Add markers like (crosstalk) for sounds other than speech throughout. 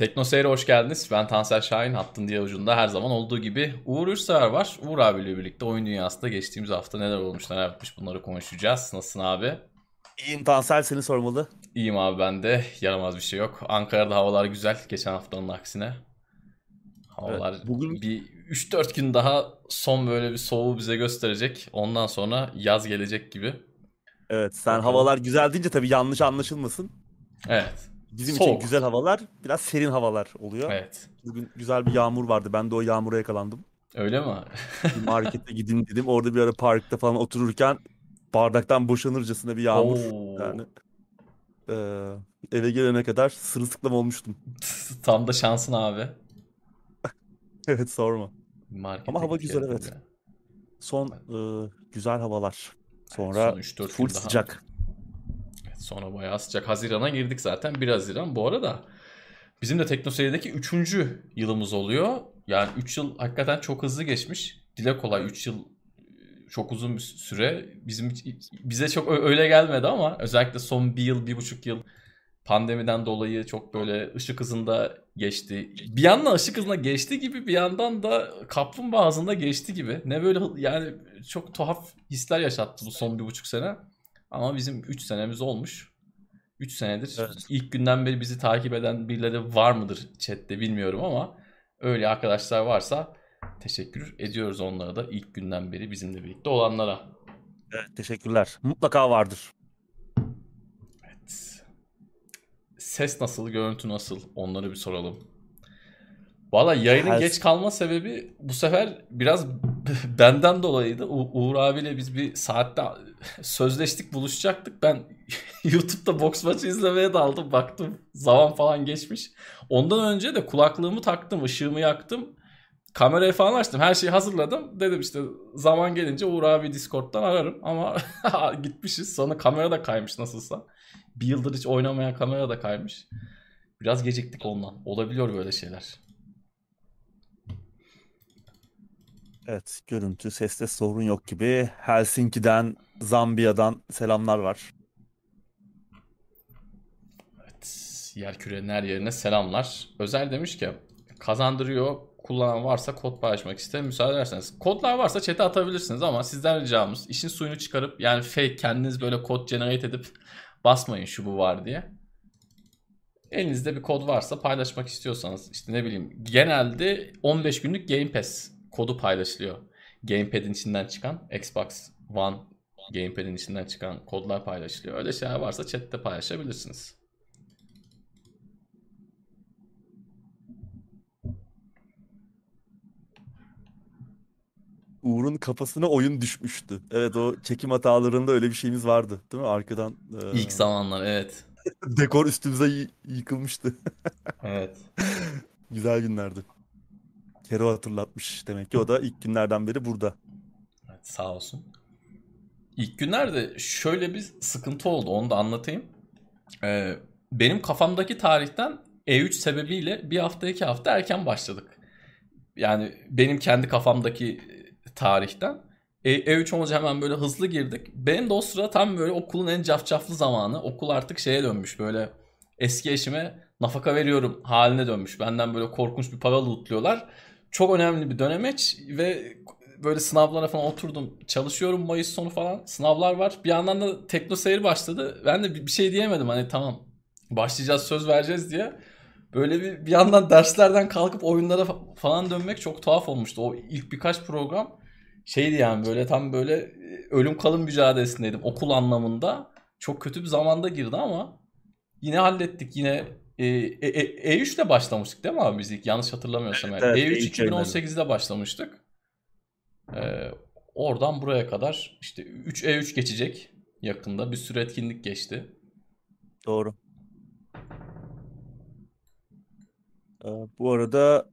Tekno Seyir'e hoş geldiniz. Ben Tansel Şahin. Hattın diğer ucunda her zaman olduğu gibi Uğur Ürsever var. Uğur abiyle birlikte oyun dünyasında geçtiğimiz hafta neler olmuş neler yapmış bunları konuşacağız. Nasılsın abi? İyiyim Tansel seni sormalı. İyiyim abi ben de. Yaramaz bir şey yok. Ankara'da havalar güzel. Geçen haftanın aksine. Havalar evet, bugün bir 3-4 gün daha son böyle bir soğuğu bize gösterecek. Ondan sonra yaz gelecek gibi. Evet sen Bakalım. havalar güzel deyince tabii yanlış anlaşılmasın. Evet. Bizim Soğuk. için güzel havalar, biraz serin havalar oluyor. Evet. Bugün güzel bir yağmur vardı. Ben de o yağmura yakalandım. Öyle mi? bir (laughs) markete gideyim dedim. Orada bir ara parkta falan otururken bardaktan boşanırcasına bir yağmur. Oo. Yani e, eve gelene kadar sırılsıklam olmuştum. (laughs) Tam da şansın abi. (laughs) evet sorma. Markete Ama hava güzel evet. Ya. Son e, güzel havalar. Sonra evet, son full sıcak. Sonra bayağı sıcak. Haziran'a girdik zaten. 1 Haziran. Bu arada bizim de TeknoSeyir'deki 3. yılımız oluyor. Yani 3 yıl hakikaten çok hızlı geçmiş. Dile kolay 3 yıl çok uzun bir süre. Bizim bize çok öyle gelmedi ama özellikle son bir yıl, bir buçuk yıl pandemiden dolayı çok böyle ışık hızında geçti. Bir yandan ışık hızında geçti gibi bir yandan da kaplumbağa hızında geçti gibi. Ne böyle yani çok tuhaf hisler yaşattı bu son bir buçuk sene. Ama bizim 3 senemiz olmuş. 3 senedir evet. ilk günden beri bizi takip eden birileri var mıdır chatte bilmiyorum ama öyle arkadaşlar varsa teşekkür ediyoruz onlara da ilk günden beri bizimle birlikte olanlara. Evet teşekkürler. Mutlaka vardır. Evet. Ses nasıl, görüntü nasıl onları bir soralım. Valla yayının Her... geç kalma sebebi bu sefer biraz (laughs) benden dolayıydı. U- Uğur abiyle biz bir saatte (laughs) sözleştik buluşacaktık. Ben (laughs) YouTube'da boks maçı izlemeye daldım. Baktım zaman falan geçmiş. Ondan önce de kulaklığımı taktım, ışığımı yaktım. Kamerayı falan açtım. Her şeyi hazırladım. Dedim işte zaman gelince Uğur abi Discord'dan ararım. Ama gitmişiz. Sonra kamera da kaymış nasılsa. Bir yıldır hiç oynamayan kamera da kaymış. Biraz geciktik ondan. Olabiliyor böyle şeyler. Evet, görüntü, seste sorun yok gibi. Helsinki'den, Zambiya'dan selamlar var. Evet, yer kürenin her yerine selamlar. Özel demiş ki kazandırıyor kullanan varsa kod paylaşmak isterim müsaade ederseniz. Kodlar varsa chat'e atabilirsiniz ama sizden ricamız işin suyunu çıkarıp yani fake kendiniz böyle kod generate edip (laughs) basmayın şu bu var diye. Elinizde bir kod varsa paylaşmak istiyorsanız işte ne bileyim genelde 15 günlük Game Pass kodu paylaşılıyor. Gamepad'in içinden çıkan Xbox One Gamepad'in içinden çıkan kodlar paylaşılıyor. Öyle şeyler varsa chatte paylaşabilirsiniz. Uğur'un kafasına oyun düşmüştü. Evet o çekim hatalarında öyle bir şeyimiz vardı. Değil mi? Arkadan. E... İlk zamanlar evet. (laughs) Dekor üstümüze yıkılmıştı. (laughs) evet. Güzel günlerdi. Kero hatırlatmış demek ki. O da ilk günlerden beri burada. Evet, sağ olsun. İlk günlerde şöyle bir sıkıntı oldu. Onu da anlatayım. Ee, benim kafamdaki tarihten E3 sebebiyle bir hafta iki hafta erken başladık. Yani benim kendi kafamdaki tarihten. E, E3 olunca hemen böyle hızlı girdik. Benim de o sıra tam böyle okulun en cafcaflı zamanı. Okul artık şeye dönmüş böyle eski eşime nafaka veriyorum haline dönmüş. Benden böyle korkunç bir para lootluyorlar çok önemli bir dönemeç ve böyle sınavlara falan oturdum. Çalışıyorum Mayıs sonu falan. Sınavlar var. Bir yandan da tekno seyir başladı. Ben de bir şey diyemedim hani tamam başlayacağız söz vereceğiz diye. Böyle bir, bir yandan derslerden kalkıp oyunlara falan dönmek çok tuhaf olmuştu. O ilk birkaç program şeydi yani böyle tam böyle e, ölüm kalım mücadelesindeydim okul anlamında. Çok kötü bir zamanda girdi ama yine hallettik. Yine e, e, E3 ile başlamıştık değil mi abi biz ilk yanlış hatırlamıyorsam. Evet, yani. evet, E3 2018'de başlamıştık. Ee, oradan buraya kadar işte 3 E3 geçecek yakında bir sürü etkinlik geçti. Doğru. Ee, bu arada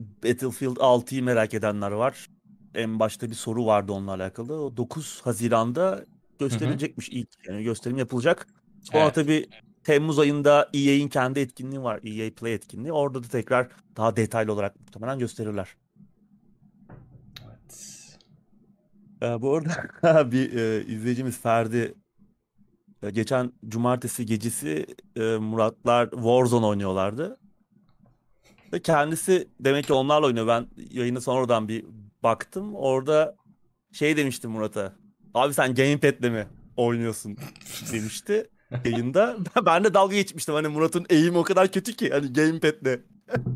Battlefield 6'yı merak edenler var. En başta bir soru vardı onunla alakalı. O 9 Haziran'da gösterilecekmiş Hı-hı. ilk yani gösterim yapılacak. Sonra evet. tabii Temmuz ayında EA'in kendi etkinliği var. EA Play etkinliği. Orada da tekrar daha detaylı olarak muhtemelen gösterirler. Evet. Ee, bu arada (laughs) bir e, izleyicimiz Ferdi e, geçen cumartesi gecesi e, Muratlar Warzone oynuyorlardı. Ve kendisi demek ki onlarla oynuyor. Ben yayını sonradan bir baktım. Orada şey demiştim Murat'a. Abi sen gamepad'le mi oynuyorsun demişti yayında. (laughs) Ben de dalga geçmiştim. Hani Murat'ın eğim o kadar kötü ki hani gamepad'le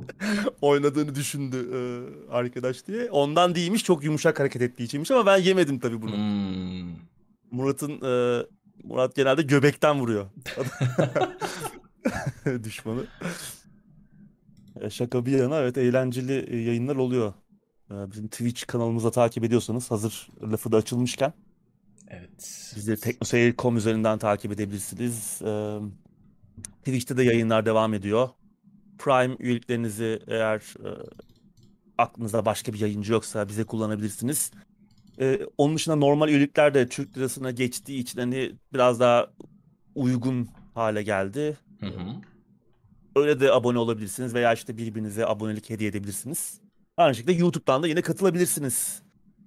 (laughs) oynadığını düşündü e, arkadaş diye. Ondan değilmiş çok yumuşak hareket ettiği içinmiş ama ben yemedim tabii bunu. Hmm. Murat'ın e, Murat genelde göbekten vuruyor. (laughs) Düşmanı. E, Şaka bir yana evet eğlenceli e, yayınlar oluyor. E, Bizim Twitch kanalımıza takip ediyorsanız hazır lafı da açılmışken Evet. bizleri teknoseyir.com üzerinden takip edebilirsiniz. E, Twitch'te de yayınlar devam ediyor. Prime üyeliklerinizi eğer e, aklınızda başka bir yayıncı yoksa bize kullanabilirsiniz. E, onun dışında normal üyelikler de Türk lirasına geçtiği için hani biraz daha uygun hale geldi. Hı hı. Öyle de abone olabilirsiniz veya işte birbirinize abonelik hediye edebilirsiniz. Aynı şekilde YouTube'dan da yine katılabilirsiniz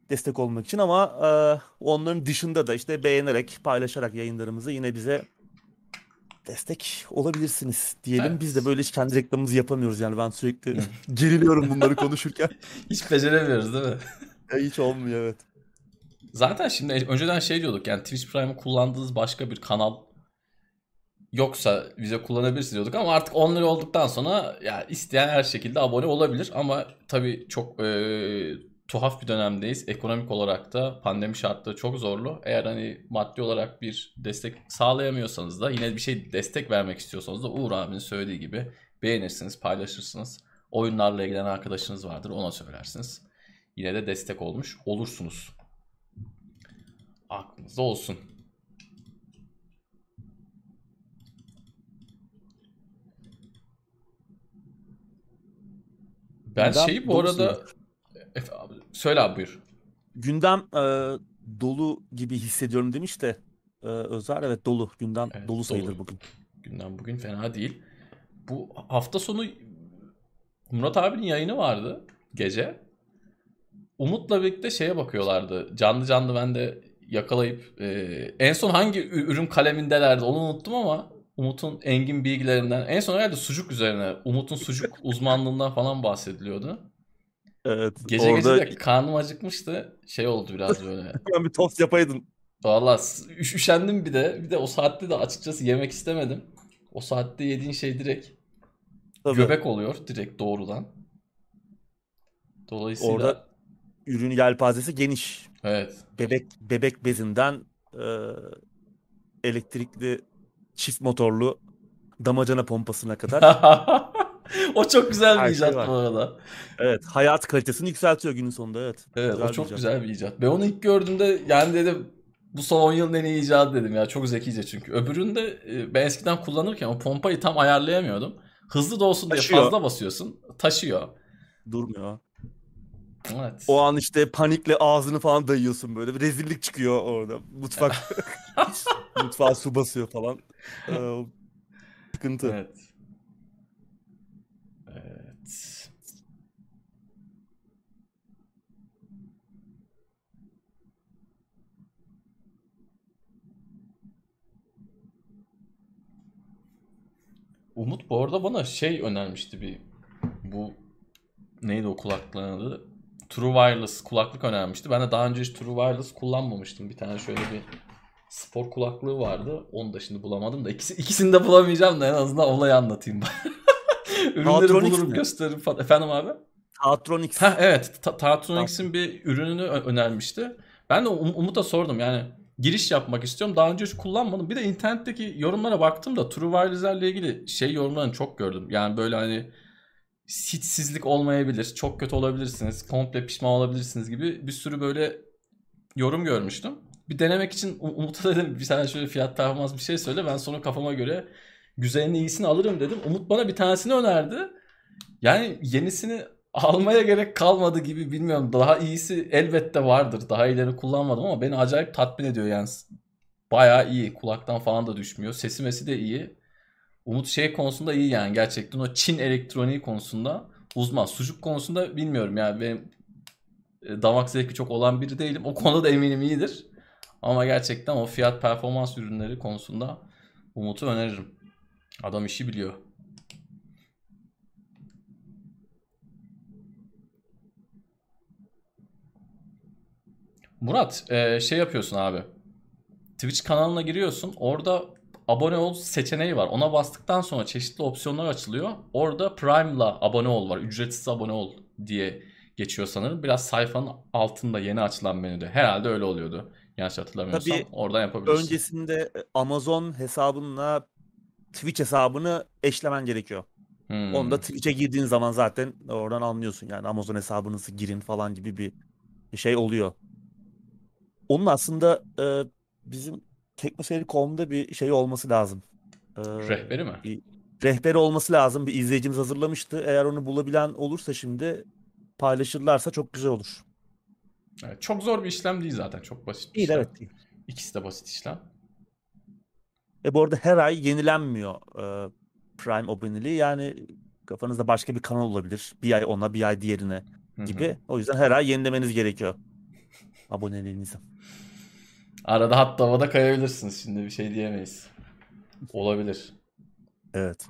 destek olmak için ama e, onların dışında da işte beğenerek, paylaşarak yayınlarımızı yine bize destek olabilirsiniz diyelim. Evet. Biz de böyle hiç kendi reklamımızı yapamıyoruz yani ben sürekli (laughs) geriliyorum bunları konuşurken. (laughs) Hiç beceremiyoruz değil mi? (laughs) Ya hiç olmuyor evet. Zaten şimdi önceden şey diyorduk yani Twitch Prime'ı kullandığınız başka bir kanal yoksa bize kullanabilirsiniz diyorduk ama artık 10 lira olduktan sonra ya isteyen her şekilde abone olabilir ama tabii çok e, tuhaf bir dönemdeyiz. Ekonomik olarak da pandemi şartları çok zorlu. Eğer hani maddi olarak bir destek sağlayamıyorsanız da yine bir şey destek vermek istiyorsanız da Uğur abinin söylediği gibi beğenirsiniz, paylaşırsınız. Oyunlarla ilgilenen arkadaşınız vardır ona söylersiniz. Yine de destek olmuş olursunuz. Aklınızda olsun. Ben şeyi bu arada Efe abi, söyle abi buyur. Gündem e, dolu gibi hissediyorum demiş de e, Özer evet dolu. Gündem Evet, dolu sayılır dolu. bugün. Gündem bugün fena değil. Bu hafta sonu Murat abinin yayını vardı gece. Umut'la birlikte şeye bakıyorlardı. Canlı canlı ben de yakalayıp e, en son hangi ürün kalemindelerdi onu unuttum ama Umut'un engin bilgilerinden en son herhalde sucuk üzerine Umut'un sucuk uzmanlığından falan bahsediliyordu. Evet. Gece orada gece de karnım acıkmıştı. Şey oldu biraz böyle. (laughs) bir tost yapaydın. Valla üş- üşendim bir de. Bir de o saatte de açıkçası yemek istemedim. O saatte yediğin şey direkt Tabii. göbek oluyor direkt doğrudan. Dolayısıyla Orada ürün yelpazesi geniş. evet. Bebek bebek bezinden e, elektrikli çift motorlu damacana pompasına kadar. (laughs) o çok güzel Her bir şey icat var. bu arada. evet, hayat kalitesini yükseltiyor günün sonunda evet. Evet Güzel o çok icat. güzel bir icat. Ben onu ilk gördüğümde yani dedim bu son 10 yılın en iyi icadı dedim ya. Çok zekice çünkü. Öbüründe e, ben eskiden kullanırken o pompayı tam ayarlayamıyordum. Hızlı da olsun diye Taşıyor. fazla basıyorsun. Taşıyor. Durmuyor. Evet. O an işte panikle ağzını falan dayıyorsun böyle. Bir rezillik çıkıyor orada. Mutfak (laughs) (laughs) mutfağa su basıyor falan. Ee, sıkıntı. Evet. Umut bu arada bana şey önermişti bir bu neydi o kulaklığın adı? True Wireless kulaklık önermişti. Ben de daha önce hiç True Wireless kullanmamıştım. Bir tane şöyle bir spor kulaklığı vardı. Onu da şimdi bulamadım da ikisi, ikisini de bulamayacağım da en azından olayı anlatayım. (laughs) Ürünleri Natronics bulurum mi? gösteririm falan. Efendim abi? Tatronics. Ha evet. Ta- bir ürününü önermişti. Ben de Um- Umut'a sordum yani giriş yapmak istiyorum. Daha önce hiç kullanmadım. Bir de internetteki yorumlara baktım da True Wireless'lerle ilgili şey yorumlarını çok gördüm. Yani böyle hani hissizlik olmayabilir, çok kötü olabilirsiniz, komple pişman olabilirsiniz gibi bir sürü böyle yorum görmüştüm. Bir denemek için Um- Umut'a (laughs) dedim bir tane şöyle fiyat performans bir şey söyle ben sonra kafama göre güzelini iyisini alırım dedim. Umut bana bir tanesini önerdi. Yani yenisini almaya gerek kalmadı gibi bilmiyorum. Daha iyisi elbette vardır. Daha iyilerini kullanmadım ama beni acayip tatmin ediyor yani. Bayağı iyi. Kulaktan falan da düşmüyor. Sesi mesi de iyi. Umut şey konusunda iyi yani. Gerçekten o Çin elektroniği konusunda uzman. Sucuk konusunda bilmiyorum yani benim e, damak zevki çok olan biri değilim. O konuda da eminim iyidir. Ama gerçekten o fiyat performans ürünleri konusunda Umut'u öneririm. Adam işi biliyor. Murat e, şey yapıyorsun abi. Twitch kanalına giriyorsun. Orada abone ol seçeneği var. Ona bastıktan sonra çeşitli opsiyonlar açılıyor. Orada Prime'la abone ol var. Ücretsiz abone ol diye geçiyor sanırım. Biraz sayfanın altında yeni açılan menüde. Herhalde öyle oluyordu. Yanlış hatırlamıyorsam. Tabii Oradan yapabilirsin. Öncesinde Amazon hesabınla Twitch hesabını eşlemen gerekiyor. Hmm. Onu da Twitch'e girdiğin zaman zaten oradan anlıyorsun. Yani Amazon hesabınızı girin falan gibi bir şey oluyor. Onun aslında e, bizim teknoseyir.com'da bir şey olması lazım. E, Rehberi mi? bir rehberi olması lazım. Bir izleyicimiz hazırlamıştı. Eğer onu bulabilen olursa şimdi paylaşırlarsa çok güzel olur. Evet, çok zor bir işlem değil zaten. Çok basit bir Değil işlem. evet değil. İkisi de basit işlem. E bu arada her ay yenilenmiyor e, Prime aboneliği. Yani kafanızda başka bir kanal olabilir. Bir ay ona bir ay diğerine Hı hı. gibi. O yüzden her ay yenilemeniz gerekiyor aboneliğinizi. Arada hatta havada kayabilirsiniz. Şimdi bir şey diyemeyiz. Olabilir. Evet.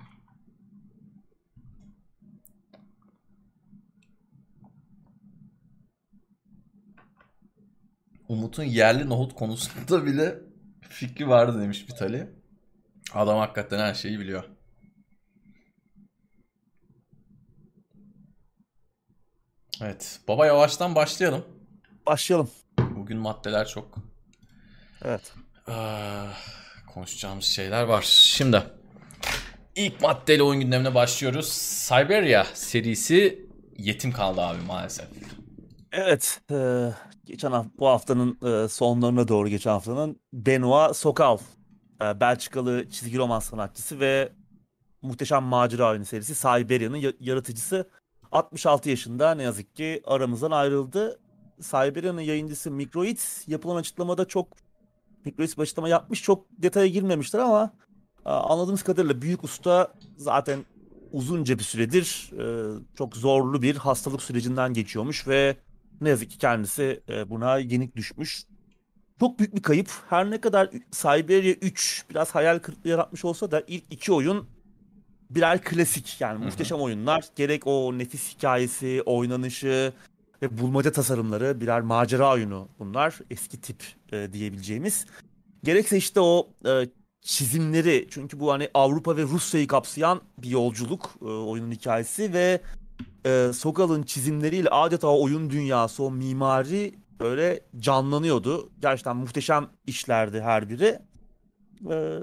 Umut'un yerli nohut konusunda bile fikri vardı demiş Vitali. Adam hakikaten her şeyi biliyor. Evet. Baba yavaştan başlayalım. Başlayalım. Bugün maddeler çok. Evet. Ah, konuşacağımız şeyler var. Şimdi ilk maddeyle oyun gündemine başlıyoruz. Siberia serisi yetim kaldı abi maalesef. Evet. e, geçen hafta, bu haftanın e, sonlarına doğru geçen haftanın Benoit Sokal. e, Belçikalı çizgi roman sanatçısı ve muhteşem macera oyunu serisi Siberia'nın ya- yaratıcısı 66 yaşında ne yazık ki aramızdan ayrıldı. Siberia'nın yayıncısı Microids yapılan açıklamada çok Microids bir açıklama yapmış. Çok detaya girmemişler ama e, anladığımız kadarıyla büyük usta zaten uzunca bir süredir e, çok zorlu bir hastalık sürecinden geçiyormuş ve ne yazık ki kendisi e, buna yenik düşmüş. Çok büyük bir kayıp. Her ne kadar Siberia 3 biraz hayal kırıklığı yaratmış olsa da ilk iki oyun birer klasik yani muhteşem oyunlar. Gerek o nefis hikayesi, oynanışı ve bulmaca tasarımları birer macera oyunu bunlar. Eski tip e, diyebileceğimiz. Gerekse işte o e, çizimleri çünkü bu hani Avrupa ve Rusya'yı kapsayan bir yolculuk e, oyunun hikayesi ve e, Sogal'ın çizimleriyle adeta oyun dünyası, o mimari böyle canlanıyordu. Gerçekten muhteşem işlerdi her biri. E,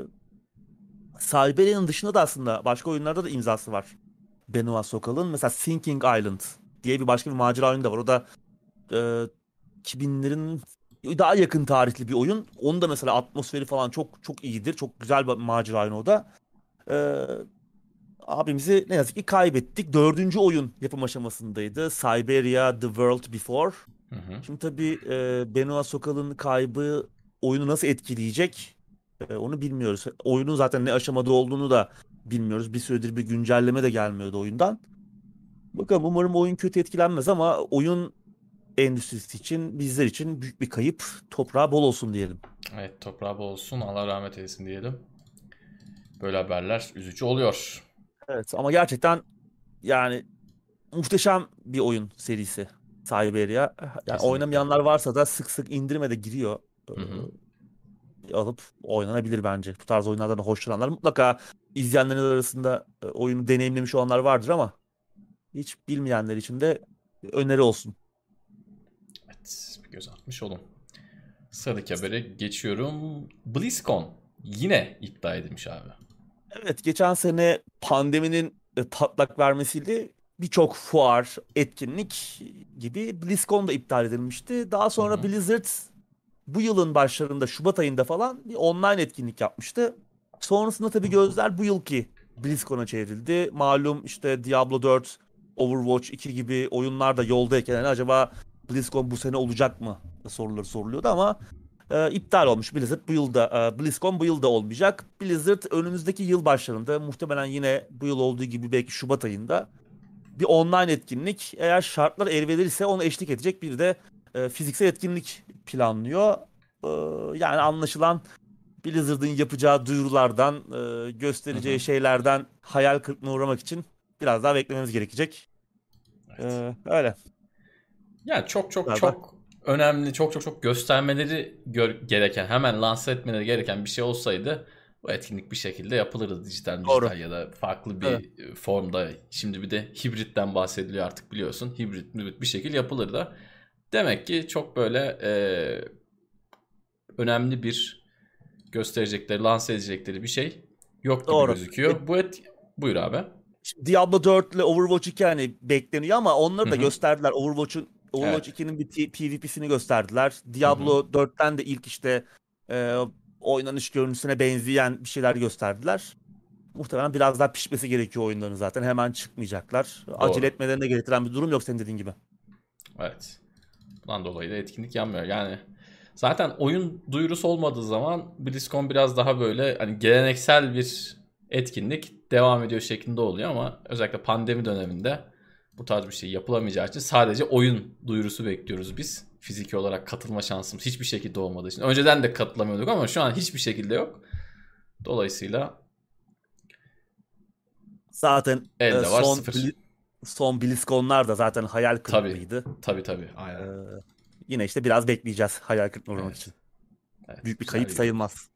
Siberia'nın dışında da aslında başka oyunlarda da imzası var. Benoit Sokal'ın. Mesela Sinking Island diye bir başka bir macera oyunu da var. O da e, 2000'lerin daha yakın tarihli bir oyun. Onun da mesela atmosferi falan çok çok iyidir. Çok güzel bir macera oyunu o da. E, abimizi ne yazık ki kaybettik. Dördüncü oyun yapım aşamasındaydı. Siberia The World Before. Hı hı. Şimdi tabii e, Benoit Sokal'ın kaybı oyunu nasıl etkileyecek e, onu bilmiyoruz. Oyunun zaten ne aşamada olduğunu da bilmiyoruz. Bir süredir bir güncelleme de gelmiyordu oyundan. Bakalım umarım oyun kötü etkilenmez ama oyun endüstrisi için bizler için büyük bir kayıp. Toprağı bol olsun diyelim. Evet toprağı bol olsun. Allah rahmet eylesin diyelim. Böyle haberler üzücü oluyor. Evet ama gerçekten yani muhteşem bir oyun serisi Siberia. Yani Kesinlikle. oynamayanlar varsa da sık sık indirime de giriyor. Hı hı. Ee, alıp oynanabilir bence. Bu tarz oyunlardan da hoşlananlar mutlaka izleyenlerin arasında e, oyunu deneyimlemiş olanlar vardır ama hiç bilmeyenler için de öneri olsun. Evet bir göz atmış olun. Sıradaki habere geçiyorum. BlizzCon yine iptal edilmiş abi. Evet, geçen sene pandeminin patlak vermesiyle birçok fuar, etkinlik gibi BlizzCon da iptal edilmişti. Daha sonra Hı hı. Blizzard bu yılın başlarında Şubat ayında falan bir online etkinlik yapmıştı. Sonrasında tabii gözler bu yılki BlizzCon'a çevrildi. Malum işte Diablo 4, Overwatch 2 gibi oyunlar da yoldayken hani acaba BlizzCon bu sene olacak mı soruları soruluyordu ama e, iptal olmuş Blizzard bu yılda e, BlizzCon bu yılda olmayacak. Blizzard önümüzdeki yıl başlarında muhtemelen yine bu yıl olduğu gibi belki Şubat ayında bir online etkinlik eğer şartlar el verirse onu eşlik edecek bir de e, fiziksel etkinlik planlıyor. E, yani anlaşılan Blizzard'ın yapacağı duyurulardan, e, göstereceği Hı hı. şeylerden hayal kırıklığına uğramak için biraz daha beklememiz gerekecek. Evet. E, öyle. Yani çok çok Galiba. çok önemli çok çok çok göstermeleri gereken hemen lanse etmeleri gereken bir şey olsaydı bu etkinlik bir şekilde yapılırdı dijital Doğru. dijital ya da farklı bir Evet. formda. Şimdi bir de hibritten bahsediliyor artık biliyorsun. Hibrit hibrit bir şekilde yapılır da. Demek ki çok böyle e, önemli bir gösterecekleri, lanse edecekleri bir şey yok gibi Doğru. gözüküyor. Bu et buyur abi. Şimdi Diablo 4 ile Overwatch 2 hani bekleniyor ama onları da Hı hı. gösterdiler. Overwatch'un Overwatch Evet. 2'nin bir T- PvP'sini gösterdiler. Diablo 4'ten de ilk işte e, oynanış görüntüsüne benzeyen bir şeyler gösterdiler. Muhtemelen biraz daha pişmesi gerekiyor oyunların zaten. Hemen çıkmayacaklar. Acele etmelerine gerektiren bir durum yok senin dediğin gibi. Evet. Bundan dolayı da etkinlik yanmıyor. Yani zaten oyun duyurusu olmadığı zaman BlizzCon biraz daha böyle hani geleneksel bir etkinlik devam ediyor şeklinde oluyor ama özellikle pandemi döneminde bu tarz bir şey yapılamayacağı için sadece oyun duyurusu bekliyoruz biz. Fiziki olarak katılma şansımız hiçbir şekilde olmadığı için. Önceden de katılamıyorduk ama şu an hiçbir şekilde yok. Dolayısıyla Zaten Elde e, var, son sıfır. Bli- son BlizzCon'lar da zaten hayal Tabii. kırıklığıydı. tabii tabii aynen. Ee, yine işte biraz bekleyeceğiz hayal kırıklığına Evet. için. Evet, Büyük bir kayıp sayılmaz.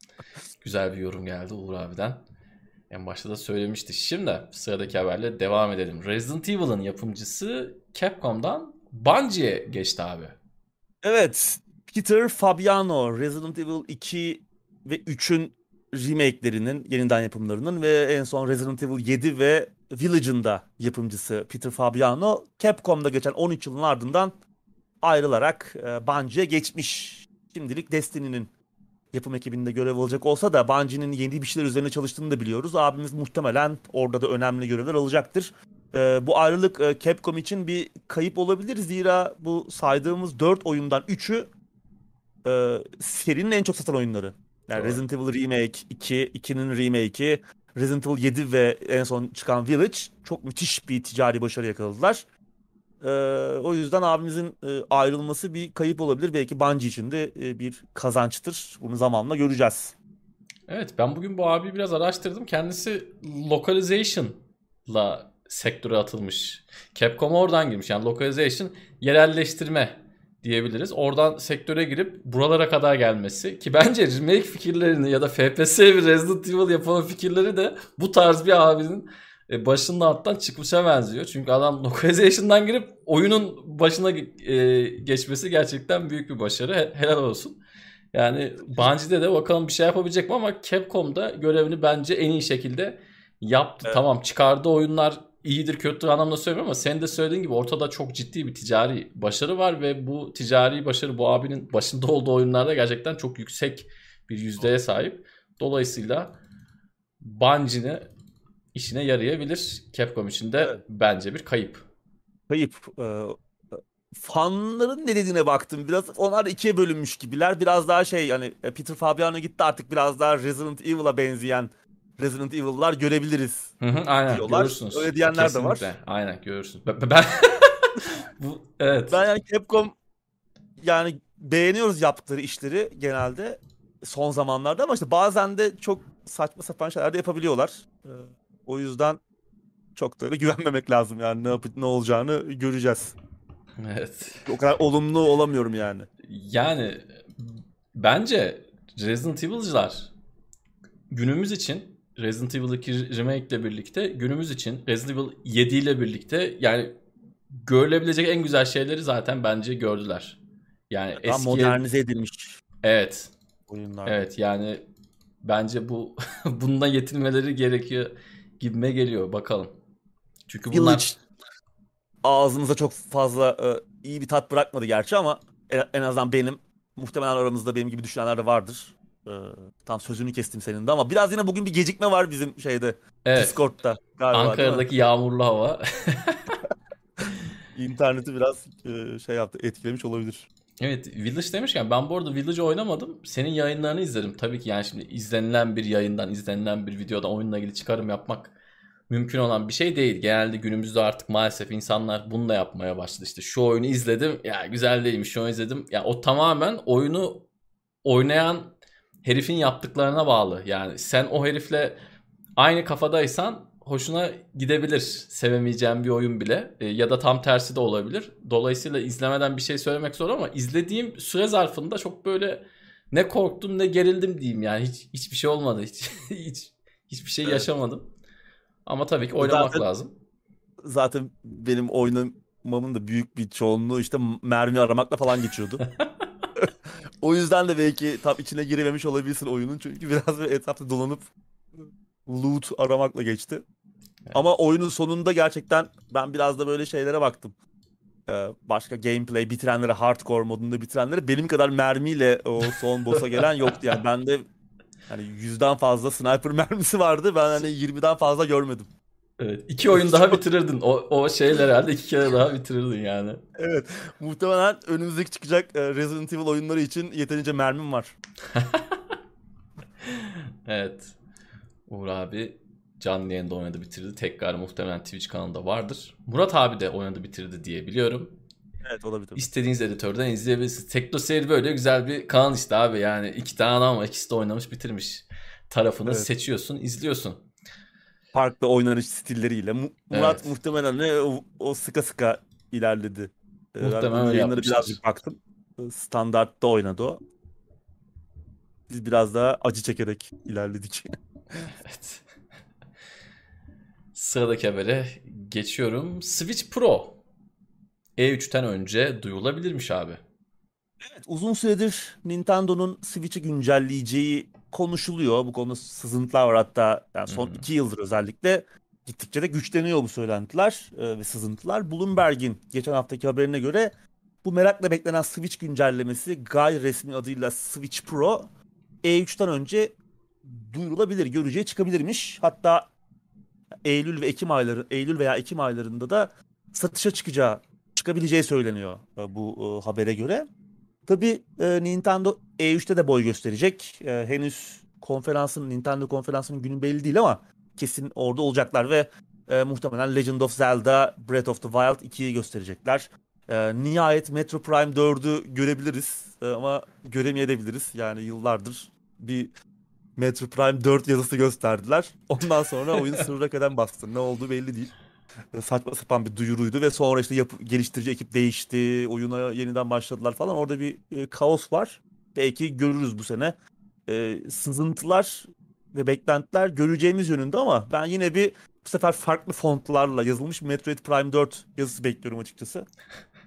Güzel bir yorum geldi Uğur abiden. En başta da söylemişti. Şimdi sıradaki haberle devam edelim. Resident Evil'ın yapımcısı Capcom'dan Bungie'ye geçti abi. Evet. Peter Fabiano Resident Evil 2 ve 3'ün remake'lerinin, yeniden yapımlarının ve en son Resident Evil 7 ve Village'ın da yapımcısı Peter Fabiano Capcom'da geçen 13 yılın ardından ayrılarak e, Bungie'ye geçmiş. Şimdilik Destiny'nin yapım ekibinde görev alacak olsa da Bungie'nin yeni bir şeyler üzerine çalıştığını da biliyoruz. Abimiz muhtemelen orada da önemli görevler alacaktır. Ee, bu ayrılık e, Capcom için bir kayıp olabilir. Zira bu saydığımız 4 oyundan 3'ü e, serinin en çok satan oyunları. Yani Doğru. Resident Evil Remake 2, 2'nin remake'i, Resident Evil 7 ve en son çıkan Village çok müthiş bir ticari başarı yakaladılar. Ee, o yüzden abimizin e, ayrılması bir kayıp olabilir. Belki Bungie için de e, bir kazançtır. Bunu zamanla göreceğiz. Evet ben bugün bu abi biraz araştırdım. Kendisi localization'la sektöre atılmış. Capcom oradan girmiş. Yani localization yerelleştirme diyebiliriz. Oradan sektöre girip buralara kadar gelmesi ki bence remake fikirlerini ya da FPS bir Resident Evil yapma fikirleri de bu tarz bir abinin e, başının alttan çıkmışa benziyor. Çünkü adam (laughs) localization'dan girip oyunun başına e, geçmesi gerçekten büyük bir başarı. He- Helal olsun. Yani Bungie'de de bakalım bir şey yapabilecek mi ama Capcom'da görevini bence en iyi şekilde yaptı. Evet. Tamam çıkardığı oyunlar iyidir kötüdür anlamda söylemiyorum ama senin de söylediğin gibi ortada çok ciddi bir ticari başarı var ve bu ticari başarı bu abinin başında olduğu oyunlarda gerçekten çok yüksek bir yüzdeye sahip. Dolayısıyla Bungie'nin işine yarayabilir. Capcom için de Evet. bence bir kayıp. Kayıp. Ee, fanların ne dediğine baktım. Biraz onlar ikiye bölünmüş gibiler. Biraz daha şey yani e, Peter Fabiano gitti artık biraz daha Resident Evil'a benzeyen Resident Evil'lar görebiliriz. Hı hı, aynen Diyorlar. görürsünüz. Öyle diyenler de var. Kesinlikle. Aynen görürsünüz. Ben, ben- (laughs) bu evet. Ben yani Capcom yani beğeniyoruz yaptıkları işleri genelde son zamanlarda ama işte bazen de çok saçma sapan şeyler de yapabiliyorlar. O yüzden çok da öyle (laughs) güvenmemek lazım yani ne yapıp ne olacağını göreceğiz. Evet. O kadar olumlu olamıyorum yani. Yani bence Resident Evil'cılar günümüz için Resident Evil 2 Remake ile birlikte günümüz için Resident Evil 7 ile birlikte yani görülebilecek en güzel şeyleri zaten bence gördüler. Yani Daha eski modernize edilmiş evet oyunlar. evet yani bence bu (laughs) bundan yetinmeleri gerekiyor gibime geliyor bakalım. Çünkü bunlar Village ağzımıza çok fazla e, iyi bir tat bırakmadı gerçi ama en, en azından benim muhtemelen aramızda benim gibi düşünenler de vardır. E, tam sözünü kestim senin de ama biraz yine bugün bir gecikme var bizim şeyde evet Discord'da galiba? Ankara'daki yağmurlu hava (laughs) İnterneti biraz e, şey yaptı etkilemiş olabilir. Evet Village demişken ben bu arada Village'ı oynamadım. Senin yayınlarını izledim. Tabii ki yani şimdi izlenilen bir yayından, izlenilen bir videodan oyunla ilgili çıkarım yapmak mümkün olan bir şey değil. Genelde günümüzde artık maalesef insanlar bunu da yapmaya başladı. İşte şu oyunu izledim ya güzel değilmiş şu izledim. Ya o tamamen oyunu oynayan herifin yaptıklarına bağlı. Yani sen o herifle aynı kafadaysan hoşuna gidebilir. Sevemeyeceğim bir oyun bile. E, ya da tam tersi de olabilir. Dolayısıyla izlemeden bir şey söylemek zor ama izlediğim süre zarfında çok böyle ne korktum ne gerildim diyeyim yani. Hiç hiçbir şey olmadı. Hiç (laughs) hiç hiçbir şey yaşamadım. Ama tabii ki oynamak Zaten- lazım. Zaten benim oynamamın da büyük bir çoğunluğu işte mermi aramakla falan geçiyordu. (laughs) o yüzden de belki tam içine girememiş olabilirsin oyunun. Çünkü biraz böyle etrafta dolanıp loot aramakla geçti. Ama oyunun sonunda gerçekten ben biraz da böyle şeylere baktım. Ee, başka gameplay bitirenlere, hardcore modunda bitirenlere benim kadar mermiyle o son boss'a gelen (laughs) yoktu. Yani bende hani yüzden fazla sniper (laughs) mermisi vardı. Ben hani 20'den fazla görmedim. Evet. iki oyun daha bitirirdin. O, o şeyler herhalde iki kere daha bitirirdin yani. Evet. Muhtemelen önümüzdeki çıkacak e, Resident Evil oyunları için yeterince mermim var. (laughs) Evet. Uğur abi canlı yayında oynadı bitirdi. Tekrar muhtemelen Twitch kanalında vardır. Murat abi de oynadı bitirdi diye biliyorum. Evet olabilir. İstediğiniz editörden izleyebilirsiniz. Tekno seyir böyle güzel bir kanal işte abi. Yani iki tane adam var. ikisi de oynamış bitirmiş. Tarafını Evet. seçiyorsun, izliyorsun. Farklı oynanış stilleriyle. Mu- Murat Evet. muhtemelen ne o, o sıka sıka ilerledi. Ee, ben Muhtemelen yayınları yapmıştır. birazcık baktım. Ee, Standartta oynadı o. Biz biraz daha acı çekerek ilerledik. Evet. Sıradaki habere geçiyorum. Switch Pro E3'ten önce duyulabilirmiş abi. Evet, uzun süredir Nintendo'nun Switch'i güncelleyeceği konuşuluyor. Bu konuda sızıntılar var hatta yani son Hmm. iki yıldır özellikle gittikçe de güçleniyor bu söylentiler e, ve sızıntılar. Bloomberg'in geçen haftaki haberine göre bu merakla beklenen Switch güncellemesi gayri resmi adıyla Switch Pro E3'ten önce duyurulabilir, göreceğe çıkabilirmiş. Hatta Eylül ve Ekim ayları, Eylül veya Ekim aylarında da satışa çıkacağı, çıkabileceği söyleniyor e, bu e, habere göre. Tabii e, Nintendo E3'te de boy gösterecek. Henüz konferansın, Nintendo konferansının günü belli değil ama kesin orada olacaklar ve e, muhtemelen Legend of Zelda Breath of the Wild 2'yi gösterecekler. E, nihayet Metro Prime 4'ü görebiliriz E, ama göremeyebiliriz. Yani yıllardır bir Metro Prime 4 yazısı gösterdiler. Ondan sonra oyun sınıra kadar bastı. Ne olduğu belli değil. Saçma sapan bir duyuruydu ve sonra işte yapı, geliştirici ekip değişti. Oyuna yeniden başladılar falan. Orada bir e, kaos var. Belki görürüz bu sene. E, sızıntılar ve beklentiler göreceğimiz yönünde ama ben yine bir bu sefer farklı fontlarla yazılmış Metroid Prime 4 yazısı bekliyorum açıkçası.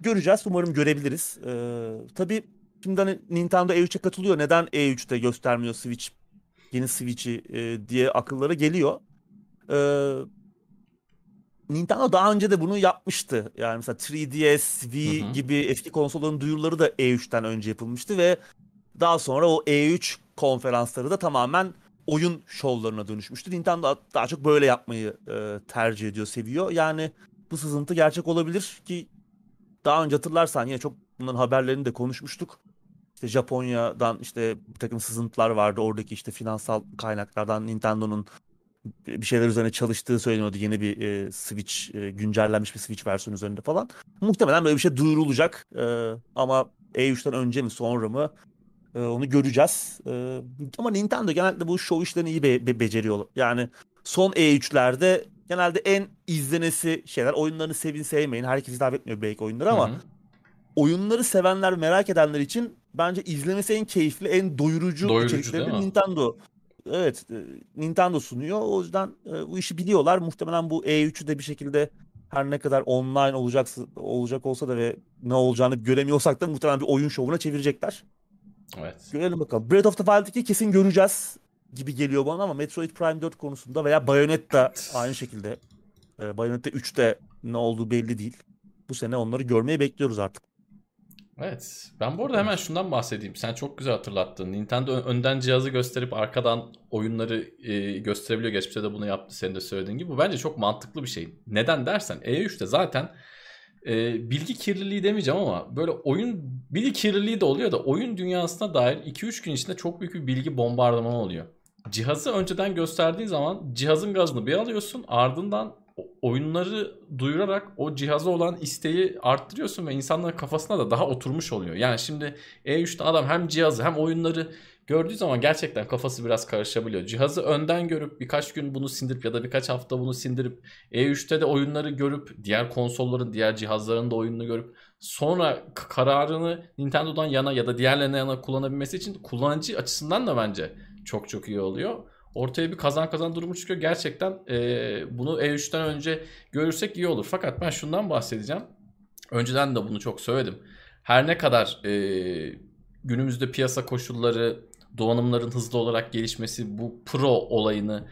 Göreceğiz. Umarım görebiliriz. E, tabii şimdi hani Nintendo E3'e katılıyor. Neden E3'te göstermiyor Switch yeni Switch'i e, diye akıllara geliyor. E, Nintendo daha önce de bunu yapmıştı. Yani mesela 3DS, Wii Hı hı. gibi eski konsolların duyuruları da E3'ten önce yapılmıştı ve daha sonra o E3 konferansları da tamamen oyun şovlarına dönüşmüştü. Nintendo daha çok böyle yapmayı e, tercih ediyor, seviyor. Yani bu sızıntı gerçek olabilir ki daha önce hatırlarsan yine çok bunların haberlerini de konuşmuştuk. İşte Japonya'dan işte bir takım sızıntılar vardı. Oradaki işte finansal kaynaklardan Nintendo'nun bir şeyler üzerine çalıştığı söyleniyordu. Yeni bir e, Switch, e, güncellenmiş bir Switch versiyonu üzerinde falan. Muhtemelen böyle bir şey duyurulacak. E, ama E3'ten önce mi sonra mı e, onu göreceğiz. E, ama Nintendo genelde bu show işlerini iyi be- be- beceriyor. Yani son E3'lerde genelde en izlenesi şeyler. Oyunlarını sevin sevmeyin. Herkes hitap etmiyor belki oyunları ama Hı hı. oyunları sevenler, merak edenler için bence izlemesi en keyifli, en doyurucu, Doyurucu içerikleri? Nintendo. Evet, e, Nintendo sunuyor. O yüzden e, bu işi biliyorlar. Muhtemelen bu E3'ü de bir şekilde her ne kadar online olacak olacak olsa da ve ne olacağını göremiyorsak da muhtemelen bir oyun şovuna çevirecekler. Evet. Görelim bakalım. Breath of the Wild 2 kesin göreceğiz gibi geliyor bana ama Metroid Prime 4 konusunda veya Bayonetta aynı şekilde. E, Bayonetta 3'te ne olduğu belli değil. Bu sene onları görmeyi bekliyoruz artık. Evet. Ben bu arada hemen şundan bahsedeyim. Sen çok güzel hatırlattın. Nintendo önden cihazı gösterip arkadan oyunları e, gösterebiliyor. Geçmişte de bunu yaptı senin de söylediğin gibi. Bu bence çok mantıklı bir şey. Neden dersen E3'te zaten e, bilgi kirliliği demeyeceğim ama böyle oyun bilgi kirliliği de oluyor da oyun dünyasına dair 2-3 gün içinde çok büyük bir bilgi bombardımanı oluyor. Cihazı önceden gösterdiğin zaman cihazın gazını bir alıyorsun ardından oyunları duyurarak o cihaza olan isteği arttırıyorsun ve insanların kafasına da daha oturmuş oluyor. Yani şimdi E3'te adam hem cihazı hem oyunları gördüğü zaman gerçekten kafası biraz karışabiliyor. Cihazı önden görüp birkaç gün bunu sindirip ya da birkaç hafta bunu sindirip E3'te de oyunları görüp diğer konsolların, diğer cihazların da oyununu görüp sonra kararını Nintendo'dan yana ya da diğerlerine yana kullanabilmesi için kullanıcı açısından da bence çok çok iyi oluyor. Ortaya bir kazan kazan durumu çıkıyor. Gerçekten e, bunu E3'ten önce görürsek iyi olur. Fakat ben şundan bahsedeceğim. Önceden de bunu çok söyledim. Her ne kadar e, günümüzde piyasa koşulları, donanımların hızlı olarak gelişmesi bu pro olayını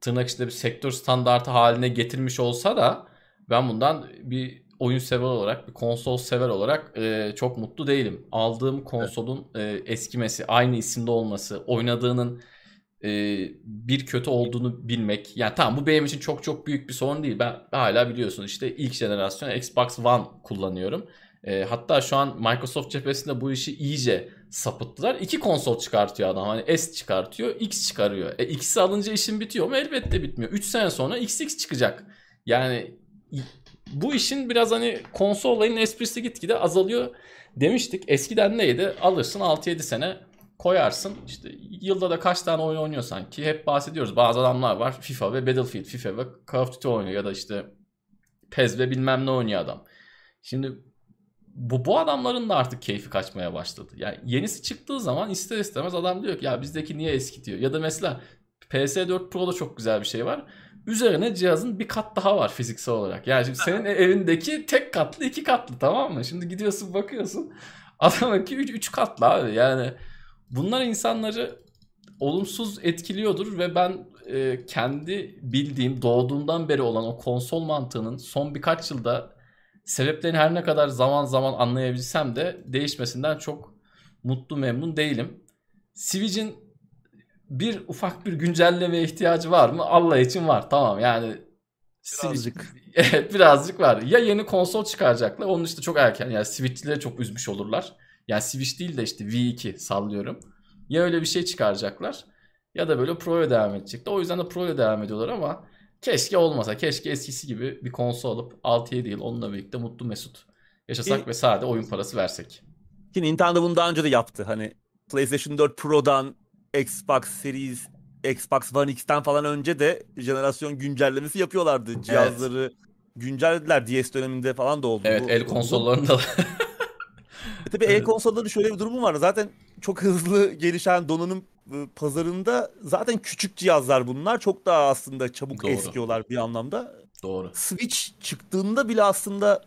tırnak içinde bir sektör standartı haline getirmiş olsa da ben bundan bir oyun sever olarak, bir konsol sever olarak e, çok mutlu değilim. Aldığım konsolun e, eskimesi, aynı isimde olması, oynadığının e, bir kötü olduğunu bilmek. Yani tamam bu benim için çok çok büyük bir sorun değil. Ben hala biliyorsun işte ilk jenerasyon Xbox One kullanıyorum. E, hatta şu an Microsoft cephesinde bu işi iyice sapıttılar. İki konsol çıkartıyor adam. Hani S çıkartıyor, X çıkarıyor. E, X'i alınca işin bitiyor mu? Elbette bitmiyor. 3 sene sonra XX çıkacak. Yani bu işin biraz hani konsol olayının esprisi gitgide azalıyor demiştik. Eskiden neydi? Alırsın 6-7 sene koyarsın. İşte yılda da kaç tane oyun oynuyorsan ki hep bahsediyoruz. Bazı adamlar var FIFA ve Battlefield, FIFA ve Call of Duty oynuyor ya da işte PES ve bilmem ne oynuyor adam. Şimdi bu, bu adamların da artık keyfi kaçmaya başladı. Yani yenisi çıktığı zaman ister istemez adam diyor ki ya bizdeki niye eski diyor. Ya da mesela PS4 Pro'da çok güzel bir şey var. Üzerine cihazın bir kat daha var fiziksel olarak. Yani şimdi senin evindeki tek katlı iki katlı tamam mı? Şimdi gidiyorsun bakıyorsun. Adamınki 3 üç katlı abi. Yani bunlar insanları olumsuz etkiliyordur ve ben e, kendi bildiğim doğduğumdan beri olan o konsol mantığının son birkaç yılda sebeplerini her ne kadar zaman zaman anlayabilsem de değişmesinden çok mutlu memnun değilim. Switch'in bir ufak bir güncelleme ihtiyacı var mı? Allah için var. Tamam yani birazcık. (laughs) evet birazcık var. Ya yeni konsol çıkaracaklar. Onun işte çok erken. Yani Switch'leri çok üzmüş olurlar. Yani Switch değil de işte V2 sallıyorum. Ya öyle bir şey çıkaracaklar ya da böyle Pro'ya devam edecekler. O yüzden de Pro'ya devam ediyorlar ama keşke olmasa. Keşke eskisi gibi bir konsol alıp 6-7 yıl onunla birlikte mutlu mesut yaşasak ki, ve sade oyun parası versek. Ki Nintendo bunu daha önce de yaptı. Hani PlayStation 4 Pro'dan Xbox Series Xbox One X'ten falan önce de jenerasyon güncellemesi yapıyorlardı. Cihazları evet. güncellediler. DS döneminde falan da oldu. Evet el konsollarında e tabii evet. e-konsolların şöyle bir durumu var. Zaten çok hızlı gelişen donanım ıı, pazarında zaten küçük cihazlar bunlar. Çok daha aslında çabuk Doğru. eskiyorlar bir anlamda. Doğru. Switch çıktığında bile aslında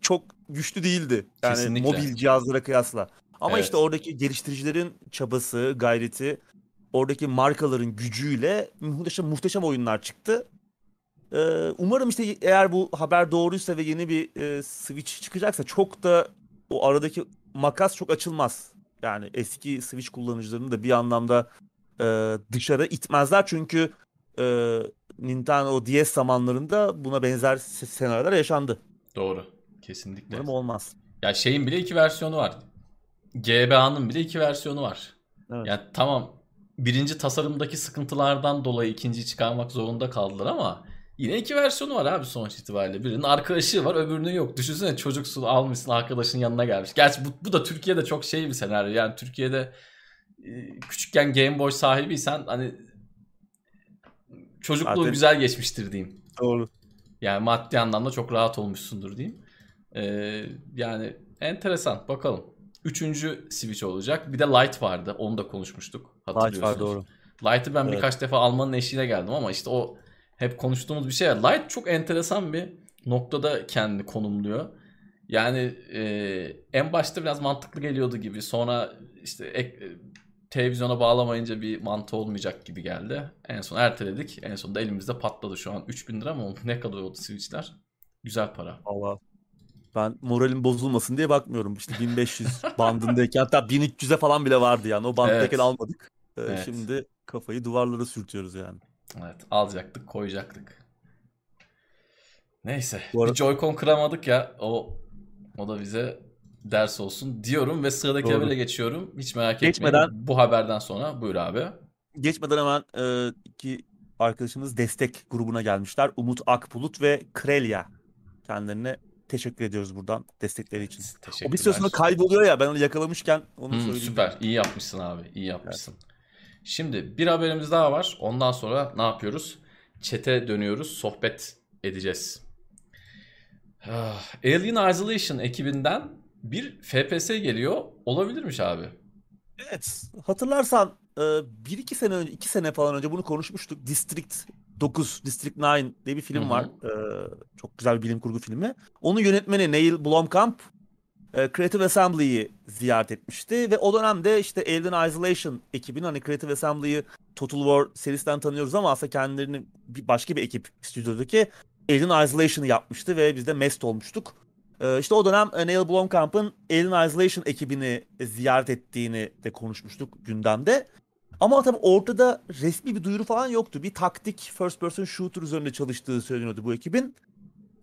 çok güçlü değildi. Yani Kesinlikle. mobil cihazlara kıyasla. Ama evet. işte oradaki geliştiricilerin çabası, gayreti, oradaki markaların gücüyle muhteşem muhteşem oyunlar çıktı. Ee, umarım işte eğer bu haber doğruysa ve yeni bir e, Switch çıkacaksa çok da o aradaki makas çok açılmaz. Yani eski Switch kullanıcılarını da bir anlamda e, dışarı itmezler çünkü e, Nintendo DS zamanlarında buna benzer senaryolar yaşandı. Doğru. Kesinlikle. Umarım olmaz. Ya şeyin bile iki versiyonu var. GBA'nın bile iki versiyonu var. Evet. Yani tamam birinci tasarımdaki sıkıntılardan dolayı ikinciyi çıkarmak zorunda kaldılar ama yine iki versiyonu var abi sonuç itibariyle. Birinin arka ışığı var öbürünün yok. Düşünsene çocuksun almışsın arkadaşın yanına gelmiş. Gerçi bu, bu da Türkiye'de çok şey bir senaryo. Yani Türkiye'de e, küçükken Game Boy sahibiysen hani çocukluğu Zaten... güzel geçmiştir diyeyim. Doğru. Yani maddi anlamda çok rahat olmuşsundur diyeyim. Ee, yani enteresan bakalım. Üçüncü Switch olacak. Bir de Lite vardı. Onu da konuşmuştuk. Light var doğru. Lite'ı ben evet. birkaç defa almanın eşiğine geldim ama işte o hep konuştuğumuz bir şey. Lite çok enteresan bir noktada kendini konumluyor. Yani e, en başta biraz mantıklı geliyordu gibi. Sonra işte ek, e, televizyona bağlamayınca bir mantığı olmayacak gibi geldi. En son erteledik. En sonunda elimizde patladı şu an. 3000 lira mı Ne kadar oldu Switch'ler? Güzel para. Allah ben moralim bozulmasın diye bakmıyorum. İşte 1500 (laughs) bandındayken hatta 1300'e falan bile vardı yani. O banddayken evet. almadık. Ee, evet. Şimdi kafayı duvarlara sürtüyoruz yani. Evet alacaktık koyacaktık. Neyse arada... bir Joy-Con kıramadık ya o o da bize ders olsun diyorum ve sıradaki Doğru. habere geçiyorum. Hiç merak Geçmeden... etmeyin bu haberden sonra buyur abi. Geçmeden hemen e, iki arkadaşımız destek grubuna gelmişler. Umut Akbulut ve Krelya. Kendilerine teşekkür ediyoruz buradan destekleri için. O bir süre sonra kayboluyor ya ben onu yakalamışken onu hmm, söyleyeyim. Süper iyi yapmışsın abi iyi yapmışsın. Evet. Şimdi bir haberimiz daha var. Ondan sonra ne yapıyoruz? Çete dönüyoruz sohbet edeceğiz. Ah, Alien Isolation ekibinden bir FPS geliyor. Olabilirmiş abi. Evet. Hatırlarsan e, bir iki sene önce, iki sene falan önce bunu konuşmuştuk. District 9, District 9 diye bir film Hı-hı. var. E, çok güzel bir bilim kurgu filmi. Onun yönetmeni Neil Blomkamp e, Creative Assembly'yi ziyaret etmişti ve o dönemde işte Alien Isolation ekibinin hani Creative Assembly'yi Total War serisinden tanıyoruz ama aslında kendilerini bir başka bir ekip stüdyodaki Alien Isolation'ı yapmıştı ve biz de mest olmuştuk. Ee, işte o dönem Neil Blomkamp'ın Alien Isolation ekibini ziyaret ettiğini de konuşmuştuk gündemde. Ama tabii ortada resmi bir duyuru falan yoktu. Bir taktik first person shooter üzerinde çalıştığı söyleniyordu bu ekibin.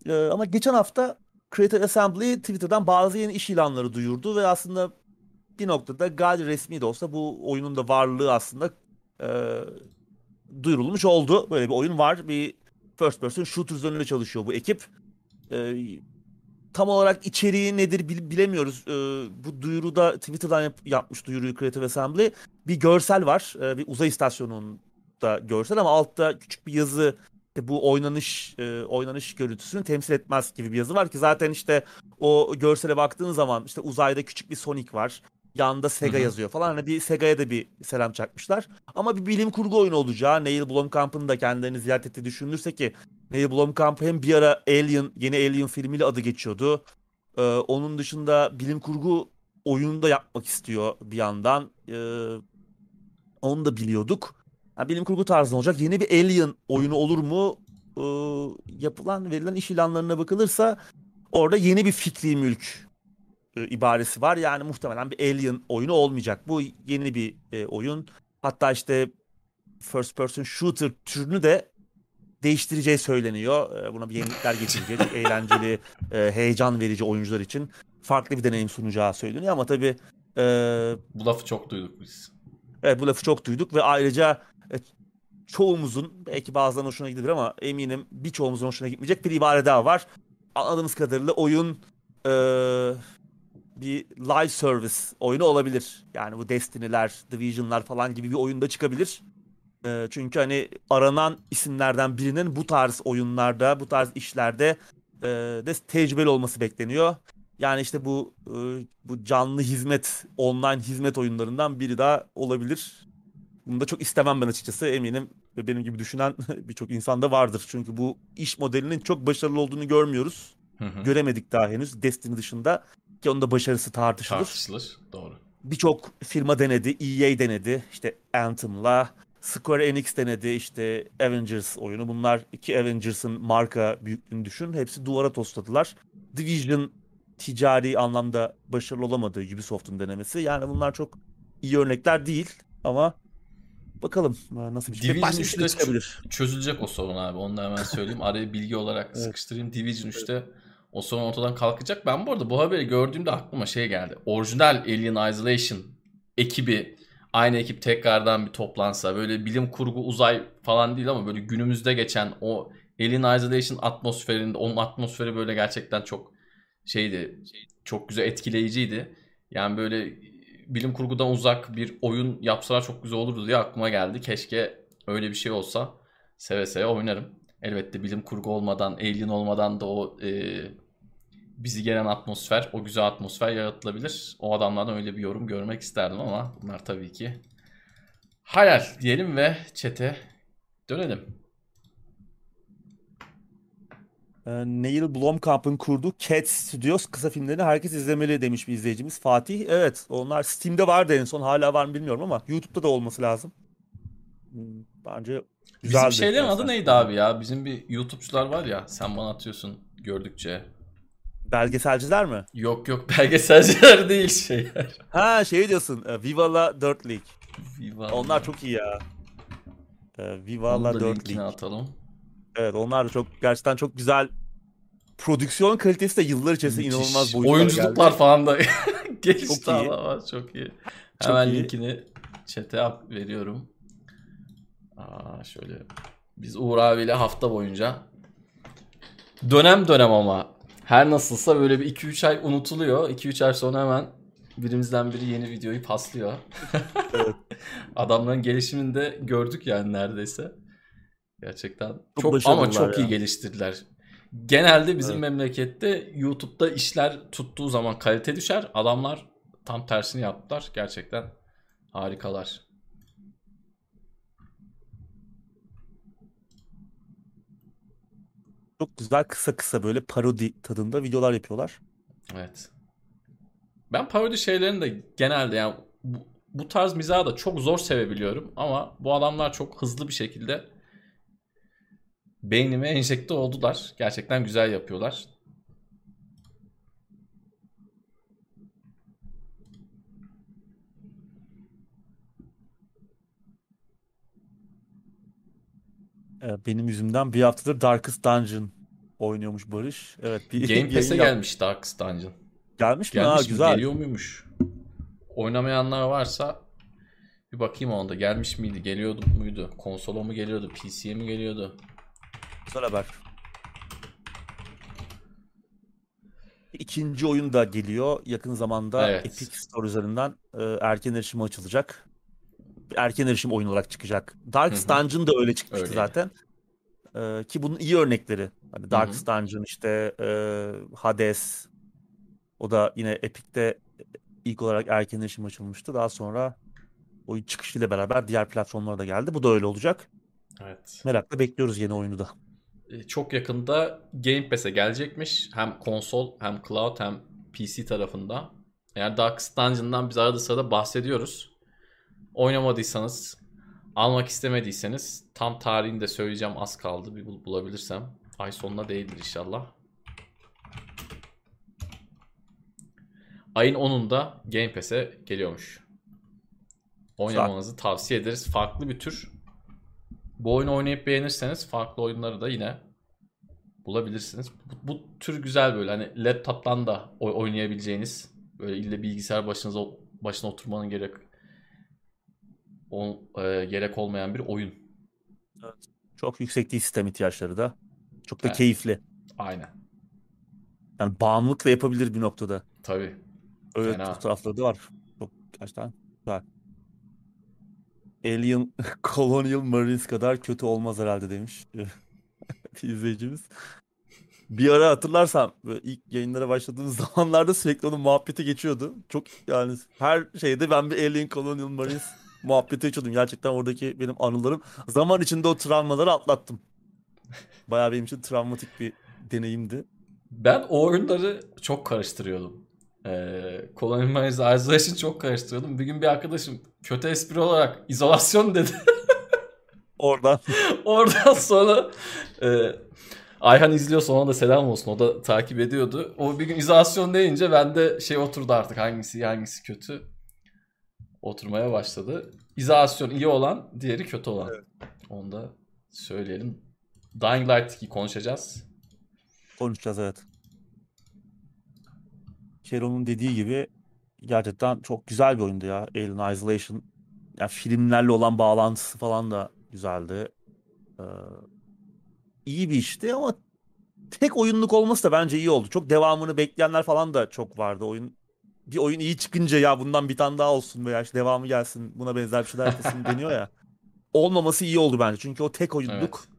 Ee, ama geçen hafta Creative Assembly Twitter'dan bazı yeni iş ilanları duyurdu ve aslında bir noktada gayri resmi de olsa bu oyunun da varlığı aslında e, duyurulmuş oldu. Böyle bir oyun var. Bir first person shooter üzerinde çalışıyor bu ekip. E, tam olarak içeriği nedir bilemiyoruz. E, bu duyuruda Twitter'dan yap, yapmış duyuruyu Creative Assembly. Bir görsel var. E, bir uzay istasyonunda görsel ama altta küçük bir yazı bu oynanış e, oynanış görüntüsünü temsil etmez gibi bir yazı var ki zaten işte o görsele baktığın zaman işte uzayda küçük bir Sonic var. Yanında Sega Hı-hı. yazıyor falan. Hani bir Sega'ya da bir selam çakmışlar. Ama bir bilim kurgu oyunu olacağı Neil Blomkamp'ın da kendilerini ziyaret ettiği düşünülürse ki Neil Blomkamp hem bir ara Alien, yeni Alien filmiyle adı geçiyordu. Ee, onun dışında bilim kurgu oyunu da yapmak istiyor bir yandan. Ee, onu da biliyorduk. Yani bilim kurgu tarzında olacak. Yeni bir Alien oyunu olur mu? Ee, yapılan, verilen iş ilanlarına bakılırsa orada yeni bir fikri mülk e, ibaresi var. Yani muhtemelen bir Alien oyunu olmayacak. Bu yeni bir e, oyun. Hatta işte first person shooter türünü de değiştireceği söyleniyor. E, buna bir yenilikler getirecek. (laughs) eğlenceli, e, heyecan verici oyuncular için farklı bir deneyim sunacağı söyleniyor ama tabii e, bu lafı çok duyduk biz. Evet bu lafı çok duyduk ve ayrıca e, çoğumuzun belki bazılarının hoşuna gidebilir ama eminim birçoğumuzun hoşuna gitmeyecek bir ibare daha var. Anladığımız kadarıyla oyun e, bir live service oyunu olabilir. Yani bu Destiny'ler, Division'lar falan gibi bir oyunda çıkabilir. E, çünkü hani aranan isimlerden birinin bu tarz oyunlarda, bu tarz işlerde e, de tecrübeli olması bekleniyor. Yani işte bu e, bu canlı hizmet, online hizmet oyunlarından biri daha olabilir. Bunu da çok istemem ben açıkçası. Eminim ve benim gibi düşünen (laughs) birçok insan da vardır. Çünkü bu iş modelinin çok başarılı olduğunu görmüyoruz. Hı hı. Göremedik daha henüz Destiny dışında. Ki onun da başarısı tartışılır. Tartışılır, doğru. Birçok firma denedi. EA denedi. İşte Anthem'la. Square Enix denedi işte Avengers oyunu. Bunlar iki Avengers'ın marka büyüklüğünü düşün. Hepsi duvara tosladılar. Division ticari anlamda başarılı olamadı Ubisoft'un denemesi. Yani bunlar çok iyi örnekler değil ama bakalım nasıl bir şey. Division 3'te çıkabilir. çözülecek o sorun abi. Onu da hemen söyleyeyim. (laughs) Araya bilgi olarak evet. sıkıştırayım. Division 3'te o sorun ortadan kalkacak. Ben bu arada bu haberi gördüğümde aklıma şey geldi. Orijinal Alien Isolation ekibi aynı ekip tekrardan bir toplansa böyle bilim kurgu uzay falan değil ama böyle günümüzde geçen o Alien Isolation atmosferinde onun atmosferi böyle gerçekten çok şeydi çok güzel etkileyiciydi. Yani böyle bilim kurgudan uzak bir oyun yapsalar çok güzel olurdu diye aklıma geldi. Keşke öyle bir şey olsa seve seve oynarım. Elbette bilim kurgu olmadan, alien olmadan da o e, bizi gelen atmosfer, o güzel atmosfer yaratılabilir. O adamlardan öyle bir yorum görmek isterdim ama bunlar tabii ki hayal diyelim ve çete dönelim. Ee, Neil Blomkamp'ın kurduğu Cat Studios kısa filmlerini herkes izlemeli demiş bir izleyicimiz. Fatih evet onlar Steam'de vardı en son hala var mı bilmiyorum ama YouTube'da da olması lazım. Hmm, bence güzel. Bizim şeylerin adı neydi abi ya? Bizim bir YouTube'cular var ya sen bana atıyorsun gördükçe. Belgeselciler mi? Yok yok (laughs) belgeselciler değil şeyler. Ha şey diyorsun Viva la 4 League. Viva Onlar çok iyi ya. E, Viva la 4 League. atalım. Evet onlar da çok gerçekten çok güzel prodüksiyon kalitesi de yıllar içerisinde Müthiş. inanılmaz boyutlara Oyunculuklar geldi. falan da (laughs) geçti çok iyi. ama çok iyi. Çok Hemen iyi. linkini chat'e veriyorum. Aa, şöyle Biz Uğur abiyle hafta boyunca dönem dönem ama her nasılsa böyle bir 2-3 ay unutuluyor. 2-3 ay sonra hemen birimizden biri yeni videoyu paslıyor. Evet. (laughs) Adamların gelişimini de gördük yani neredeyse. Gerçekten çok, ama başarılılar çok iyi ya. geliştirdiler. Genelde bizim Evet. memlekette YouTube'da işler tuttuğu zaman kalite düşer. Adamlar tam tersini yaptılar. Gerçekten harikalar. Çok güzel kısa kısa böyle parodi tadında videolar yapıyorlar. Evet. Ben parodi şeylerini de genelde yani bu, bu tarz mizahı da çok zor sevebiliyorum ama bu adamlar çok hızlı bir şekilde beynime enjekte oldular. Gerçekten güzel yapıyorlar. Ee, Benim yüzümden bir haftadır Darkest Dungeon oynuyormuş Barış. Evet bir (laughs) Game Pass'e gelmiş Darkest Dungeon. Gelmiş mi? Gelmiş ha, mi? güzel. Geliyor muymuş? Oynamayanlar varsa bir bakayım onda. Gelmiş miydi? Geliyordu muydu? Konsola mı geliyordu? PC'ye mi geliyordu? Güzel haber. İkinci oyun da geliyor. Yakın zamanda Evet. Epic Store üzerinden e, erken erişime açılacak. Erken erişim oyun olarak çıkacak. Hı. Dungeon da öyle çıkmıştı Öyleydi. zaten. E, ki bunun iyi örnekleri. Hani Darkest Dungeon işte e, Hades. O da yine Epic'te ilk olarak erken erişim açılmıştı. Daha sonra oyun çıkışıyla beraber diğer platformlara da geldi. Bu da öyle olacak. Evet. Merakla bekliyoruz yeni oyunu da. E, çok yakında Game Pass'e gelecekmiş. Hem konsol hem cloud hem PC tarafında. Eğer Darkest Dungeon'dan biz arada sırada bahsediyoruz. Oynamadıysanız, almak istemediyseniz tam tarihini de söyleyeceğim az kaldı bir bul- bulabilirsem. Ay sonuna değildir inşallah. Ayın 10'unda Game Pass'e geliyormuş. Oynamanızı tavsiye ederiz. Farklı bir tür. Bu oyunu oynayıp beğenirseniz farklı oyunları da yine bulabilirsiniz. Bu, bu tür güzel böyle hani laptop'tan da oy- oynayabileceğiniz böyle ille bilgisayar başınıza başına oturmanın gerek o, e, gerek olmayan bir oyun. Çok yüksek değil sistem ihtiyaçları da. Çok da Evet. keyifli. Aynen. Yani bağımlılıkla yapabilir bir noktada. Tabii. Öyle Fena. tarafları da var. Çok gerçekten güzel. Alien (laughs) Colonial Marines kadar kötü olmaz herhalde demiş bir (laughs) izleyicimiz. Bir ara hatırlarsam ilk yayınlara başladığımız (laughs) zamanlarda sürekli onun muhabbeti geçiyordu. Çok yani her şeyde ben bir Alien Colonial Marines muhabbeti geçiyordum. Gerçekten oradaki benim anılarım. Zaman içinde o travmaları atlattım. Bayağı benim için travmatik bir deneyimdi. Ben o oyunları çok karıştırıyordum. Ee, Colonial Marines Isolation çok karıştırıyordum. Bir gün bir arkadaşım kötü espri olarak izolasyon dedi. (laughs) Oradan (laughs) Oradan sonra e, Ayhan izliyorsa ona da selam olsun. O da takip ediyordu. O bir gün izolasyon deyince bende şey oturdu artık hangisi hangisi kötü oturmaya başladı. İzolasyon iyi olan, diğeri kötü olan. Onu da söyleyelim. Dying Light 2 konuşacağız. konuşacağız evet. Keron'un dediği gibi gerçekten çok güzel bir oyundu ya. Alien Isolation. Ya filmlerle olan bağlantısı falan da güzeldi. Ee, iyi bir işti ama tek oyunluk olması da bence iyi oldu. Çok devamını bekleyenler falan da çok vardı. Oyun bir oyun iyi çıkınca ya bundan bir tane daha olsun veya işte devamı gelsin buna benzer bir şeyler yapılsın (laughs) deniyor ya. Olmaması iyi oldu bence. Çünkü o tek oyunluk Evet.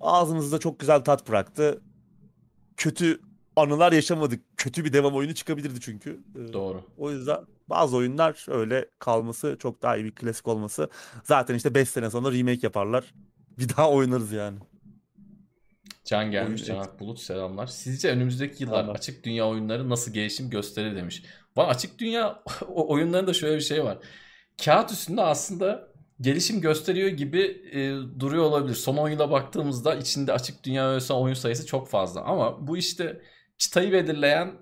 ağzımızda çok güzel tat bıraktı. Kötü anılar yaşamadık. Kötü bir devam oyunu çıkabilirdi çünkü. Ee, Doğru. O yüzden bazı oyunlar öyle kalması çok daha iyi bir klasik olması. Zaten işte 5 sene sonra remake yaparlar. (laughs) Bir daha oynarız yani. Can gelmiş. Can Akbulut selamlar. Sizce önümüzdeki yıllar Selamlar. açık dünya oyunları nasıl gelişim gösterir demiş. Bana açık dünya (laughs) oyunlarında şöyle bir şey var. Kağıt üstünde aslında gelişim gösteriyor gibi e, duruyor olabilir. Son 10 yıla baktığımızda içinde açık dünya oyun sayısı çok fazla. Ama bu işte çıtayı belirleyen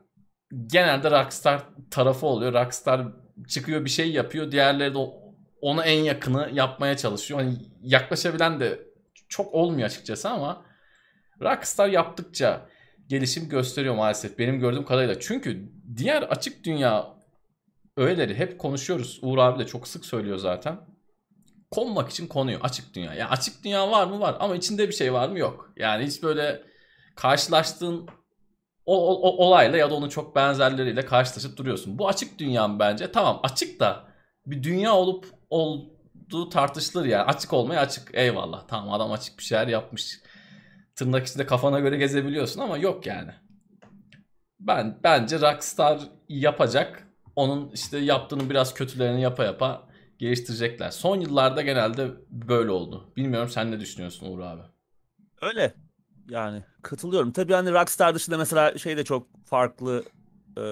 genelde Rockstar tarafı oluyor. Rockstar çıkıyor bir şey yapıyor. Diğerleri de ona en yakını yapmaya çalışıyor. Hani yaklaşabilen de çok olmuyor açıkçası ama Rockstar yaptıkça gelişim gösteriyor maalesef benim gördüğüm kadarıyla. Çünkü diğer açık dünya öğeleri hep konuşuyoruz. Uğur abi de çok sık söylüyor zaten. konmak için konuyor açık dünya. Yani açık dünya var mı? Var ama içinde bir şey var mı? Yok. Yani hiç böyle karşılaştığın o, o, olayla ya da onun çok benzerleriyle karşılaşıp duruyorsun. Bu açık dünya bence. Tamam açık da bir dünya olup olduğu tartışılır yani. Açık olmaya açık. Eyvallah. Tamam adam açık bir şeyler yapmış. Tırnak içinde kafana göre gezebiliyorsun ama yok yani. Ben bence Rockstar yapacak. Onun işte yaptığının biraz kötülerini yapa yapa geliştirecekler. Son yıllarda genelde böyle oldu. Bilmiyorum sen ne düşünüyorsun Uğur abi? Öyle. Yani katılıyorum. Tabii hani Rockstar dışında mesela şey de çok farklı. E,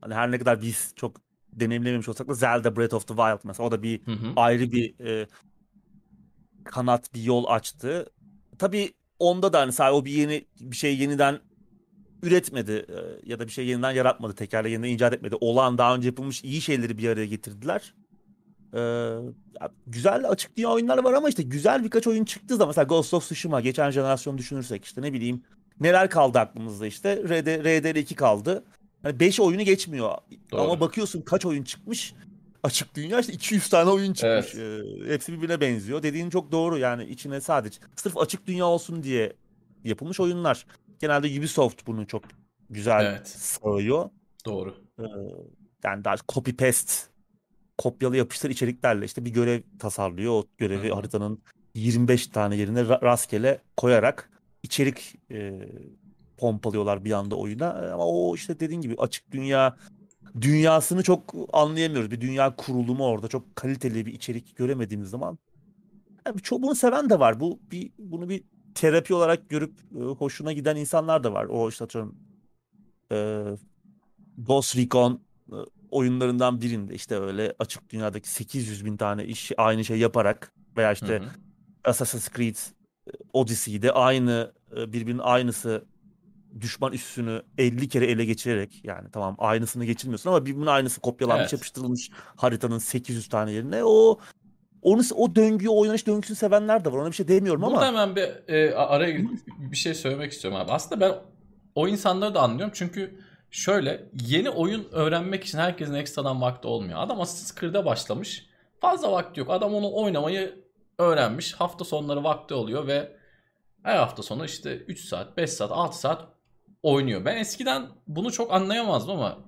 hani her ne kadar biz çok deneyimlememiş olsak da Zelda Breath of the Wild mesela o da bir hı hı. ayrı bir e, kanat bir yol açtı. Tabii onda da hani sadece o bir yeni bir şey yeniden üretmedi e, ya da bir şey yeniden yaratmadı. Tekerle yeniden icat etmedi. Olan daha önce yapılmış iyi şeyleri bir araya getirdiler. Ee, güzel açık dünya oyunlar var ama işte güzel birkaç oyun çıktı da mesela Ghost of Tsushima geçen jenerasyon düşünürsek işte ne bileyim neler kaldı aklımızda işte RD, RDR2 kaldı. Hani 5 oyunu geçmiyor. Doğru. Ama bakıyorsun kaç oyun çıkmış. Açık dünya işte 200 tane oyun çıkmış. Evet. Ee, hepsi birbirine benziyor. Dediğin çok doğru yani içine sadece sırf açık dünya olsun diye yapılmış oyunlar. Genelde Ubisoft bunu çok güzel evet. sağlıyor. Doğru. Ee, yani daha copy paste kopyalı yapıştır içeriklerle işte bir görev tasarlıyor. O görevi Hı-hı. haritanın 25 tane yerine rastgele koyarak içerik e, pompalıyorlar bir anda oyuna. Ama o işte dediğin gibi açık dünya dünyasını çok anlayamıyoruz. Bir dünya kurulumu orada çok kaliteli bir içerik göremediğimiz zaman yani çok bunu seven de var. Bu bir bunu bir terapi olarak görüp e, hoşuna giden insanlar da var. O işte atıyorum e, Ghost Recon e, oyunlarından birinde işte öyle açık dünyadaki 800 bin tane iş aynı şey yaparak veya işte hı hı. Assassin's Creed e, Odyssey'de aynı e, birbirinin aynısı düşman üssünü 50 kere ele geçirerek yani tamam aynısını geçirmiyorsun ama birbirinin aynısı kopyalanmış evet. yapıştırılmış haritanın 800 tane yerine o onu o döngüyü, o oynanış döngüsünü sevenler de var. Ona bir şey demiyorum Burada ama. Burada hemen bir e, araya bir şey söylemek istiyorum abi. Aslında ben o insanları da anlıyorum. Çünkü şöyle yeni oyun öğrenmek için herkesin ekstradan vakti olmuyor. Adam Assassin's Creed'e başlamış. Fazla vakti yok. Adam onu oynamayı öğrenmiş. Hafta sonları vakti oluyor ve her hafta sonu işte 3 saat, 5 saat, 6 saat oynuyor. Ben eskiden bunu çok anlayamazdım ama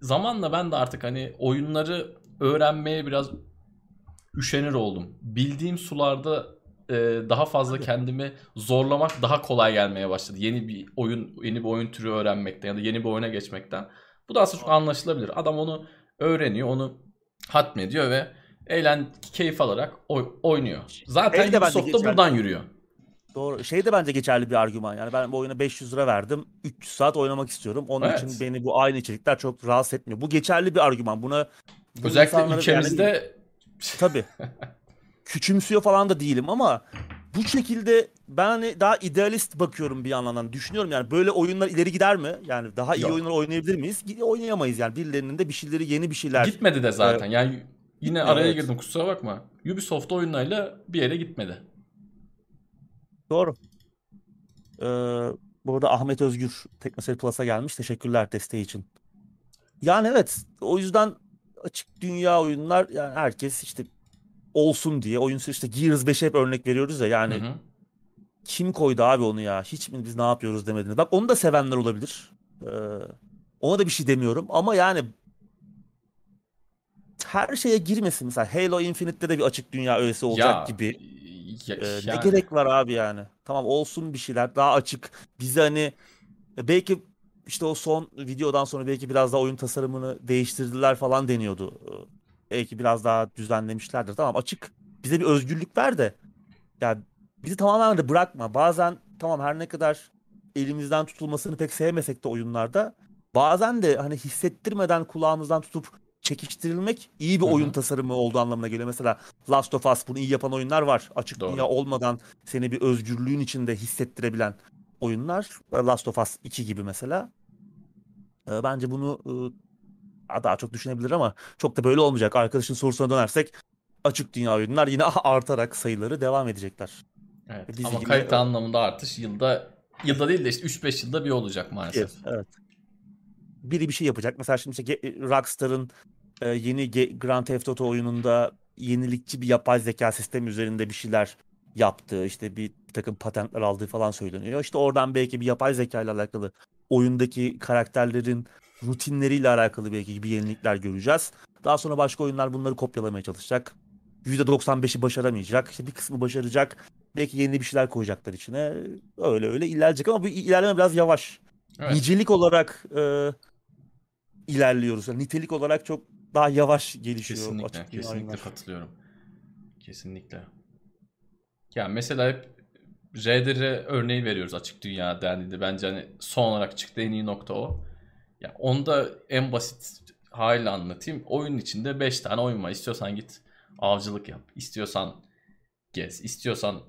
zamanla ben de artık hani oyunları öğrenmeye biraz üşenir oldum. Bildiğim sularda e, daha fazla kendimi zorlamak daha kolay gelmeye başladı. Yeni bir oyun, yeni bir oyun türü öğrenmekten ya da yeni bir oyuna geçmekten. Bu da aslında çok anlaşılabilir. Adam onu öğreniyor, onu hatmediyor ve eğlen keyif alarak oy, oynuyor. Zaten Ubisoft da buradan yürüyor. Doğru. Şey de bence geçerli bir argüman. Yani ben bu oyuna 500 lira verdim. 300 saat oynamak istiyorum. Onun evet. için beni bu aynı içerikler çok rahatsız etmiyor. Bu geçerli bir argüman. Buna özellikle ülkemizde yani, tabii. (laughs) Küçümsüyor falan da değilim ama bu şekilde ben hani daha idealist bakıyorum bir yandan. Düşünüyorum yani böyle oyunlar ileri gider mi? Yani daha iyi Yok. oyunlar oynayabilir miyiz? Oynayamayız yani. Birilerinin de bir şeyleri yeni bir şeyler. Gitmedi de zaten. Ee, yani yine araya evet. girdim kusura bakma. Ubisoft oyunlarıyla bir yere gitmedi. Doğru. Ee, bu arada Ahmet Özgür Teknoseyir Plus'a gelmiş. Teşekkürler desteği için. Yani evet o yüzden açık dünya oyunlar yani herkes işte olsun diye oyun işte Gears 5'e hep örnek veriyoruz ya yani hı hı. kim koydu abi onu ya hiç mi biz ne yapıyoruz demediniz. Bak onu da sevenler olabilir. Ee, ona da bir şey demiyorum ama yani her şeye girmesin mesela Halo Infinite'de de bir açık dünya öğesi olacak ya, gibi. Ya, ee, yani. Ne gerek var abi yani? Tamam olsun bir şeyler daha açık. Bize hani belki işte o son videodan sonra belki biraz daha oyun tasarımını değiştirdiler falan deniyordu. Belki biraz daha düzenlemişlerdir. Tamam açık bize bir özgürlük ver de ya bizi tamamen de bırakma. Bazen tamam her ne kadar elimizden tutulmasını pek sevmesek de oyunlarda bazen de hani hissettirmeden kulağımızdan tutup çekiştirilmek iyi bir Hı-hı. oyun tasarımı olduğu anlamına geliyor. Mesela Last of Us bunu iyi yapan oyunlar var. Açık Doğru. dünya olmadan seni bir özgürlüğün içinde hissettirebilen oyunlar. Last of Us 2 gibi mesela. Ee, bence bunu e, daha çok düşünebilir ama çok da böyle olmayacak. Arkadaşın sorusuna dönersek açık dünya oyunlar yine (laughs) artarak sayıları devam edecekler. Evet, Dizi ama gibi... kalite anlamında artış yılda yılda değil de işte 3-5 yılda bir olacak maalesef. Evet, evet. Biri bir şey yapacak. Mesela şimdi işte Rockstar'ın e, yeni Grand Theft Auto oyununda yenilikçi bir yapay zeka sistemi üzerinde bir şeyler yaptığı, işte bir takım patentler aldığı falan söyleniyor. İşte oradan belki bir yapay zeka ile alakalı oyundaki karakterlerin rutinleriyle alakalı belki bir yenilikler göreceğiz. Daha sonra başka oyunlar bunları kopyalamaya çalışacak. %95'i başaramayacak. İşte bir kısmı başaracak. Belki yeni bir şeyler koyacaklar içine. Öyle öyle ilerleyecek ama bu ilerleme biraz yavaş. Evet. Nicelik olarak e, ilerliyoruz. Yani nitelik olarak çok daha yavaş gelişiyor. Kesinlikle, kesinlikle oyunlar. katılıyorum. Kesinlikle. Ya mesela hep RDR örneği veriyoruz açık dünya dendiğinde. Bence hani son olarak çıktı en iyi nokta o. Ya onu da en basit haliyle anlatayım. Oyunun içinde 5 tane oyun var. İstiyorsan git avcılık yap. İstiyorsan gez. İstiyorsan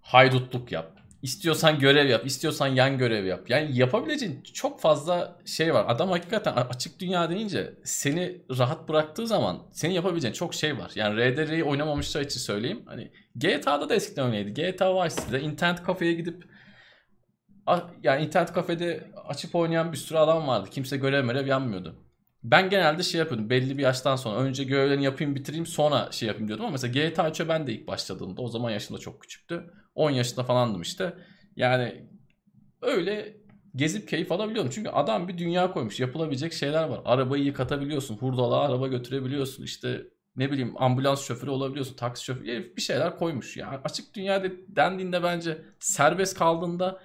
haydutluk yap. İstiyorsan görev yap, istiyorsan yan görev yap. Yani yapabileceğin çok fazla şey var. Adam hakikaten açık dünya deyince seni rahat bıraktığı zaman senin yapabileceğin çok şey var. Yani RDR'yi oynamamışlar için söyleyeyim. Hani GTA'da da eskiden öyleydi. GTA Vice City'de internet kafeye gidip yani internet kafede açıp oynayan bir sürü adam vardı. Kimse görev yanmıyordu. Ben genelde şey yapıyordum belli bir yaştan sonra. Önce görevlerini yapayım bitireyim sonra şey yapayım diyordum ama mesela GTA 3'e ben de ilk başladığımda o zaman yaşında çok küçüktü. 10 yaşında falandım işte. Yani öyle gezip keyif alabiliyorum. Çünkü adam bir dünya koymuş. Yapılabilecek şeyler var. Arabayı yıkatabiliyorsun. Hurdalığa araba götürebiliyorsun. İşte ne bileyim ambulans şoförü olabiliyorsun. Taksi şoförü. Bir şeyler koymuş. Ya açık dünyada dendiğinde bence serbest kaldığında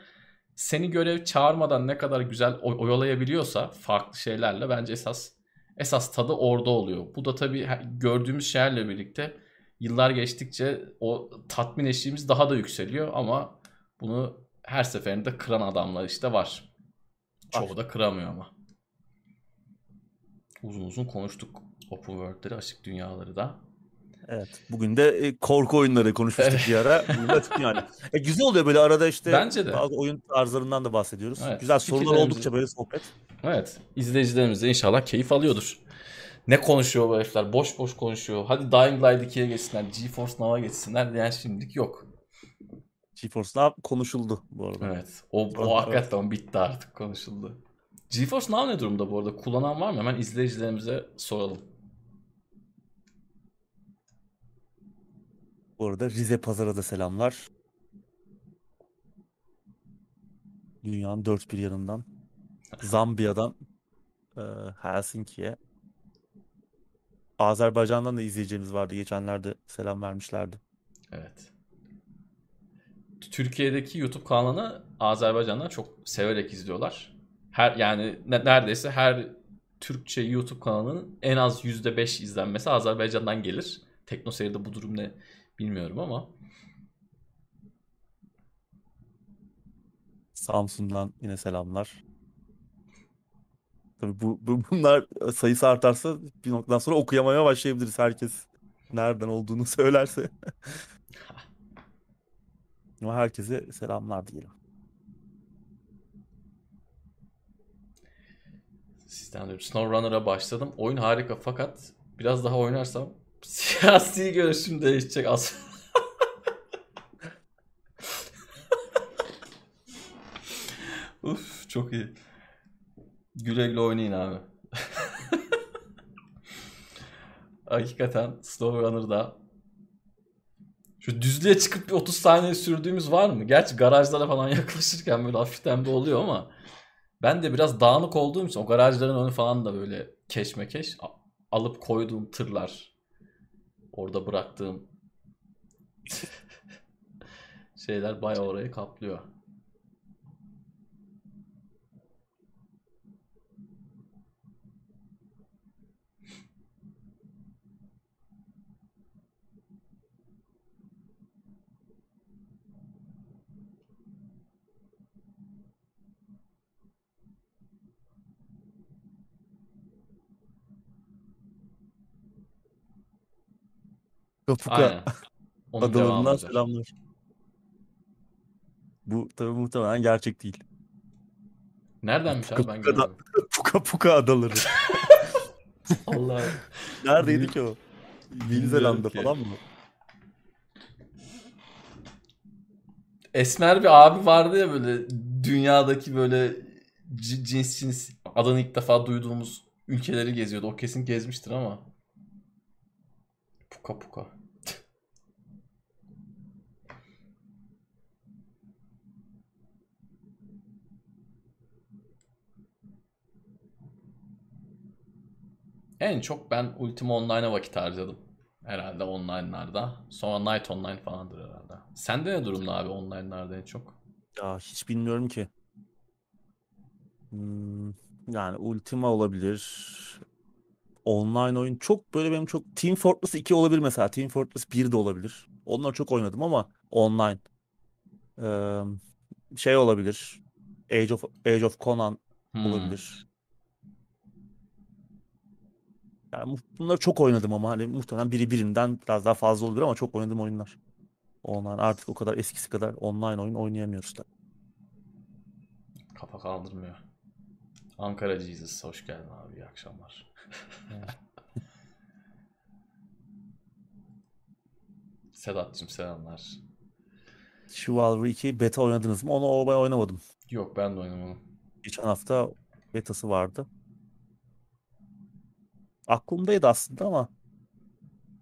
seni görev çağırmadan ne kadar güzel oyalayabiliyorsa farklı şeylerle bence esas esas tadı orada oluyor. Bu da tabii gördüğümüz şeylerle birlikte yıllar geçtikçe o tatmin eşiğimiz daha da yükseliyor ama bunu her seferinde kıran adamlar işte var. Çoğu da kıramıyor ama. Uzun uzun konuştuk open world'leri, açık dünyaları da. Evet. Bugün de e, korku oyunları konuşmuştuk bir ara. (laughs) yani. E, güzel oluyor böyle arada işte Bence de. bazı oyun tarzlarından da bahsediyoruz. Evet. Güzel sorular oldukça böyle sohbet. Evet. İzleyicilerimiz de inşallah keyif alıyordur. Ne konuşuyor bu herifler? Boş boş konuşuyor. Hadi Dying Light 2'ye geçsinler. GeForce Now'a geçsinler diyen şimdilik yok. GeForce Now konuşuldu bu arada. Evet. O, o hakikaten bitti artık konuşuldu. GeForce Now ne durumda bu arada? Kullanan var mı? Hemen izleyicilerimize soralım. Bu arada Rize Pazar'a da selamlar. Dünyanın dört bir yanından. Zambiya'dan e, Helsinki'ye. Azerbaycan'dan da izleyeceğimiz vardı. Geçenlerde selam vermişlerdi. Evet. Türkiye'deki YouTube kanalını Azerbaycan'dan çok severek izliyorlar. Her yani neredeyse her Türkçe YouTube kanalının en az %5 izlenmesi Azerbaycan'dan gelir. Tekno seride bu durum ne bilmiyorum ama. Samsun'dan yine selamlar. Tabii bu, bu bunlar sayısı artarsa bir noktadan sonra okuyamaya başlayabiliriz herkes nereden olduğunu (laughs) söylerse. (laughs) Ama herkese selamlar diyelim. Sizden de SnowRunner'a başladım. Oyun harika fakat biraz daha oynarsam siyasi görüşüm değişecek aslında. Uf çok iyi. Güle güle oynayın abi. Hakikaten SnowRunner'da şu düzlüğe çıkıp bir 30 saniye sürdüğümüz var mı? Gerçi garajlara falan (laughs) yaklaşırken böyle hafiften bir oluyor ama ben de biraz dağınık olduğum için o garajların önü falan da böyle keşmekeş alıp koyduğum tırlar orada bıraktığım (laughs) şeyler bayağı orayı kaplıyor. Kapuka adalarından (laughs) selamlar. Bu tabii muhtemelen gerçek değil. Neredenmiş Puka, abi ben Puka, da, Puka Puka adaları. (laughs) Allah. Neredeydi ki o? Yeni Zelanda falan mı? Esmer bir abi vardı ya böyle dünyadaki böyle cins cins adını ilk defa duyduğumuz ülkeleri geziyordu. O kesin gezmiştir ama. Puka puka. En çok ben Ultima Online'a vakit harcadım. Herhalde online'larda. Sonra Night Online falandır herhalde. Sende ne durumda abi online'larda en çok? Ya hiç bilmiyorum ki. Hmm, yani Ultima olabilir. Online oyun çok böyle benim çok Team Fortress 2 olabilir mesela. Team Fortress 1 de olabilir. Onları çok oynadım ama online. Ee, şey olabilir. Age of Age of Conan Hmm. olabilir. Yani bunları çok oynadım ama hani muhtemelen biri birinden biraz daha fazla olur ama çok oynadım oyunlar. Online artık o kadar eskisi kadar online oyun oynayamıyoruz da. Kafa kaldırmıyor. Ankara Jesus hoş geldin abi iyi akşamlar. (laughs) Sedat'cığım selamlar. Chivalry 2 beta oynadınız mı? Onu ben oynamadım. Yok ben de oynamadım. Geçen hafta betası vardı. Aklımdaydı aslında ama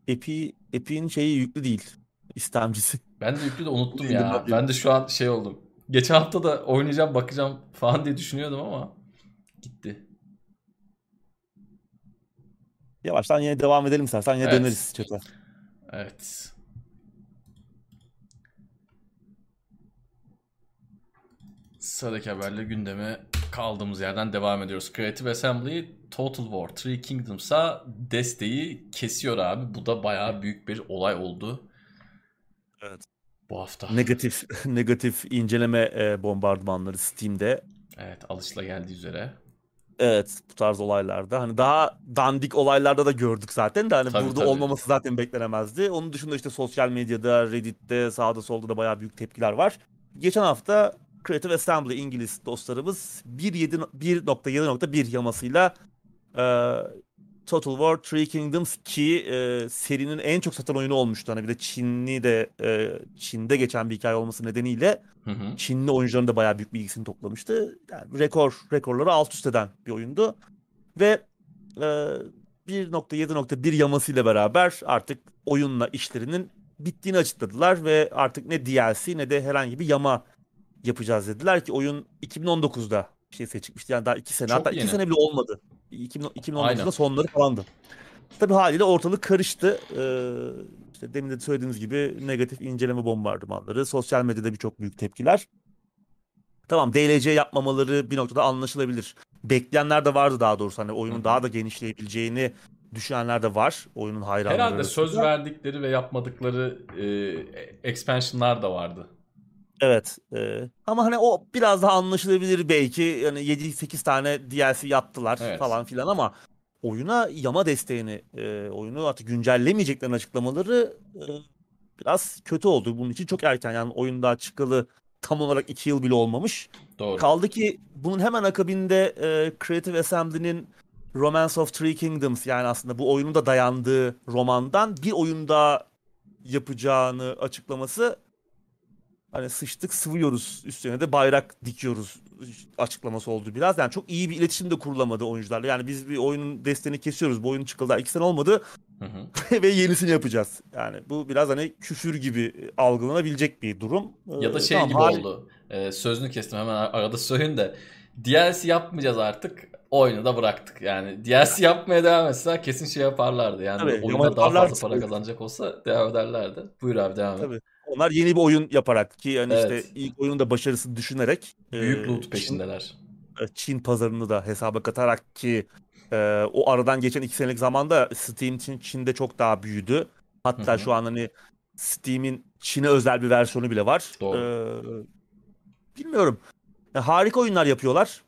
Epi Epi'nin şeyi yüklü değil. İstemcisi. Ben de yüklü de unuttum ya. ben. De şu an şey oldum. Geçen hafta da oynayacağım bakacağım falan diye düşünüyordum ama gitti. Yavaştan yine devam edelim istersen yine Evet. döneriz chat'e. Evet. Sıradaki haberle gündeme kaldığımız yerden devam ediyoruz. Creative Assembly Total War Three Kingdoms'a desteği kesiyor abi. Bu da bayağı büyük bir olay oldu. Evet. Bu hafta. Negatif (laughs) negatif inceleme e, bombardımanları Steam'de. Evet alışla geldiği üzere. Evet bu tarz olaylarda hani daha dandik olaylarda da gördük zaten de hani Tabii, burada tabii. olmaması zaten beklenemezdi. Onun dışında işte sosyal medyada, Reddit'te, sağda solda da bayağı büyük tepkiler var. Geçen hafta Creative Assembly İngiliz dostlarımız 1.7 1.7.1 yamasıyla e, Total War Three Kingdoms ki e, serinin en çok satan oyunu olmuştu. Hani bir de Çinli de e, Çin'de geçen bir hikaye olması nedeniyle Hı hı. Çinli oyuncuların da bayağı büyük bir ilgisini toplamıştı. Yani rekor rekorları alt üst eden bir oyundu. Ve e, 1.7.1 yamasıyla beraber artık oyunla işlerinin bittiğini açıkladılar ve artık ne DLC ne de herhangi bir yama yapacağız dediler ki oyun 2019'da şey çıkmıştı. Yani daha 2 sene Çok hatta 2 yeni. sene bile olmadı. 2000 2019'da Aynen. sonları falandı. Tabii haliyle ortalık karıştı. Ee, işte demin de söylediğiniz gibi negatif inceleme bombardımanları, sosyal medyada birçok büyük tepkiler. Tamam DLC yapmamaları bir noktada anlaşılabilir. Bekleyenler de vardı daha doğrusu hani oyunun Hı daha da genişleyebileceğini düşünenler de var. Oyunun hayranları Herhalde söz verdikleri ve yapmadıkları e, expansionlar da vardı. Evet. e, ama hani o biraz daha anlaşılabilir belki. Yani 7-8 tane DLC yaptılar Evet. falan filan ama oyuna yama desteğini, e, oyunu artık güncellemeyeceklerini açıklamaları e, biraz kötü oldu. Bunun için çok erken. Yani oyun daha çıkalı tam olarak 2 yıl bile olmamış. Doğru. Kaldı ki bunun hemen akabinde e, Creative Assembly'nin Romance of Three Kingdoms yani aslında bu oyunun da dayandığı romandan bir oyun daha yapacağını açıklaması hani sıçtık sıvıyoruz üstüne de bayrak dikiyoruz açıklaması oldu biraz. Yani çok iyi bir iletişim de kurulamadı oyuncularla. Yani biz bir oyunun desteğini kesiyoruz. Bu oyun çıkıldı iki sene olmadı Hı hı. (laughs) ve yenisini yapacağız. Yani bu biraz hani küfür gibi algılanabilecek bir durum. Ya da şey tamam, gibi hal- oldu. Ee, sözünü kestim hemen arada söyleyeyim de. DLC yapmayacağız artık. Oyunu da bıraktık. Yani DLC yapmaya devam etseler kesin şey yaparlardı. Yani Tabii, oyunda daha fazla para kazanacak olsa devam ederlerdi. Buyur abi devam et. Tabii. Onlar yeni bir oyun yaparak ki yani Evet. işte ilk oyunun da başarısını düşünerek Büyük e, loot Çin, peşindeler. Çin pazarını da hesaba katarak ki e, o aradan geçen iki senelik zamanda Steam için Çin'de çok daha büyüdü. Hatta Hı hı. şu an hani Steam'in Çin'e özel bir versiyonu bile var. Doğru. E, bilmiyorum. Ya harika oyunlar yapıyorlar.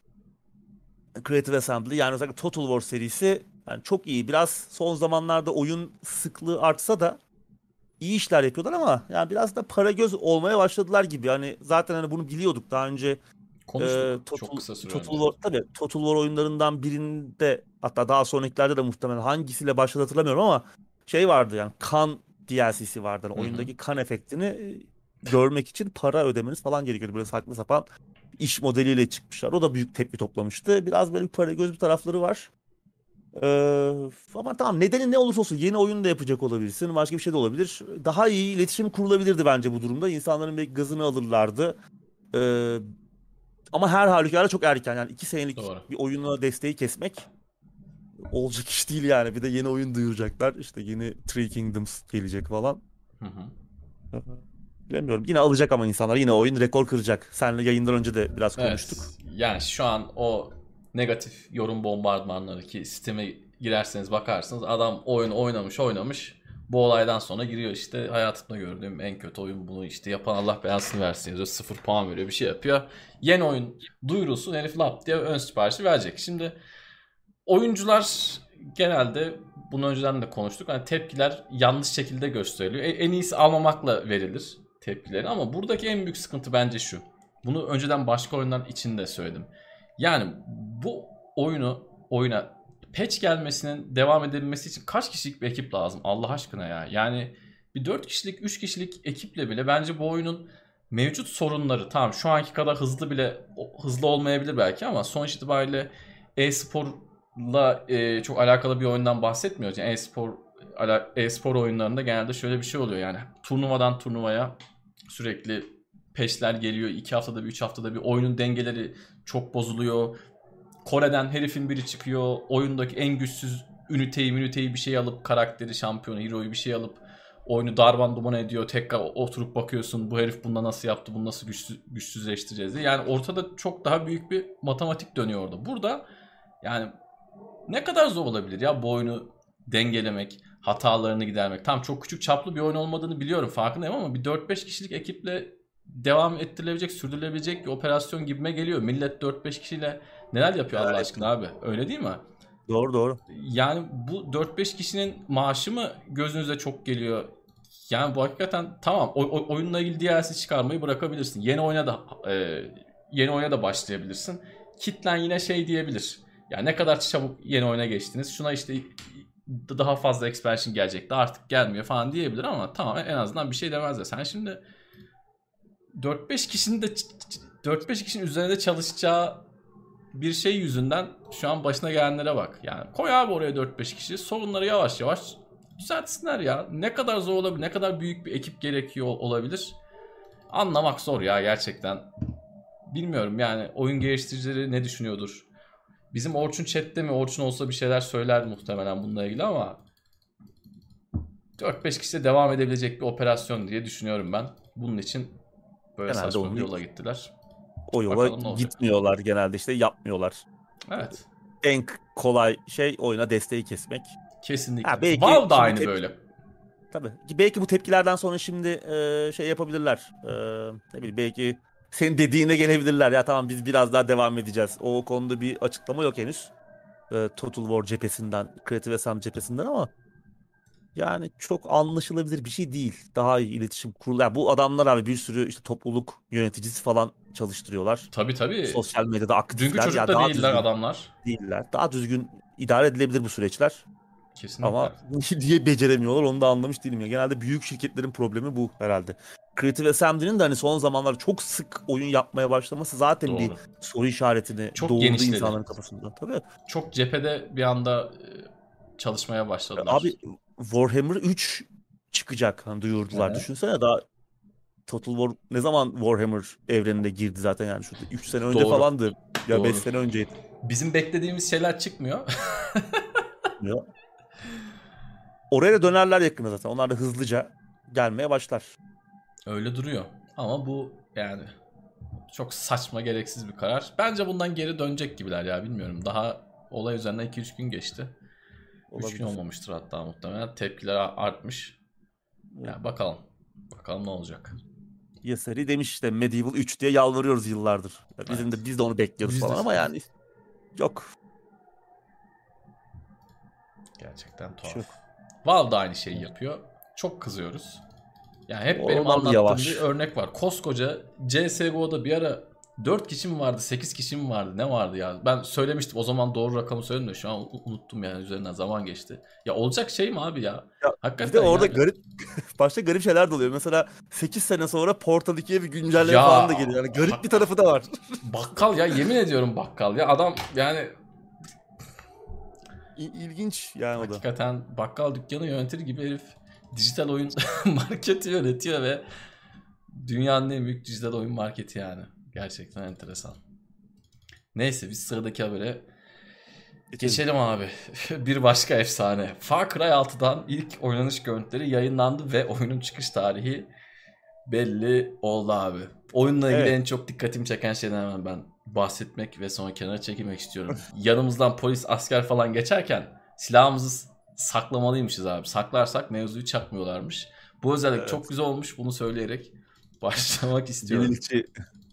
Creative Assembly yani özellikle Total War serisi yani çok iyi. Biraz son zamanlarda oyun sıklığı artsa da iyi işler yapıyorlar ama yani biraz da para göz olmaya başladılar gibi. Hani zaten hani bunu biliyorduk daha önce. Konuştuk Ee, çok Total, kısa süre Total. War, tabii Total War oyunlarından birinde hatta daha sonrakilerde de muhtemelen hangisiyle başladı hatırlamıyorum ama şey vardı yani kan DLC'si vardı. Yani Hı hı. oyundaki kan efektini e, görmek için para ödemeniz falan gerekiyordu. Böyle saçma sapan iş modeliyle çıkmışlar. O da büyük tepki toplamıştı. Biraz böyle para göz bir tarafları var. Ee, ama tamam nedeni ne olursa olsun yeni oyun da yapacak olabilirsin. Başka bir şey de olabilir. Daha iyi iletişim kurulabilirdi bence bu durumda. İnsanların belki gazını alırlardı. Ee, ama her halükarda çok erken. Yani iki senelik Doğru. bir oyuna desteği kesmek olacak iş değil yani. Bir de yeni oyun duyuracaklar. İşte yeni Three Kingdoms gelecek falan. Hı hı. Bilemiyorum. Yine alacak ama insanlar. Yine oyun rekor kıracak. Seninle yayından önce de biraz konuştuk. Evet. Yani şu an o negatif yorum bombardımanları ki Steam'e girerseniz bakarsınız adam oyun oynamış oynamış bu olaydan sonra giriyor işte hayatımda gördüğüm en kötü oyun bunu işte yapan Allah belasını versin yazıyor. Sıfır puan veriyor bir şey yapıyor. Yeni oyun duyurusu herif lap diye ön siparişi verecek. Şimdi oyuncular genelde bunu önceden de konuştuk. Hani tepkiler yanlış şekilde gösteriliyor. E- En iyisi almamakla verilir tepkileri ama buradaki en büyük sıkıntı bence şu. Bunu önceden başka oyunlar için de söyledim. Yani bu oyunu oyuna patch gelmesinin devam edebilmesi için kaç kişilik bir ekip lazım Allah aşkına ya. Yani bir 4 kişilik 3 kişilik ekiple bile bence bu oyunun mevcut sorunları tamam şu anki kadar hızlı bile hızlı olmayabilir belki ama sonuç itibariyle e-sporla e, çok alakalı bir oyundan bahsetmiyoruz. Yani e-spor e-spor oyunlarında genelde şöyle bir şey oluyor yani turnuvadan turnuvaya sürekli peşler geliyor. 2 haftada bir 3 haftada bir oyunun dengeleri çok bozuluyor. Kore'den herifin biri çıkıyor. Oyundaki en güçsüz üniteyi üniteyi bir şey alıp karakteri şampiyonu hero'yu bir şey alıp oyunu darman duman ediyor. Tekrar oturup bakıyorsun bu herif bunda nasıl yaptı bunu nasıl güçsüz, güçsüzleştireceğiz diye. Yani ortada çok daha büyük bir matematik dönüyor orada. Burada yani ne kadar zor olabilir ya bu oyunu dengelemek, hatalarını gidermek. Tam çok küçük çaplı bir oyun olmadığını biliyorum farkındayım ama bir 4-5 kişilik ekiple devam ettirilebilecek, sürdürülebilecek bir operasyon gibime geliyor. Millet 4-5 kişiyle neler yapıyor Allah Evet. aşkına abi? Öyle değil mi? Doğru doğru. Yani bu 4-5 kişinin maaşı mı gözünüze çok geliyor? Yani bu hakikaten tamam o, oyunla ilgili DLC çıkarmayı bırakabilirsin. Yeni oyuna da e, yeni oyuna da başlayabilirsin. Kitlen yine şey diyebilir. Ya ne kadar çabuk yeni oyuna geçtiniz. Şuna işte daha fazla expansion gelecekti artık gelmiyor falan diyebilir ama tamam en azından bir şey demezler. Sen şimdi 4-5 kişinin de 4-5 kişinin üzerinde çalışacağı bir şey yüzünden şu an başına gelenlere bak. Yani koy abi oraya 4-5 kişi sorunları yavaş yavaş düzeltsinler ya. Ne kadar zor olabilir, ne kadar büyük bir ekip gerekiyor olabilir. Anlamak zor ya gerçekten. Bilmiyorum yani oyun geliştiricileri ne düşünüyordur. Bizim Orçun chatte mi? Orçun olsa bir şeyler söyler muhtemelen bununla ilgili ama 4-5 kişiyle devam edebilecek bir operasyon diye düşünüyorum ben. Bunun için böyle Genelde saçma onu- bir yola gittiler. O yola Bakalım gitmiyorlar genelde işte yapmıyorlar. Evet. En kolay şey oyuna desteği kesmek. Kesinlikle. Ha, belki Valve da aynı böyle. Tabii. Belki bu tepkilerden sonra şimdi e, şey yapabilirler. E, ne bileyim belki senin dediğine gelebilirler. Ya tamam biz biraz daha devam edeceğiz. O konuda bir açıklama yok henüz. E, Total War cephesinden, Creative Assembly cephesinden ama yani çok anlaşılabilir bir şey değil. Daha iyi iletişim kurulu. Yani bu adamlar abi bir sürü işte topluluk yöneticisi falan çalıştırıyorlar. Tabii tabii. Sosyal medyada aktifler. Dünkü Ya çocuk da daha değiller düzgün adamlar. değiller. Daha düzgün idare edilebilir bu süreçler. Kesinlikle. Ama niye beceremiyorlar onu da anlamış değilim ya. Genelde büyük şirketlerin problemi bu herhalde. Creative Assembly'nin de hani son zamanlarda çok sık oyun yapmaya başlaması zaten bir Doğru. soru işaretini Çok doğurdu genişledi. insanların kafasında. Tabii. Çok cephede bir anda e, çalışmaya başladılar. Abi Warhammer 3 çıkacak hani duyurdular. Evet. Düşünsene daha Total War ne zaman Warhammer evrenine girdi zaten yani şurada 3 sene önce Doğru. falandı. Ya Doğru. 5 sene önceydi. Bizim beklediğimiz şeyler çıkmıyor. Ya. Oraya da dönerler yakında zaten. Onlar da hızlıca gelmeye başlar. Öyle duruyor. Ama bu yani çok saçma gereksiz bir karar. Bence bundan geri dönecek gibiler ya bilmiyorum. Daha olay üzerinden 2-3 gün geçti. 3 gün Olabilir. olmamıştır hatta muhtemelen. Tepkiler artmış. Ya bakalım. Bakalım ne olacak. Yasari demiş işte Medieval 3 diye yalvarıyoruz yıllardır. Ya Bizim Evet. de biz de onu bekliyoruz Biz de falan ama yani yok. Gerçekten şey tuhaf. yok. Valve da aynı şeyi yapıyor. Çok kızıyoruz. Yani hep benim Oradan anlattığım yavaş. bir örnek var. Koskoca CSGO'da bir ara 4 kişi mi vardı, 8 kişi mi vardı, ne vardı ya? Ben söylemiştim o zaman doğru rakamı söyledim de şu an unuttum yani üzerinden zaman geçti. Ya olacak şey mi abi ya? Ya Hakikaten Bir de orada yani. garip (laughs) başta garip şeyler de oluyor. Mesela 8 sene sonra Portal 2'ye bir güncelleme Ya. falan da geliyor. Yani garip bir tarafı da var. (laughs) Bakkal ya yemin ediyorum bakkal ya adam yani ilginç yani o da. Hakikaten bakkal dükkanı yönetir gibi herif dijital oyun (laughs) marketi yönetiyor ve dünyanın en büyük dijital oyun marketi yani. Gerçekten enteresan. Neyse biz sıradaki habere geçelim abi. (laughs) bir başka efsane. Far Cry 6'dan ilk oynanış görüntüleri yayınlandı ve oyunun çıkış tarihi belli oldu abi. Oyunla ilgili evet. en çok dikkatimi çeken şeyden hemen ben bahsetmek ve sonra kenara çekilmek istiyorum. (laughs) Yanımızdan polis, asker falan geçerken silahımızı saklamalıymışız abi. Saklarsak mevzuyu çakmıyorlarmış. Bu özellik evet. çok güzel olmuş. Bunu söyleyerek (laughs) başlamak istiyorum. Yenilikçi,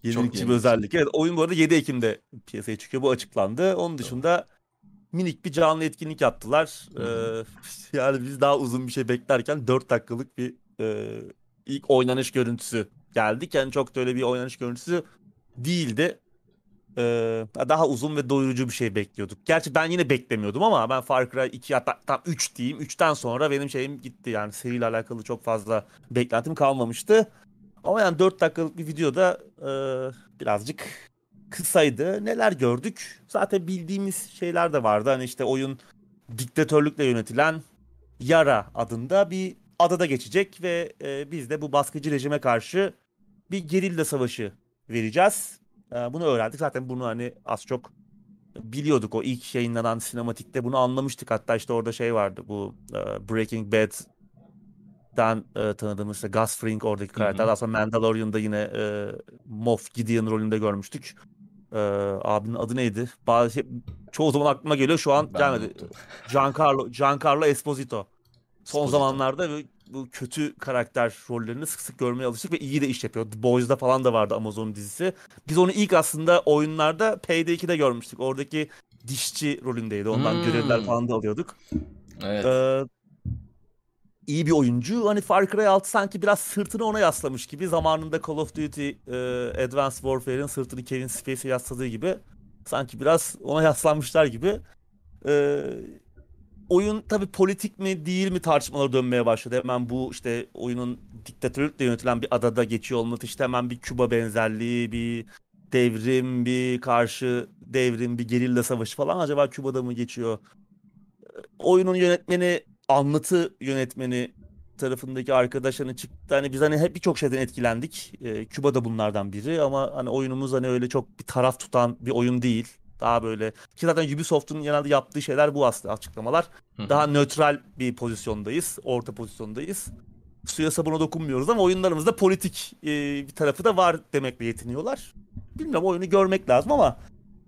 yenilikçi bir özellik. Evet oyun bu arada 7 Ekim'de piyasaya çıkıyor. Bu açıklandı. Onun dışında minik bir canlı etkinlik yaptılar. Ee, (laughs) yani biz daha uzun bir şey beklerken 4 dakikalık bir e, ilk oynanış görüntüsü geldik. Yani çok da öyle bir oynanış görüntüsü değildi. Ee, daha uzun ve doyurucu bir şey bekliyorduk. Gerçi ben yine beklemiyordum ama ben Far Cry 2 hatta tam 3 diyeyim. 3'ten sonra benim şeyim gitti. Yani seriyle alakalı çok fazla beklentim kalmamıştı. Ama yani 4 dakikalık bir videoda e, birazcık kısaydı. Neler gördük? Zaten bildiğimiz şeyler de vardı. Hani işte oyun diktatörlükle yönetilen Yara adında bir adada geçecek ve e, biz de bu baskıcı rejime karşı bir gerilla savaşı vereceğiz. E, bunu öğrendik. Zaten bunu hani az çok biliyorduk o ilk yayınlanan sinematikte bunu anlamıştık. Hatta işte orada şey vardı bu e, Breaking Bad'den e, tanıdığımız işte Gus Fring oradaki karakter. Daha sonra Mandalorian'da yine e, Moff Gideon rolünde görmüştük. E, abinin adı neydi? Bazı şey, çoğu zaman aklıma geliyor şu an ben gelmedi. Giancarlo Giancarlo Esposito. Son Esposito. zamanlarda bu kötü karakter rollerini sık sık görmeye alıştık ve iyi de iş yapıyor. The Boys'da falan da vardı Amazon dizisi. Biz onu ilk aslında oyunlarda Payday 2'de görmüştük. Oradaki dişçi rolündeydi. Ondan hmm. görevler falan da alıyorduk. Evet. Ee, iyi bir oyuncu. Hani Far Cry 6 sanki biraz sırtını ona yaslamış gibi. Zamanında Call of Duty e, Advanced Warfare'in sırtını Kevin Spacey'e yasladığı gibi. Sanki biraz ona yaslanmışlar gibi. Ee, oyun tabi politik mi değil mi tartışmaları dönmeye başladı. Hemen bu işte oyunun diktatörlükle yönetilen bir adada geçiyor olması işte hemen bir Küba benzerliği, bir devrim, bir karşı devrim, bir gerilla savaşı falan acaba Küba'da mı geçiyor? Oyunun yönetmeni, anlatı yönetmeni tarafındaki arkadaş hani çıktı hani biz hani hep birçok şeyden etkilendik. Ee, Küba da bunlardan biri ama hani oyunumuz hani öyle çok bir taraf tutan bir oyun değil. Daha böyle ki zaten Ubisoft'un genelde yaptığı şeyler bu aslında açıklamalar. Daha nötral bir pozisyondayız. Orta pozisyondayız. Suya sabuna dokunmuyoruz ama oyunlarımızda politik e, bir tarafı da var demekle yetiniyorlar. Bilmiyorum oyunu görmek lazım ama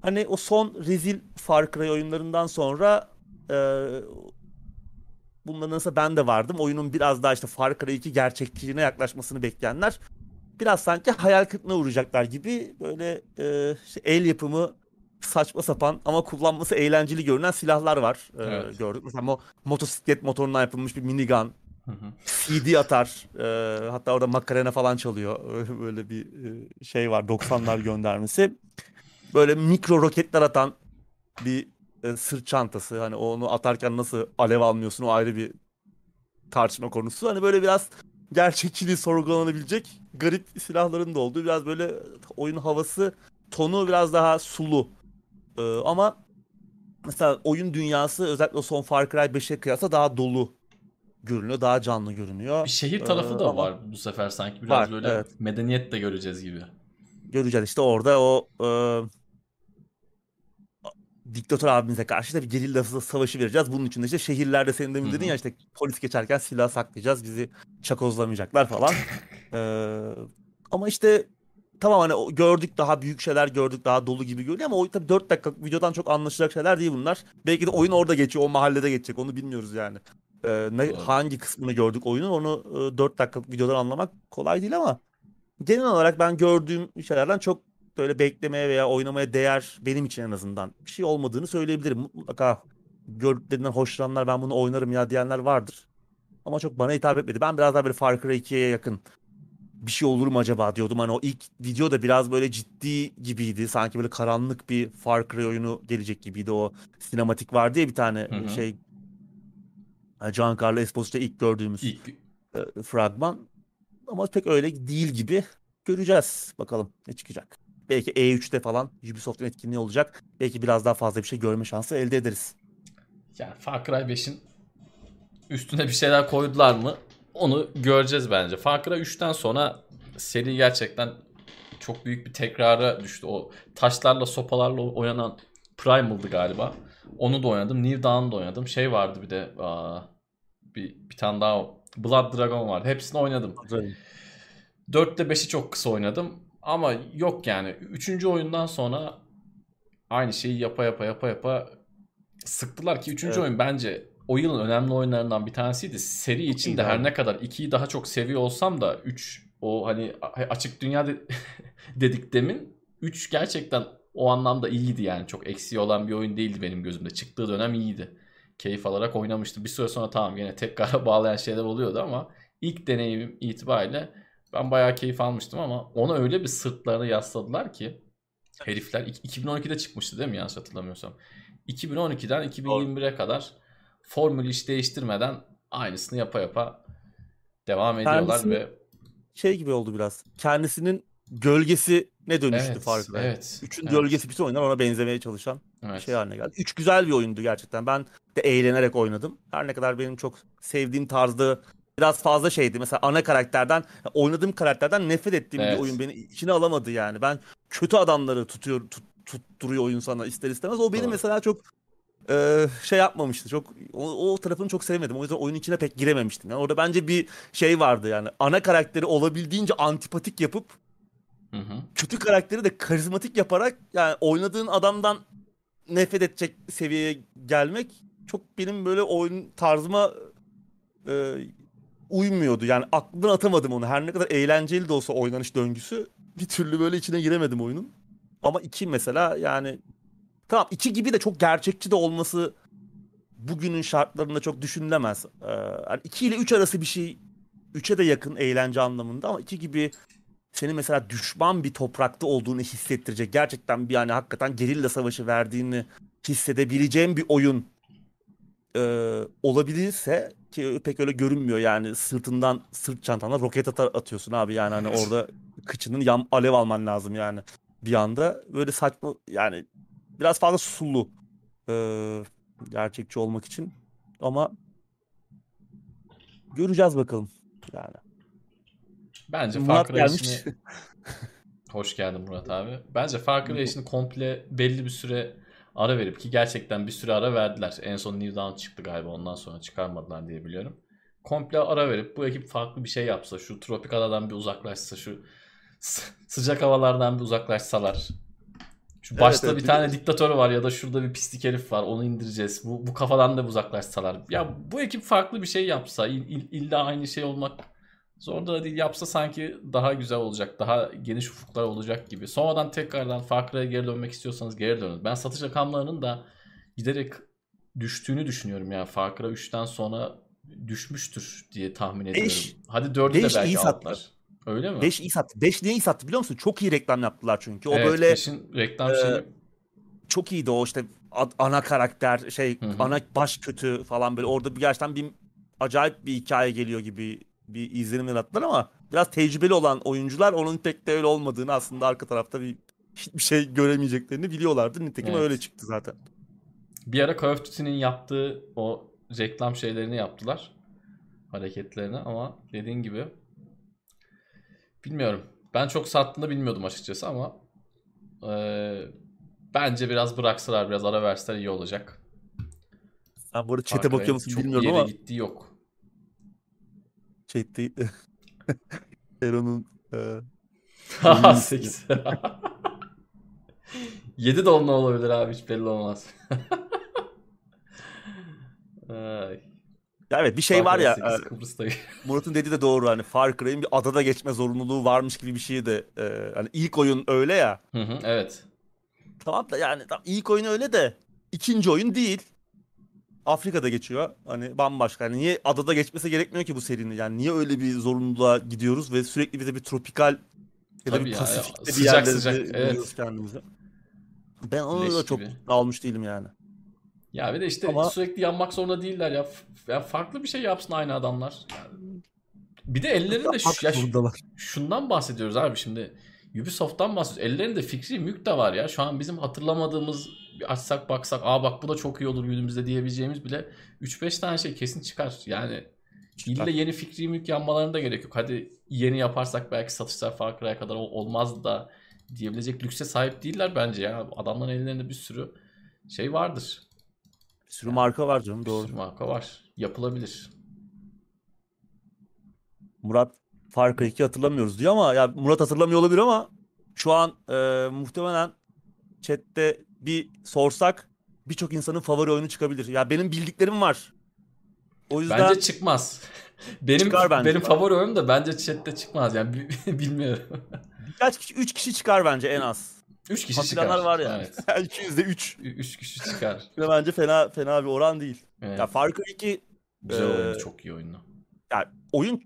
hani o son rezil Far Cry oyunlarından sonra e, bunların nasıl ben de vardım. Oyunun biraz daha işte Far Cry 2 gerçekçiliğine yaklaşmasını bekleyenler biraz sanki hayal kırıklığına uğrayacaklar gibi böyle e, işte el yapımı saçma sapan ama kullanması eğlenceli görünen silahlar var. Ee, evet. Gördük. Mesela o motosiklet motorundan yapılmış bir minigun. Hı hı. CD atar. Ee, hatta orada makarena falan çalıyor. Böyle bir e, şey var 90'lar göndermesi. Böyle mikro roketler atan bir e, sırt çantası. Hani onu atarken nasıl alev almıyorsun o ayrı bir tartışma konusu. Hani böyle biraz gerçekçiliği sorgulanabilecek garip silahların da olduğu biraz böyle oyun havası tonu biraz daha sulu ee, ama mesela oyun dünyası özellikle o son Far Cry 5'e kıyasla daha dolu görünüyor. Daha canlı görünüyor. Bir şehir tarafı ee, da var bu sefer sanki. Biraz var, böyle evet. medeniyet de göreceğiz gibi. Göreceğiz işte orada o e, diktatör abimize karşı da bir gerilla savaşı vereceğiz. Bunun için de işte şehirlerde senin demin dedin ya işte polis geçerken silah saklayacağız. Bizi çakozlamayacaklar falan. (laughs) ee, ama işte tamam hani gördük daha büyük şeyler gördük daha dolu gibi görünüyor ama o tabii 4 dakika videodan çok anlaşılacak şeyler değil bunlar. Belki de oyun orada geçiyor o mahallede geçecek onu bilmiyoruz yani. Ee, ne, hangi kısmını gördük oyunun onu e, 4 dakikalık videodan anlamak kolay değil ama genel olarak ben gördüğüm şeylerden çok böyle beklemeye veya oynamaya değer benim için en azından bir şey olmadığını söyleyebilirim. Mutlaka gördüklerinden hoşlananlar ben bunu oynarım ya diyenler vardır. Ama çok bana hitap etmedi. Ben biraz daha böyle Far Cry 2'ye yakın bir şey olur mu acaba diyordum. Hani o ilk video da biraz böyle ciddi gibiydi. Sanki böyle karanlık bir Far Cry oyunu gelecek gibiydi. O sinematik vardı ya bir tane Hı-hı. şey Giancarlo Esposito ilk gördüğümüz ilk... E, fragman. Ama pek öyle değil gibi. Göreceğiz bakalım ne çıkacak. Belki E3'te falan Ubisoft'un etkinliği olacak. Belki biraz daha fazla bir şey görme şansı elde ederiz. Yani Far Cry 5'in üstüne bir şeyler koydular mı? Onu göreceğiz bence. Far Cry 3'ten sonra seri gerçekten çok büyük bir tekrara düştü. O taşlarla sopalarla oynanan Primal'dı galiba. Onu da oynadım. New Dawn'da oynadım. Şey vardı bir de aa, bir, bir tane daha Blood Dragon vardı. Hepsini oynadım. 4'te 5'i çok kısa oynadım. Ama yok yani. Üçüncü oyundan sonra aynı şeyi yapa yapa yapa yapa sıktılar ki üçüncü Evet. oyun bence o yılın önemli oyunlarından bir tanesiydi. Seri için de her ne kadar 2'yi daha çok seviyor olsam da 3 o hani açık dünya de- (laughs) dedik demin 3 gerçekten o anlamda iyiydi yani. Çok eksiği olan bir oyun değildi benim gözümde. Çıktığı dönem iyiydi. Keyif alarak oynamıştım. Bir süre sonra tamam yine tekrara (laughs) bağlayan şeyler oluyordu ama ilk deneyimim itibariyle ben bayağı keyif almıştım ama ona öyle bir sırtlarını yasladılar ki herifler ik- 2012'de çıkmıştı değil mi yanlış hatırlamıyorsam. 2012'den 2021'e kadar formülü hiç değiştirmeden aynısını yapa yapa devam ediyorlar Kendisini- ve Şey gibi oldu biraz. Kendisinin gölgesi ne dönüştü evet, Far Cry. evet, Üçün evet, gölgesi bütün oyunlar ona benzemeye çalışan bir evet. şey haline geldi. Üç güzel bir oyundu gerçekten. Ben de eğlenerek oynadım. Her ne kadar benim çok sevdiğim tarzda biraz fazla şeydi. Mesela ana karakterden, oynadığım karakterden nefret ettiğim Evet. bir oyun beni içine alamadı yani. Ben kötü adamları tutuyor, tut, tutturuyor oyun sana ister istemez. O beni Doğru. mesela çok e, şey yapmamıştı. Çok o, o tarafını çok sevmedim. O yüzden oyunun içine pek girememiştim. Yani orada bence bir şey vardı yani. Ana karakteri olabildiğince antipatik yapıp Hı hı. kötü karakteri de karizmatik yaparak yani oynadığın adamdan nefret edecek seviyeye gelmek çok benim böyle oyun tarzıma e, uymuyordu. Yani aklımdan atamadım onu. Her ne kadar eğlenceli de olsa oynanış döngüsü bir türlü böyle içine giremedim oyunun. Ama iki mesela yani tamam iki gibi de çok gerçekçi de olması bugünün şartlarında çok düşünülemez. Ee, yani iki ile üç arası bir şey üçe de yakın eğlence anlamında ama iki gibi seni mesela düşman bir toprakta olduğunu hissettirecek gerçekten bir yani hakikaten gerilla savaşı verdiğini hissedebileceğin bir oyun e, olabilirse ki pek öyle görünmüyor yani sırtından sırt çantana roket atar atıyorsun abi yani hani orada kıçının yan alev alman lazım yani bir anda böyle saçma yani biraz fazla sulu e, gerçekçi olmak için ama göreceğiz bakalım yani. Bence Far Murat Cry gelmiş. (laughs) Hoş geldin Murat abi. Bence Far Cry komple belli bir süre ara verip ki gerçekten bir süre ara verdiler. En son New Dawn çıktı galiba ondan sonra çıkarmadılar diye biliyorum. Komple ara verip bu ekip farklı bir şey yapsa, şu tropik adadan bir uzaklaşsa, şu sı- sıcak havalardan bir uzaklaşsalar. Şu Evet, başta evet, bir tane diktatör var ya da şurada bir pislik herif var onu indireceğiz. Bu, bu kafadan da uzaklaşsalar. Ya bu ekip farklı bir şey yapsa il- il- illa aynı şey olmak Zor da değil yapsa sanki daha güzel olacak. Daha geniş ufuklar olacak gibi. Sonradan tekrardan Far geri dönmek istiyorsanız geri dönün. Ben satış rakamlarının da giderek düştüğünü düşünüyorum ya. Far Cry 3'ten sonra düşmüştür diye tahmin ediyorum. Beş- Hadi 4'ü de belki iyi sattı. aldılar. Öyle mi? 5 iyi sattı. 5 niye iyi sattı biliyor musun? Çok iyi reklam yaptılar çünkü. O evet, böyle peşin reklam e, şeyi. çok iyiydi o işte ana karakter şey Hı hı. ana baş kötü falan böyle orada bir gerçekten bir acayip bir hikaye geliyor gibi bir izlenim yarattılar ama biraz tecrübeli olan oyuncular onun pek de öyle olmadığını aslında arka tarafta bir hiçbir şey göremeyeceklerini biliyorlardı. Nitekim Evet. öyle çıktı zaten. Bir ara Call of Duty'nin yaptığı o reklam şeylerini yaptılar. Hareketlerini ama dediğin gibi bilmiyorum. Ben çok sattığını bilmiyordum açıkçası ama eee, bence biraz bıraksalar biraz ara verseler iyi olacak. Ben bu arada chat'e bakıyor musun çok bilmiyorum bir yere ama gittiği yok. Chat'te (laughs) Eron'un e, Haha, İyi. 8. 7 de onunla olabilir abi hiç belli olmaz. (laughs) Ay, ya evet bir şey Far var ya 8 e. (laughs) Murat'ın dediği de doğru hani Far Cry'in bir adada geçme zorunluluğu varmış gibi bir şey de e, hani ilk oyun öyle ya. Hı hı, evet. Tamam da yani tam ilk oyun öyle de ikinci oyun değil. Afrika'da geçiyor. Hani bambaşka. Yani niye adada geçmesi gerekmiyor ki bu serinin? Yani niye öyle bir zorunluluğa gidiyoruz ve sürekli bize bir tropikal ya da Tabii bir ya, Pasifik'te bir sıcak yerlerde sıcak, evet. kendimizi. Ben onu Leş da çok gibi. almış değilim yani. Ya bir de işte Ama- sürekli yanmak zorunda değiller ya. Ya farklı bir şey yapsın aynı adamlar. Yani bir de ellerinde şu, ya şundan bahsediyoruz abi şimdi. Ubisoft'tan bahsediyoruz. Ellerinde fikri mülk de var ya. Şu an bizim hatırlamadığımız bir açsak baksak aa bak bu da çok iyi olur günümüzde diyebileceğimiz bile 3-5 tane şey kesin çıkar. Yani çıkar. illa yeni fikri mülk yanmalarına da gerek yok. Hadi yeni yaparsak belki satışlar Far kadar olmaz da diyebilecek lükse sahip değiller bence ya. Adamların ellerinde bir sürü şey vardır. Bir sürü marka var canım doğru. Bir sürü marka var. Yapılabilir. Murat Far Cry 2 hatırlamıyoruz diyor ama ya Murat hatırlamıyor olabilir ama şu an e, muhtemelen chatte bir sorsak birçok insanın favori oyunu çıkabilir. Ya benim bildiklerim var. O yüzden bence çıkmaz. (laughs) benim bence. benim favori oyunum da bence chatte çıkmaz yani (laughs) bilmiyorum. Birkaç kişi 3 kişi çıkar bence en az. 3 kişi Hatıranlar çıkar. var yani. Evet. 200'de 3. 3 kişi çıkar. (laughs) bence fena fena bir oran değil. Evet. Ya Far Cry 2 güzel e, oyundu, çok iyi oyundu. Yani oyun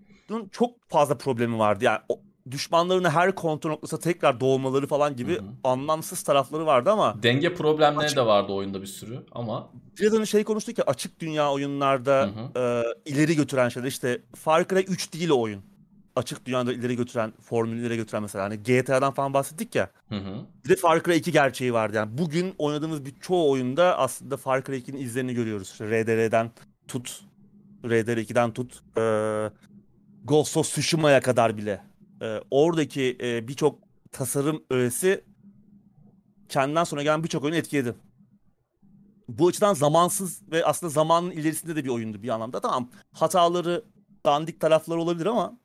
çok fazla problemi vardı. Yani o, düşmanlarını her kontrol noktası tekrar doğmaları falan gibi Hı-hı. anlamsız tarafları vardı ama denge problemleri açık... de vardı oyunda bir sürü ama önce şey konuştuk ya açık dünya oyunlarda e, ileri götüren şeyler işte Far Cry 3 değil o oyun. Açık dünyada ileri götüren, formülü ileri götüren mesela hani GTA'dan falan bahsettik ya. Hı hı. Bir de Far Cry 2 gerçeği vardı. Yani bugün oynadığımız bir çoğu oyunda aslında Far Cry 2'nin izlerini görüyoruz. İşte RDR'den tut, RDR2'den tut, e, Ghost of Tsushima'ya kadar bile e, oradaki e, birçok tasarım öğesi kendinden sonra gelen birçok oyunu etkiledi. Bu açıdan zamansız ve aslında zamanın ilerisinde de bir oyundu bir anlamda. Tamam hataları, dandik tarafları olabilir ama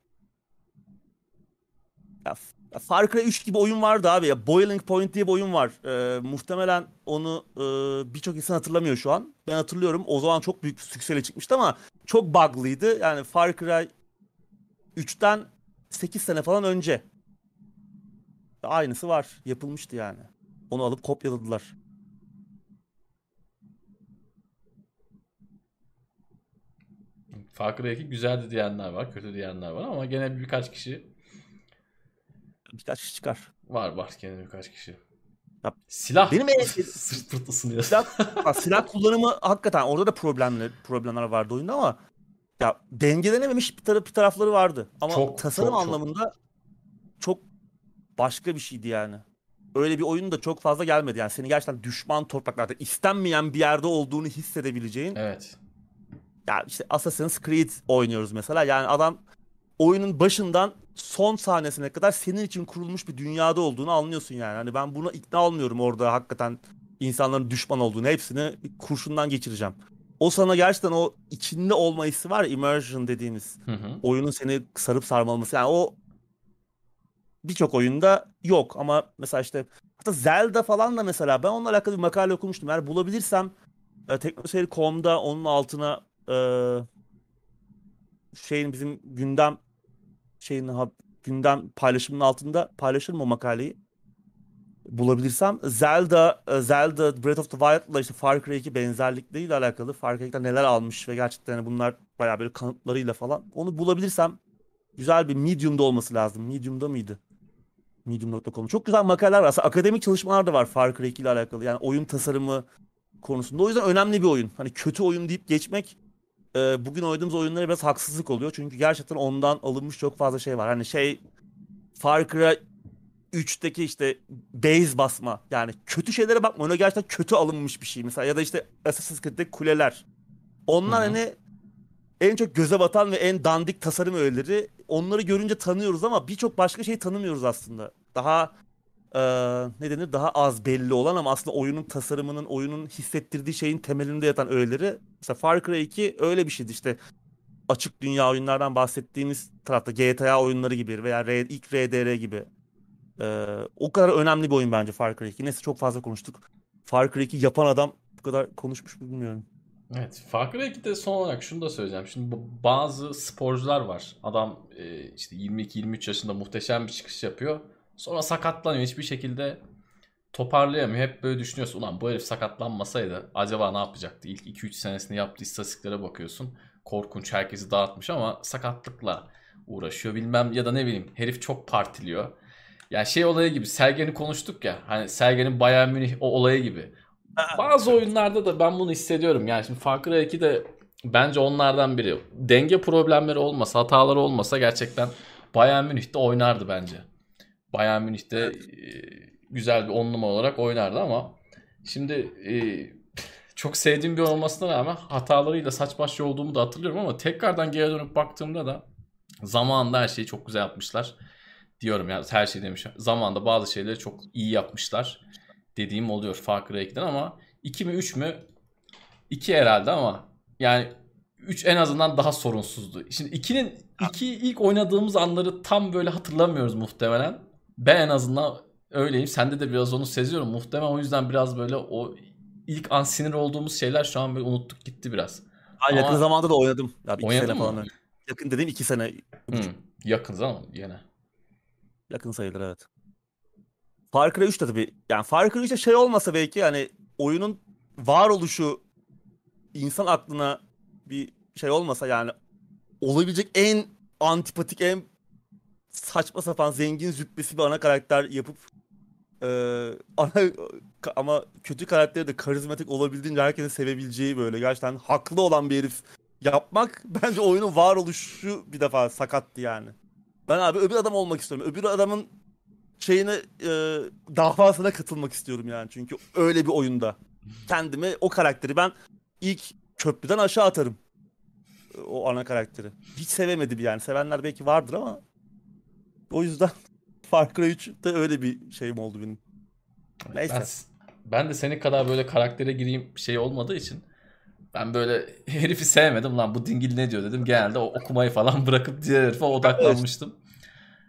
ya, Far Cry 3 gibi oyun vardı abi ya. Boiling Point diye bir oyun var. Ee, muhtemelen onu e, birçok insan hatırlamıyor şu an. Ben hatırlıyorum. O zaman çok büyük bir sükseyle çıkmıştı ama çok bug'lıydı. Yani Far Cry 3'ten 8 sene falan önce. Aynısı var. Yapılmıştı yani. Onu alıp kopyaladılar. Far Cry 2 güzeldi diyenler var, kötü diyenler var ama gene birkaç kişi birkaç kişi çıkar. Var var gene birkaç kişi. Ya, silah. Benim en (laughs) sırt pırt ısınıyor. Silah, silah kullanımı hakikaten orada da problemler problemler vardı oyunda ama ya dengelenememiş bir, taraf, bir tarafları vardı. Ama çok, tasarım çok, anlamında çok. çok başka bir şeydi yani. Öyle bir oyun da çok fazla gelmedi. Yani seni gerçekten düşman topraklarda istenmeyen bir yerde olduğunu hissedebileceğin. Evet. Ya işte Assassin's Creed oynuyoruz mesela. Yani adam oyunun başından son sahnesine kadar senin için kurulmuş bir dünyada olduğunu anlıyorsun yani. Hani ben buna ikna olmuyorum orada hakikaten insanların düşman olduğunu. Hepsini kurşundan geçireceğim o sana gerçekten o içinde olma hissi var immersion dediğimiz. Hı hı. Oyunun seni sarıp sarmalaması. Yani o birçok oyunda yok ama mesela işte hatta Zelda falan da mesela ben onunla alakalı bir makale okumuştum. Eğer bulabilirsem e, teknoseyir.com'da onun altına e, şeyin bizim gündem şeyin gündem paylaşımının altında paylaşırım o makaleyi bulabilirsem Zelda e, Zelda Breath of the Wild'la işte Far Cry 2 benzerlikleriyle alakalı Far Cry 2'den neler almış ve gerçekten hani bunlar bayağı böyle kanıtlarıyla falan onu bulabilirsem güzel bir Medium'da olması lazım. Medium'da mıydı? Medium.com. Çok güzel makaleler var. Aslında akademik çalışmalar da var Far Cry 2 ile alakalı. Yani oyun tasarımı konusunda. O yüzden önemli bir oyun. Hani kötü oyun deyip geçmek e, bugün oynadığımız oyunlara biraz haksızlık oluyor. Çünkü gerçekten ondan alınmış çok fazla şey var. Hani şey Far Cry 3'teki işte base basma yani kötü şeylere bakma. Ona gerçekten kötü alınmış bir şey mesela. Ya da işte Assassin's Creed'deki kuleler. Onlar Hı-hı. hani en çok göze batan ve en dandik tasarım öğeleri. Onları görünce tanıyoruz ama birçok başka şey tanımıyoruz aslında. Daha e, ne denir? Daha az belli olan ama aslında oyunun tasarımının oyunun hissettirdiği şeyin temelinde yatan öğeleri. Mesela Far Cry 2 öyle bir şeydi işte. Açık dünya oyunlardan bahsettiğimiz tarafta GTA oyunları gibi veya ilk RDR gibi ee, o kadar önemli bir oyun bence Far Cry 2. Neyse çok fazla konuştuk. Far Cry 2 yapan adam bu kadar konuşmuş mu bilmiyorum. Evet. Far Cry 2'de son olarak şunu da söyleyeceğim. Şimdi bazı sporcular var. Adam e, işte 22-23 yaşında muhteşem bir çıkış yapıyor. Sonra sakatlanıyor. Hiçbir şekilde toparlayamıyor. Hep böyle düşünüyorsun. Ulan bu herif sakatlanmasaydı acaba ne yapacaktı? İlk 2-3 senesini yaptığı istatistiklere bakıyorsun. Korkunç herkesi dağıtmış ama sakatlıkla uğraşıyor. Bilmem ya da ne bileyim herif çok partiliyor ya şey olayı gibi Sergen'i konuştuk ya. Hani Sergen'in Bayern Münih o olayı gibi. Bazı oyunlarda da ben bunu hissediyorum. Yani şimdi Far Cry 2 de bence onlardan biri. Denge problemleri olmasa, hataları olmasa gerçekten Bayern Münih'te oynardı bence. Bayern Münih'te e, güzel bir on numara olarak oynardı ama şimdi e, çok sevdiğim bir olmasına rağmen hatalarıyla saç baş yolduğumu da hatırlıyorum ama tekrardan geri dönüp baktığımda da zamanında her şeyi çok güzel yapmışlar diyorum yani her şey demiş. Zamanında bazı şeyleri çok iyi yapmışlar dediğim oluyor Far Cry 2'den ama 2 mi 3 mü? 2 herhalde ama yani 3 en azından daha sorunsuzdu. Şimdi 2'nin 2 ilk oynadığımız anları tam böyle hatırlamıyoruz muhtemelen. Ben en azından öyleyim. Sende de biraz onu seziyorum. Muhtemelen o yüzden biraz böyle o ilk an sinir olduğumuz şeyler şu an böyle unuttuk gitti biraz. Ha, yakın Ama- zamanda da oynadım. Ya, iki sene mı? falan. Yakın dediğim iki sene. Hı, yakın zaman yine. Yakın sayılır evet. Far Cry 3 de tabii. Yani Far Cry 3'te şey olmasa belki hani oyunun varoluşu insan aklına bir şey olmasa yani olabilecek en antipatik en saçma sapan zengin züppesi bir ana karakter yapıp eee, (laughs) ana ama kötü karakteri de karizmatik olabildiğince herkesin sevebileceği böyle gerçekten haklı olan bir herif yapmak (laughs) bence oyunun varoluşu bir defa sakattı yani. Ben abi öbür adam olmak istiyorum. Öbür adamın şeyine e, davasına katılmak istiyorum yani. Çünkü öyle bir oyunda. Kendimi o karakteri ben ilk köprüden aşağı atarım. O ana karakteri. Hiç sevemedim yani. Sevenler belki vardır ama o yüzden (laughs) Far Cry 3'te öyle bir şeyim oldu benim. Neyse. Ben, ben de senin kadar böyle karaktere gireyim şey olmadığı için ben böyle (laughs) herifi sevmedim lan bu dingil ne diyor dedim. Genelde o okumayı falan (laughs) bırakıp diğer herife odaklanmıştım.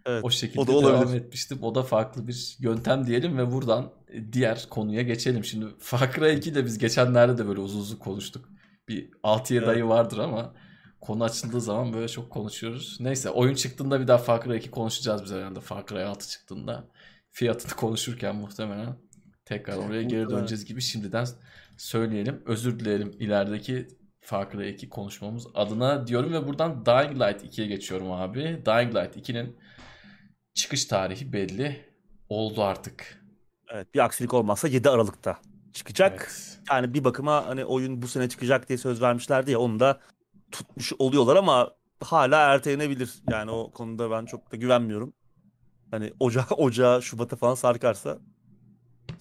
Evet. O şekilde o da olabilir. devam etmiştim. O da farklı bir yöntem diyelim ve buradan diğer konuya geçelim. Şimdi Far Cry 2 de biz geçenlerde de böyle uzun uzun konuştuk. Bir 6-7 Evet. ayı vardır ama konu açıldığı zaman böyle çok konuşuyoruz. Neyse oyun çıktığında bir daha Far Cry 2 konuşacağız biz herhalde. Far Cry 6 çıktığında fiyatını (laughs) konuşurken muhtemelen tekrar oraya geri döneceğiz gibi şimdiden söyleyelim. Özür dileyelim ilerideki Far Cry 2 konuşmamız adına diyorum ve buradan Dying Light 2'ye geçiyorum abi. Dying Light 2'nin çıkış tarihi belli oldu artık. Evet, bir aksilik olmazsa 7 Aralık'ta çıkacak. Evet. Yani bir bakıma hani oyun bu sene çıkacak diye söz vermişlerdi ya onu da tutmuş oluyorlar ama hala ertelenebilir. Yani o konuda ben çok da güvenmiyorum. Hani Ocağı, Ocağı Şubat'a falan sarkarsa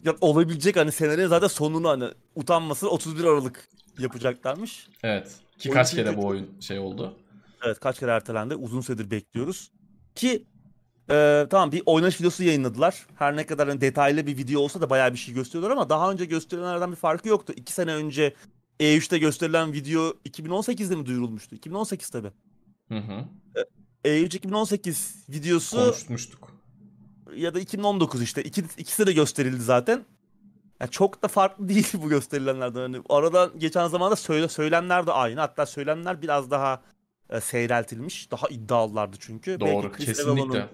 ya olabilecek hani senenin zaten sonunu hani utanmasın 31 Aralık yapacaklarmış. Evet. Ki kaç kere bu oyun şey oldu? Evet kaç kere ertelendi. Uzun süredir bekliyoruz. Ki e, tamam bir oynanış videosu yayınladılar. Her ne kadar hani detaylı bir video olsa da bayağı bir şey gösteriyorlar ama daha önce gösterilenlerden bir farkı yoktu. İki sene önce E3'te gösterilen video 2018'de mi duyurulmuştu? 2018 tabii. Hı hı. E3 2018 videosu Konuşmuştuk. Ya da 2019 işte. İki, ikisi de gösterildi zaten. Ya çok da farklı (laughs) değil bu gösterilenlerden. Hani aradan geçen zamanda söyle, söylemler de aynı. Hatta söylemler biraz daha e, seyreltilmiş. Daha iddialılardı çünkü. Belki Doğru. Chris Kesinlikle.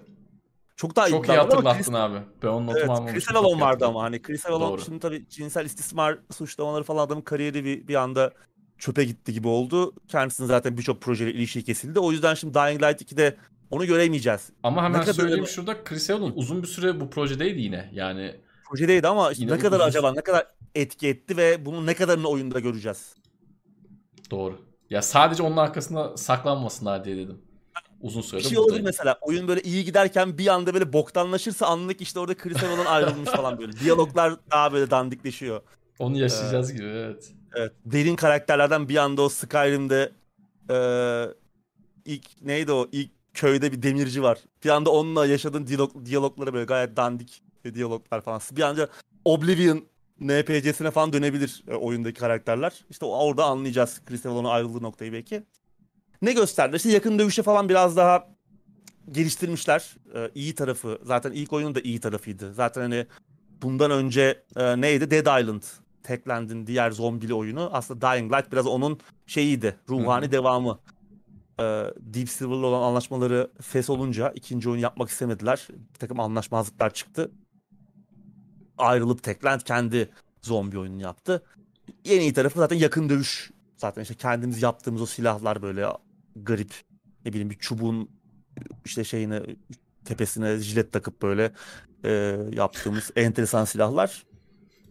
Çok daha Çok iyi hatırlattın Chris, abi. Ben notumu evet, almamıştım. Chris Avalon vardı ama hani Chris Avalon şimdi tabii cinsel istismar suçlamaları falan adamın kariyeri bir, bir anda çöpe gitti gibi oldu. Kendisinin zaten birçok projeyle ilişki kesildi. O yüzden şimdi Dying Light 2'de onu göremeyeceğiz. Ama Ne hemen kadar- söyleyeyim şurada Chris Evans uzun bir süre bu projedeydi yine. Yani Projedeydi ama işte ne kadar uzun- acaba ne kadar etki etti ve bunun ne kadarını oyunda göreceğiz. doğru. Ya sadece onun arkasında saklanmasınlar diye dedim. Uzun Bir süredir şey buradayım. mesela oyun böyle iyi giderken bir anda böyle boktanlaşırsa anlık işte orada Chris Evans'dan ayrılmış falan böyle. Diyaloglar daha böyle dandikleşiyor. Onu yaşayacağız gibi evet. Evet. Derin karakterlerden bir anda o Skyrim'de eee ilk neydi o ilk köyde bir demirci var. Bir anda onunla yaşadığın diyalog, diyaloglara böyle gayet dandik diyaloglar falan. Bir anda Oblivion NPC'sine falan dönebilir e, oyundaki karakterler. İşte o- orada anlayacağız Chris Evans'ın ayrıldığı noktayı belki. Ne gösterdi? İşte yakın dövüşe falan biraz daha geliştirmişler. Ee, iyi tarafı. Zaten ilk oyunun da iyi tarafıydı. Zaten hani bundan önce e, neydi? Dead Island. Techland'in diğer zombili oyunu. Aslında Dying Light biraz onun şeyiydi. Ruhani hı. devamı. Ee, Deep Silver'la olan anlaşmaları fes olunca ikinci oyun yapmak istemediler. Bir takım anlaşmazlıklar çıktı. Ayrılıp Techland kendi zombi oyununu yaptı. En iyi tarafı zaten yakın dövüş. Zaten işte kendimiz yaptığımız o silahlar böyle garip ne bileyim bir çubuğun işte şeyine tepesine jilet takıp böyle e, yaptığımız enteresan silahlar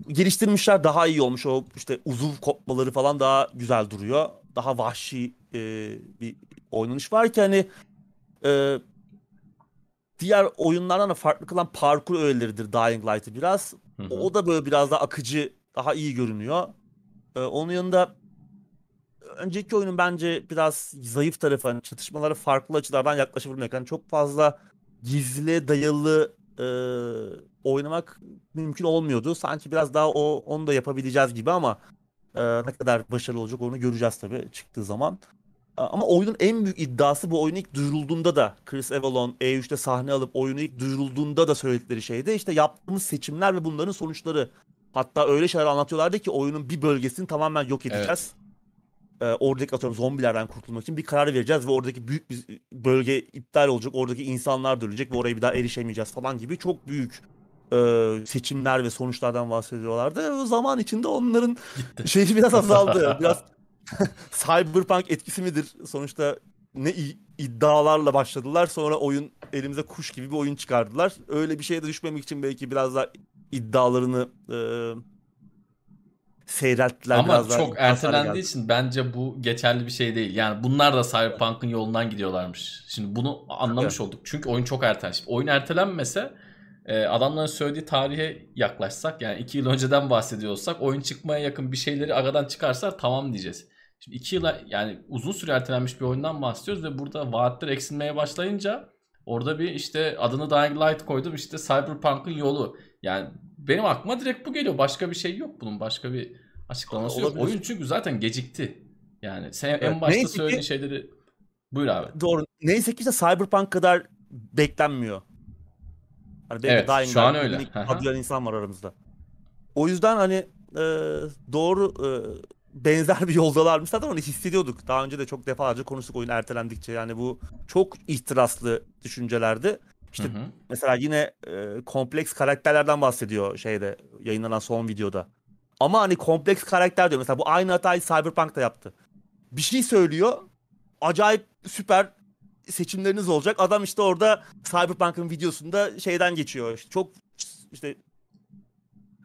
geliştirmişler daha iyi olmuş o işte uzuv kopmaları falan daha güzel duruyor daha vahşi e, bir oynanış var ki hani e, diğer oyunlardan da farklı kılan parkur öğeleridir Dying Light'ı biraz. Hı hı. O da böyle biraz daha akıcı, daha iyi görünüyor. Ee, onun yanında önceki oyunun bence biraz zayıf tarafı hani çatışmalara farklı açılardan yaklaşabilmek. Yani çok fazla gizli dayalı e, oynamak mümkün olmuyordu. Sanki biraz daha o onu da yapabileceğiz gibi ama e, ne kadar başarılı olacak onu göreceğiz tabii çıktığı zaman. Ama oyunun en büyük iddiası bu oyun ilk duyurulduğunda da Chris Avalon E3'te sahne alıp oyunu ilk duyurulduğunda da söyledikleri şeydi. işte yaptığımız seçimler ve bunların sonuçları. Hatta öyle şeyler anlatıyorlardı ki oyunun bir bölgesini tamamen yok edeceğiz. Ee, oradaki atıyorum zombilerden kurtulmak için bir karar vereceğiz ve oradaki büyük bir bölge iptal olacak. Oradaki insanlar da ölecek ve oraya bir daha erişemeyeceğiz falan gibi çok büyük e, seçimler ve sonuçlardan bahsediyorlardı. O zaman içinde onların Gitti. şeyi biraz azaldı. biraz (laughs) (laughs) Cyberpunk etkisi midir? Sonuçta ne iddialarla başladılar. Sonra oyun elimize kuş gibi bir oyun çıkardılar. Öyle bir şeye de düşmemek için belki biraz daha iddialarını e, seyrelttiler. Ama biraz çok ertelendiği geldi. için bence bu geçerli bir şey değil. Yani bunlar da Cyberpunk'ın yolundan gidiyorlarmış. Şimdi bunu anlamış olduk. Çünkü oyun çok ertelenmiş. Oyun ertelenmese e, adamların söylediği tarihe yaklaşsak yani 2 yıl önceden bahsediyorsak oyun çıkmaya yakın bir şeyleri aradan çıkarsa tamam diyeceğiz. Şimdi 2 yıla yani uzun süre ertelenmiş bir oyundan bahsediyoruz ve burada vaatler eksilmeye başlayınca orada bir işte adını Dying Light koydum işte Cyberpunk'ın yolu. Yani benim aklıma direkt bu geliyor. Başka bir şey yok bunun. Başka bir açıklaması yok. Olabilir. Oyun çünkü zaten gecikti. Yani sen en Evet, başta neyse ki- söylediğin şeyleri buyur abi. Doğru. Neyse ki işte Cyberpunk kadar beklenmiyor. Hani Evet, Dying şu an öyle. Adlayan insan var aramızda. O yüzden hani e, doğru e, benzer bir yoldalarmış. Zaten onu hissediyorduk. Daha önce de çok defalarca konuştuk oyun ertelendikçe. Yani bu çok ihtiraslı düşüncelerdi. İşte Hı hı. mesela yine e, kompleks karakterlerden bahsediyor şeyde yayınlanan son videoda. Ama hani kompleks karakter diyor. Mesela bu aynı hatayı Cyberpunk da yaptı. Bir şey söylüyor. Acayip süper seçimleriniz olacak. Adam işte orada Cyberpunk'ın videosunda şeyden geçiyor. İşte çok işte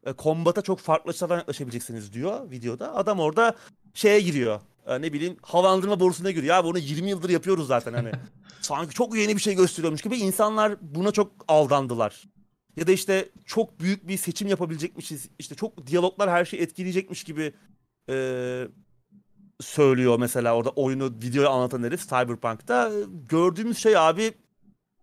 e, kombata çok farklı açılardan yaklaşabileceksiniz diyor videoda. Adam orada şeye giriyor. E, ne bileyim havalandırma borusuna giriyor. Ya bunu 20 yıldır yapıyoruz zaten hani. (laughs) Sanki çok yeni bir şey gösteriyormuş gibi insanlar buna çok aldandılar. Ya da işte çok büyük bir seçim yapabilecekmişiz. İşte çok diyaloglar her şeyi etkileyecekmiş gibi e, söylüyor mesela orada oyunu videoya anlatan herif Cyberpunk'ta. Gördüğümüz şey abi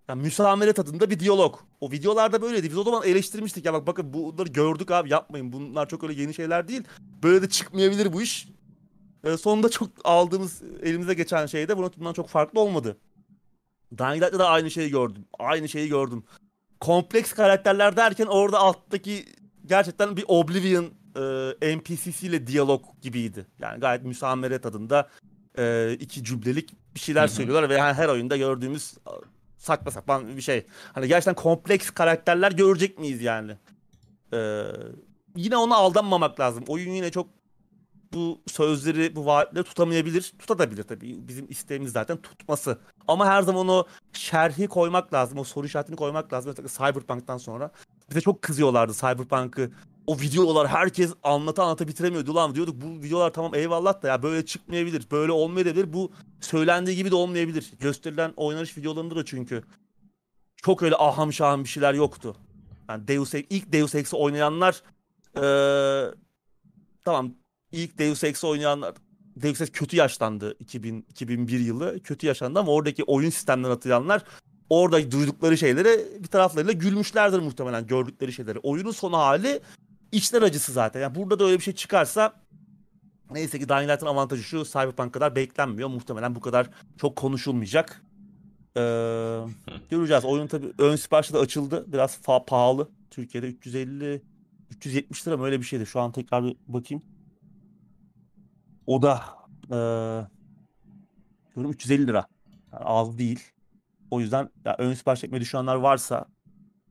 yani müsamere tadında bir diyalog. O videolarda böyleydi. Biz o zaman eleştirmiştik ya bak bakın bunları gördük abi yapmayın. Bunlar çok öyle yeni şeyler değil. Böyle de çıkmayabilir bu iş. E, sonunda çok aldığımız elimize geçen şey de bundan çok farklı olmadı. Dying Light'ta da aynı şeyi gördüm. Aynı şeyi gördüm. Kompleks karakterler derken orada alttaki gerçekten bir Oblivion e, NPC'siyle diyalog gibiydi. Yani gayet müsamere tadında e, iki cümlelik bir şeyler söylüyorlar ve yani her oyunda gördüğümüz saçma sapan bir şey. Hani gerçekten kompleks karakterler görecek miyiz yani? E, yine ona aldanmamak lazım. Oyun yine çok bu sözleri, bu vaatleri tutamayabilir. Tutabilir tabii. Bizim isteğimiz zaten tutması. Ama her zaman o şerhi koymak lazım. O soru işaretini koymak lazım. Mesela Cyberpunk'tan sonra. Bize çok kızıyorlardı Cyberpunk'ı. O videolar herkes anlata anlata bitiremiyordu. Ulan diyorduk bu videolar tamam eyvallah da ya böyle çıkmayabilir. Böyle olmayabilir. Bu söylendiği gibi de olmayabilir. Gösterilen oynanış videolarında da çünkü çok öyle aham şaham bir şeyler yoktu. Yani Deus Ex, ilk Deus Ex'i oynayanlar eee, tamam ilk Deus Ex'i oynayanlar Deus Ex kötü yaşlandı 2000 2001 yılı kötü yaşlandı ama oradaki oyun sistemlerini hatırlayanlar orada duydukları şeylere bir taraflarıyla gülmüşlerdir muhtemelen gördükleri şeyleri. Oyunun son hali içler acısı zaten. Yani burada da öyle bir şey çıkarsa neyse ki Dying Light'ın avantajı şu Cyberpunk kadar beklenmiyor. Muhtemelen bu kadar çok konuşulmayacak. Ee, göreceğiz. Oyun tabii ön siparişi de açıldı. Biraz fa- pahalı. Türkiye'de 350 370 lira mı öyle bir şeydi. Şu an tekrar bir bakayım. O da diyorum 350 lira. Yani az değil. O yüzden ya ön sipariş etmeyi düşünenler varsa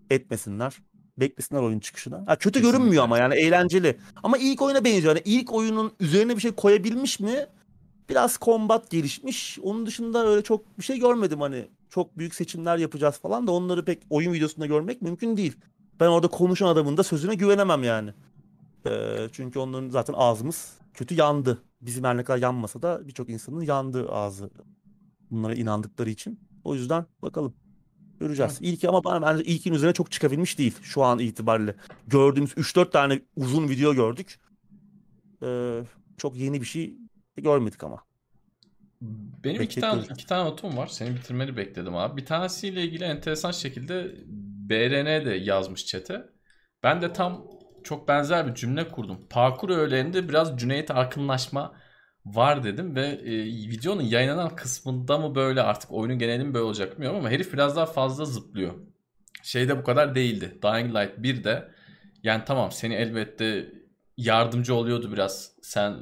etmesinler. Beklesinler oyun çıkışına. Ha, kötü Kesinlikle. görünmüyor ama yani eğlenceli. Ama ilk oyuna benziyor. Yani ilk oyunun üzerine bir şey koyabilmiş mi? Biraz kombat gelişmiş. Onun dışında öyle çok bir şey görmedim hani. Çok büyük seçimler yapacağız falan da onları pek oyun videosunda görmek mümkün değil. Ben orada konuşan adamın da sözüne güvenemem yani. Ee, çünkü onların zaten ağzımız kötü yandı. Bizim her ne kadar yanmasa da birçok insanın yandı ağzı bunlara inandıkları için. O yüzden bakalım. Göreceğiz. İlk ama bana bence ilkin üzerine çok çıkabilmiş değil şu an itibariyle. Gördüğümüz 3-4 tane uzun video gördük. Ee, çok yeni bir şey görmedik ama. Benim iki tane, iki tane notum var. Seni bitirmeni bekledim abi. Bir tanesiyle ilgili enteresan şekilde BRN de yazmış çete. Ben de tam çok benzer bir cümle kurdum. Parkur öğelerinde biraz Cüneyt Arkınlaşma var dedim ve e, videonun yayınlanan kısmında mı böyle artık oyunun geneli mi böyle olacak bilmiyorum ama herif biraz daha fazla zıplıyor. Şeyde bu kadar değildi. Dying Light 1'de yani tamam seni elbette yardımcı oluyordu biraz. Sen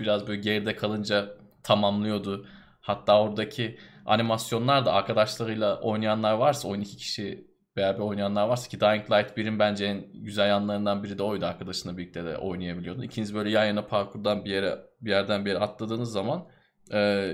biraz böyle geride kalınca tamamlıyordu. Hatta oradaki animasyonlar da arkadaşlarıyla oynayanlar varsa 12 kişi beraber oynayanlar varsa ki Dying Light 1'in bence en güzel yanlarından biri de oydu. Arkadaşınla birlikte de oynayabiliyordun. İkiniz böyle yan yana parkurdan bir yere bir yerden bir yere atladığınız zaman e,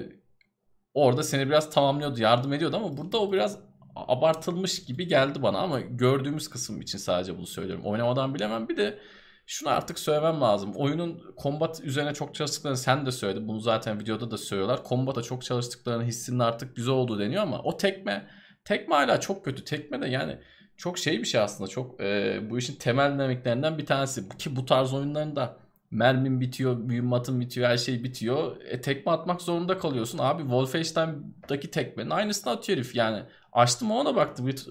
orada seni biraz tamamlıyordu, yardım ediyordu ama burada o biraz abartılmış gibi geldi bana ama gördüğümüz kısım için sadece bunu söylüyorum. Oynamadan bilemem. Bir de şunu artık söylemem lazım. Oyunun combat üzerine çok çalıştıklarını sen de söyledin. Bunu zaten videoda da söylüyorlar. Combat'a çok çalıştıklarını hissinin artık güzel olduğu deniyor ama o tekme tekme hala çok kötü. Tekme de yani çok şey bir şey aslında. Çok e, bu işin temel dinamiklerinden bir tanesi. Ki bu tarz oyunlarında mermin bitiyor, mühimmatın bitiyor, her şey bitiyor. E, tekme atmak zorunda kalıyorsun. Abi Wolfenstein'daki tekmenin aynısını atıyor herif yani. Açtım ona baktım. Bir,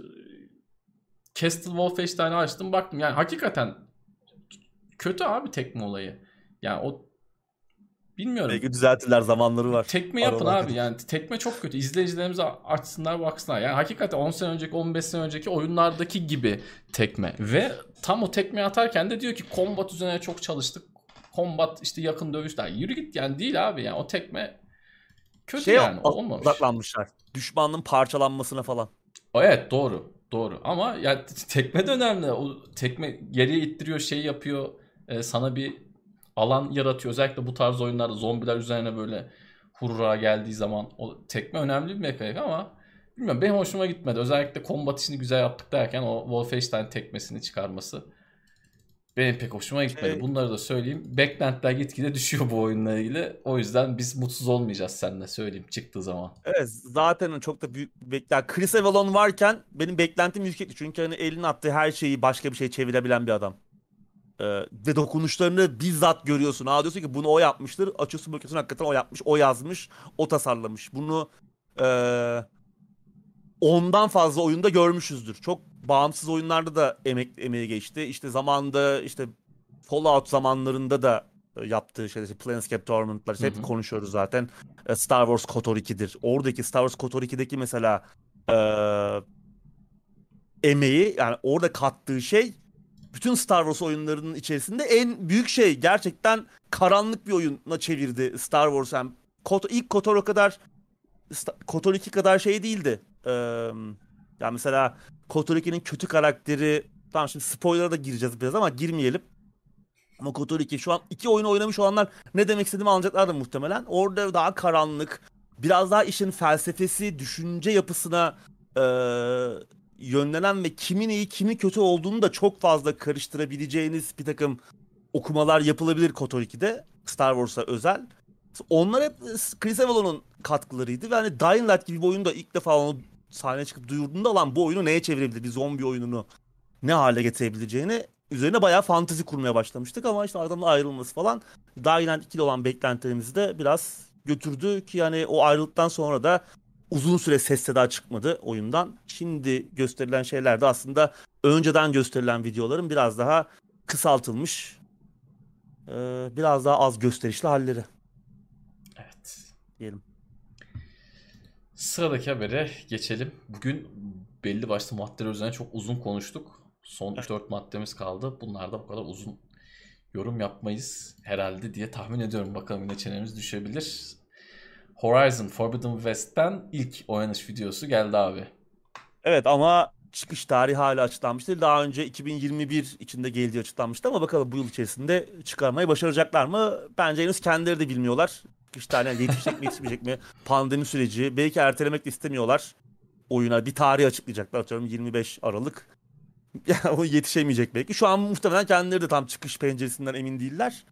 Castle Wolfenstein'i açtım baktım. Yani hakikaten kötü abi tekme olayı. Yani o bilmiyorum. Belki düzeltirler zamanları var. Tekme yapın Aralar abi yani tekme çok kötü. İzleyicilerimize açsınlar baksınlar. Yani hakikaten 10 sene önceki 15 sene önceki oyunlardaki gibi tekme. Ve tam o tekme atarken de diyor ki combat üzerine çok çalıştık. Combat işte yakın dövüşler. Yürü git yani değil abi yani o tekme kötü şey yani olmamış. Odaklanmışlar. Düşmanın parçalanmasına falan. Evet doğru. Doğru ama ya tekme de önemli. O tekme geriye ittiriyor, şey yapıyor. E, sana bir alan yaratıyor. Özellikle bu tarz oyunlarda zombiler üzerine böyle hurra geldiği zaman o tekme önemli bir mekanik ama bilmiyorum benim hoşuma gitmedi. Özellikle kombat işini güzel yaptık derken o Wolfenstein tekmesini çıkarması benim pek hoşuma gitmedi. Şey... Bunları da söyleyeyim. Beklentiler gitgide düşüyor bu oyunla ilgili. O yüzden biz mutsuz olmayacağız seninle söyleyeyim çıktığı zaman. Evet zaten çok da büyük bekler. Chris Avalon varken benim beklentim yüksekti. Çünkü hani elini attığı her şeyi başka bir şey çevirebilen bir adam. Ee, ve dokunuşlarını bizzat görüyorsun. Aa diyorsun ki bunu o yapmıştır. Açıyorsun bakıyorsun hakikaten o yapmış, o yazmış, o tasarlamış. Bunu ee, ondan fazla oyunda görmüşüzdür. Çok bağımsız oyunlarda da emek emeği geçti. İşte zamanında işte Fallout zamanlarında da e, yaptığı şeyler, işte Planescape Torment'lar hep konuşuyoruz zaten. E, Star Wars KOTOR 2'dir. Oradaki Star Wars KOTOR 2'deki mesela e, emeği yani orada kattığı şey bütün Star Wars oyunlarının içerisinde en büyük şey. Gerçekten karanlık bir oyuna çevirdi Star Wars. Yani Kotor, ilk KOTOR o kadar KOTOR 2 kadar şey değildi. Ee, yani mesela Kotor kötü karakteri tamam şimdi spoiler'a da gireceğiz biraz ama girmeyelim. Ama Kotor 2 şu an iki oyunu oynamış olanlar ne demek istediğimi anlayacaklardır muhtemelen. Orada daha karanlık, biraz daha işin felsefesi, düşünce yapısına yönlenen ve kimin iyi kimin kötü olduğunu da çok fazla karıştırabileceğiniz bir takım okumalar yapılabilir Kotor 2'de. Star Wars'a özel. Onlar hep Chris Avalon'un katkılarıydı ve hani Dying Light gibi bir oyunda ilk defa onu sahneye çıkıp duyurduğunda lan bu oyunu neye çevirebilir? Bir zombi oyununu ne hale getirebileceğini üzerine bayağı fantezi kurmaya başlamıştık ama işte aradan ayrılması falan Dying 2'de olan beklentilerimizi de biraz götürdü ki yani o ayrılıktan sonra da uzun süre ses seda çıkmadı oyundan. Şimdi gösterilen şeyler de aslında önceden gösterilen videoların biraz daha kısaltılmış biraz daha az gösterişli halleri. Evet. Diyelim. Sıradaki habere geçelim. Bugün belli başlı maddeler üzerine çok uzun konuştuk. Son 3-4 maddemiz kaldı. Bunlarda bu kadar uzun yorum yapmayız herhalde diye tahmin ediyorum. Bakalım yine çenemiz düşebilir. Horizon Forbidden West'ten ilk oynanış videosu geldi abi. Evet ama çıkış tarihi hala açıklanmıştı. Daha önce 2021 içinde geldiği açıklanmıştı ama bakalım bu yıl içerisinde çıkarmayı başaracaklar mı? Bence henüz kendileri de bilmiyorlar işte hani yetişecek mi yetişmeyecek mi? Pandemi süreci. Belki ertelemek de istemiyorlar. Oyuna bir tarih açıklayacaklar. Atıyorum 25 Aralık. (laughs) Yani o yetişemeyecek belki. Şu an muhtemelen kendileri de tam çıkış penceresinden emin değiller.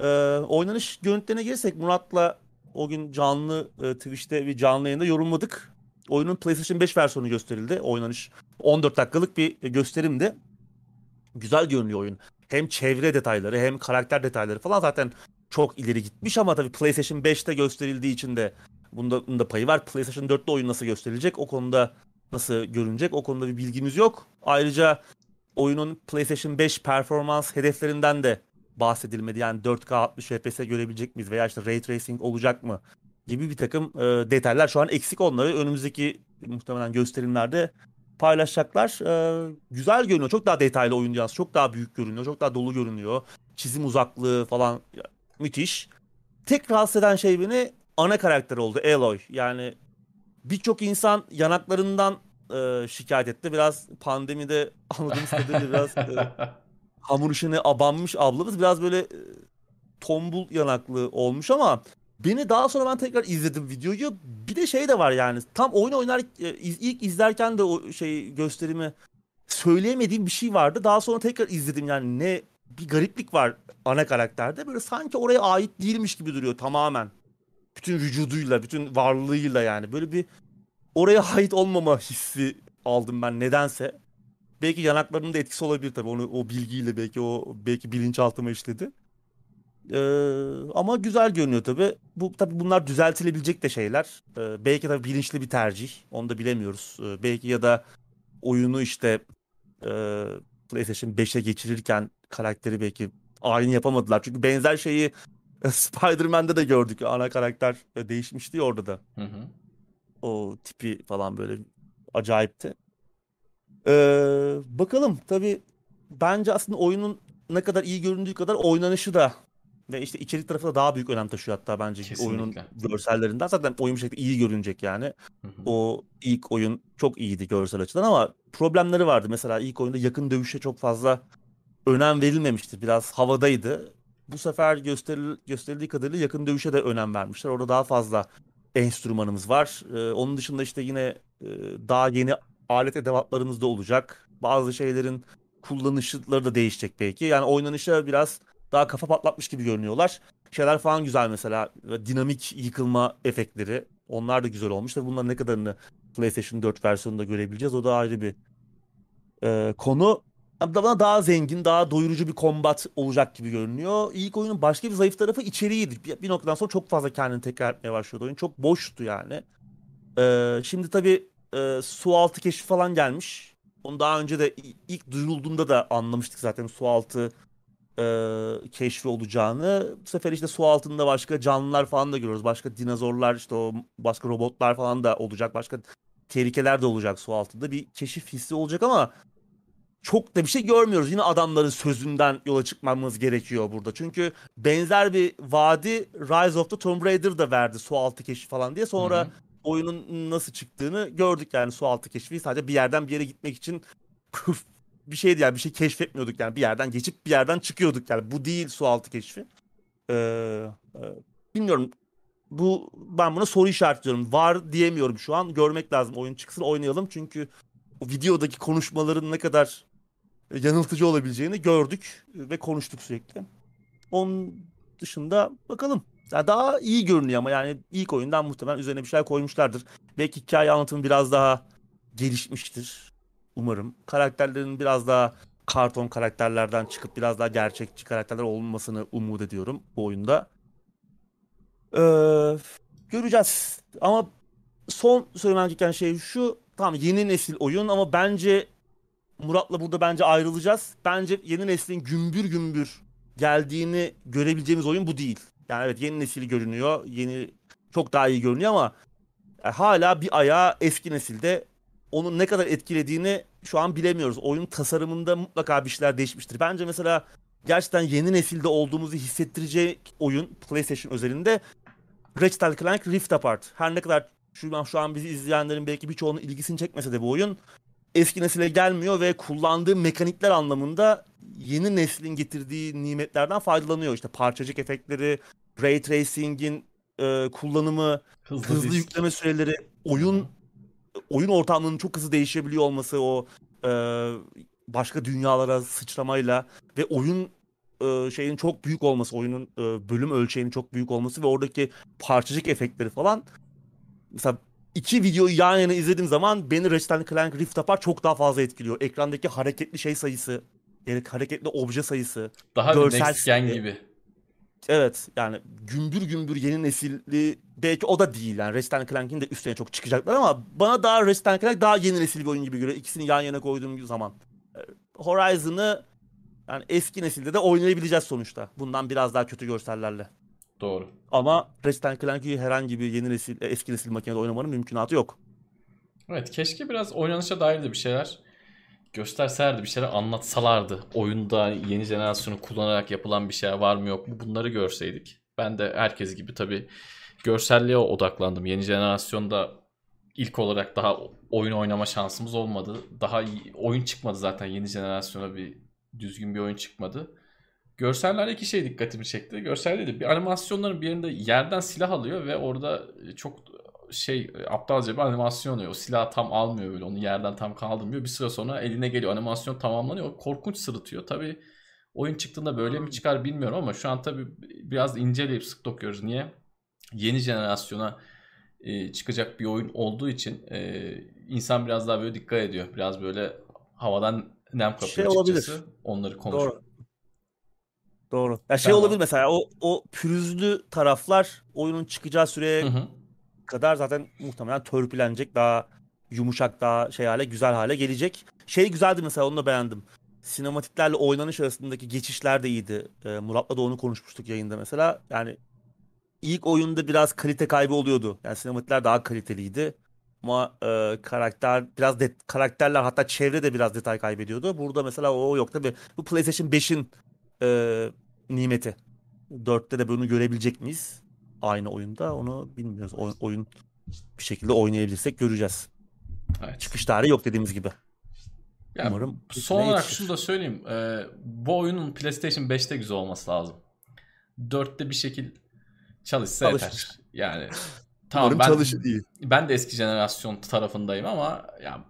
Ee, oynanış görüntülerine gelirsek Murat'la o gün canlı e, Twitch'te bir canlı yayında yorumladık. oyunun PlayStation 5 versiyonu gösterildi. Oynanış 14 dakikalık bir gösterimdi. Güzel görünüyor oyun. Hem çevre detayları hem karakter detayları falan zaten çok ileri gitmiş ama tabii PlayStation 5'te gösterildiği için de bunda, bunda payı var. PlayStation 4'te oyun nasıl gösterilecek o konuda nasıl görünecek o konuda bir bilgimiz yok. Ayrıca oyunun PlayStation 5 performans hedeflerinden de bahsedilmedi. Yani 4K 60 FPS görebilecek miyiz veya işte Ray Tracing olacak mı gibi bir takım e, detaylar şu an eksik onları önümüzdeki muhtemelen gösterimlerde paylaşacaklar. E, güzel görünüyor. Çok daha detaylı oyun dünyası. Çok daha büyük görünüyor. Çok daha dolu görünüyor. Çizim uzaklığı falan müthiş. Tek rahatsız eden şey beni ana karakter oldu Aloy. Yani birçok insan yanaklarından e, şikayet etti. Biraz pandemide (laughs) anladığımız kadarıyla biraz e, (laughs) hamur işine abanmış ablamız biraz böyle e, tombul yanaklı olmuş ama beni daha sonra ben tekrar izledim videoyu. Bir de şey de var yani tam oyun oynar e, ilk izlerken de o şey gösterimi söyleyemediğim bir şey vardı. Daha sonra tekrar izledim yani ne bir gariplik var ana karakterde. Böyle sanki oraya ait değilmiş gibi duruyor tamamen. Bütün vücuduyla, bütün varlığıyla yani. Böyle bir oraya ait olmama hissi aldım ben nedense. Belki yanaklarının da etkisi olabilir tabii. Onu o bilgiyle belki o belki bilinçaltıma işledi. Ee, ama güzel görünüyor tabii. Bu tabii bunlar düzeltilebilecek de şeyler. Ee, belki tabii bilinçli bir tercih. Onu da bilemiyoruz. Ee, belki ya da oyunu işte e, PlayStation 5'e geçirirken karakteri belki aynı yapamadılar. Çünkü benzer şeyi Spider-Man'de de gördük. Ana karakter değişmişti ya orada da. Hı hı. O tipi falan böyle acayipti. Ee, bakalım tabii bence aslında oyunun ne kadar iyi göründüğü kadar oynanışı da ve işte içerik tarafı da daha büyük önem taşıyor hatta bence Kesinlikle. oyunun görsellerinden. Zaten oyun bir şekilde iyi görünecek yani. Hı hı. O ilk oyun çok iyiydi görsel açıdan ama problemleri vardı. Mesela ilk oyunda yakın dövüşe çok fazla önem verilmemişti. Biraz havadaydı. Bu sefer gösteril, gösterildiği kadarıyla yakın dövüşe de önem vermişler. Orada daha fazla enstrümanımız var. Ee, onun dışında işte yine e, daha yeni alet edevatlarımız da olacak. Bazı şeylerin kullanışları da değişecek belki. Yani oynanışa biraz daha kafa patlatmış gibi görünüyorlar. Şeyler falan güzel mesela. Dinamik yıkılma efektleri. Onlar da güzel olmuş. Tabii bunların ne kadarını PlayStation 4 versiyonunda görebileceğiz. O da ayrı bir e, konu. Bana daha zengin, daha doyurucu bir kombat olacak gibi görünüyor. İlk oyunun başka bir zayıf tarafı içeriğiydi. Bir, bir noktadan sonra çok fazla kendini tekrar etmeye başlıyordu oyun. Çok boştu yani. Ee, şimdi tabii e, su altı keşfi falan gelmiş. Onu daha önce de ilk duyurulduğunda da anlamıştık zaten su altı e, keşfi olacağını. Bu sefer işte su altında başka canlılar falan da görüyoruz. Başka dinozorlar işte o başka robotlar falan da olacak. Başka tehlikeler de olacak su altında. Bir keşif hissi olacak ama çok da bir şey görmüyoruz. Yine adamların sözünden yola çıkmamız gerekiyor burada. Çünkü benzer bir vaadi Rise of the Tomb Raider da verdi su altı keşfi falan diye. Sonra Hı hı. Oyunun nasıl çıktığını gördük yani su altı keşfi. Sadece bir yerden bir yere gitmek için bir şeydi yani bir şey keşfetmiyorduk yani bir yerden geçip bir yerden çıkıyorduk yani bu değil su altı keşfi. Ee, e, bilmiyorum bu ben buna soru işaretliyorum. Var diyemiyorum şu an. Görmek lazım. Oyun çıksın oynayalım çünkü o videodaki konuşmaların ne kadar yanıltıcı olabileceğini gördük ve konuştuk sürekli. Onun dışında bakalım. Ya daha iyi görünüyor ama yani ilk oyundan muhtemelen üzerine bir şeyler koymuşlardır. Belki hikaye anlatımı biraz daha gelişmiştir. Umarım. Karakterlerin biraz daha karton karakterlerden çıkıp biraz daha gerçekçi karakterler olmasını umut ediyorum bu oyunda. Ee, göreceğiz. Ama son söylemem gereken şey şu. Tamam yeni nesil oyun ama bence Murat'la burada bence ayrılacağız. Bence yeni neslin gümbür gümbür geldiğini görebileceğimiz oyun bu değil. Yani evet yeni nesil görünüyor. Yeni çok daha iyi görünüyor ama yani hala bir ayağı eski nesilde. Onun ne kadar etkilediğini şu an bilemiyoruz. Oyun tasarımında mutlaka bir şeyler değişmiştir. Bence mesela gerçekten yeni nesilde olduğumuzu hissettirecek oyun PlayStation özelinde Ratchet Clank Rift Apart. Her ne kadar şu an, şu an bizi izleyenlerin belki birçoğunun ilgisini çekmese de bu oyun eski nesile gelmiyor ve kullandığı mekanikler anlamında yeni neslin getirdiği nimetlerden faydalanıyor. İşte parçacık efektleri, ray tracing'in e, kullanımı, Hızlı, hızlı disk. yükleme süreleri, oyun oyun ortamının çok hızlı değişebiliyor olması o e, başka dünyalara sıçramayla ve oyun e, şeyin çok büyük olması, oyunun e, bölüm ölçeğinin çok büyük olması ve oradaki parçacık efektleri falan mesela iki videoyu yan yana izlediğim zaman beni Ratchet Clank Rift Apart çok daha fazla etkiliyor. Ekrandaki hareketli şey sayısı, yani hareketli obje sayısı. Daha bir görsel next gen gibi. Evet yani gümbür gümbür yeni nesilli belki o da değil yani Ratchet Clank'in de üstüne çok çıkacaklar ama bana daha Ratchet Clank daha yeni nesil bir oyun gibi göre ikisini yan yana koyduğum zaman. Ee, Horizon'ı yani eski nesilde de oynayabileceğiz sonuçta. Bundan biraz daha kötü görsellerle. Doğru. Ama Ratchet Clank'i herhangi bir yeni nesil, e, eski nesil makinede oynamanın mümkünatı yok. Evet keşke biraz oynanışa dair de bir şeyler gösterselerdi, bir şeyler anlatsalardı. Oyunda yeni jenerasyonu kullanarak yapılan bir şey var mı yok mu bunları görseydik. Ben de herkes gibi tabii görselliğe odaklandım. Yeni jenerasyonda ilk olarak daha oyun oynama şansımız olmadı. Daha iyi oyun çıkmadı zaten yeni jenerasyona bir düzgün bir oyun çıkmadı. Görsellerdeki şey dikkatimi çekti. Görselde de bir animasyonların bir yerinde yerden silah alıyor ve orada çok şey aptalca bir animasyon oluyor. O silahı tam almıyor böyle. Onu yerden tam kaldırmıyor. Bir süre sonra eline geliyor. Animasyon tamamlanıyor. Korkunç sırıtıyor. Tabii oyun çıktığında böyle mi çıkar bilmiyorum ama şu an tabii biraz inceleyip sık dokuyoruz. Niye? Yeni jenerasyona e, çıkacak bir oyun olduğu için e, insan biraz daha böyle dikkat ediyor. Biraz böyle havadan nem kapıyor Şey açıkçası. olabilir. Onları konuşuyor. Doğru. Doğru. Ya şey Tamam. olabilir mesela o o pürüzlü taraflar oyunun çıkacağı süreye Hı hı. Kadar zaten muhtemelen törpülenecek. Daha yumuşak, daha şey hale, güzel hale gelecek. Şey güzeldi mesela onu da beğendim. Sinematiklerle oynanış arasındaki geçişler de iyiydi. Ee, Murat'la da onu konuşmuştuk yayında mesela. Yani ilk oyunda biraz kalite kaybı oluyordu. Yani sinematikler daha kaliteliydi. Ama e, karakter biraz de, karakterler hatta çevre de biraz detay kaybediyordu. Burada mesela o yok tabii. Bu PlayStation 5'in e, nimeti. 4'te de bunu görebilecek miyiz? Aynı oyunda onu bilmiyoruz. Oy- oyun bir şekilde oynayabilirsek göreceğiz. Evet. Çıkış tarihi yok dediğimiz gibi. Ya, Umarım Son yetişir. olarak şunu da söyleyeyim. Ee, bu oyunun PlayStation 5'te güzel olması lazım. 4'te bir şekil çalışsa Çalışır. yeter. Yani (laughs) tamam Umarım ben, çalışır iyi. ben de eski jenerasyon tarafındayım ama ya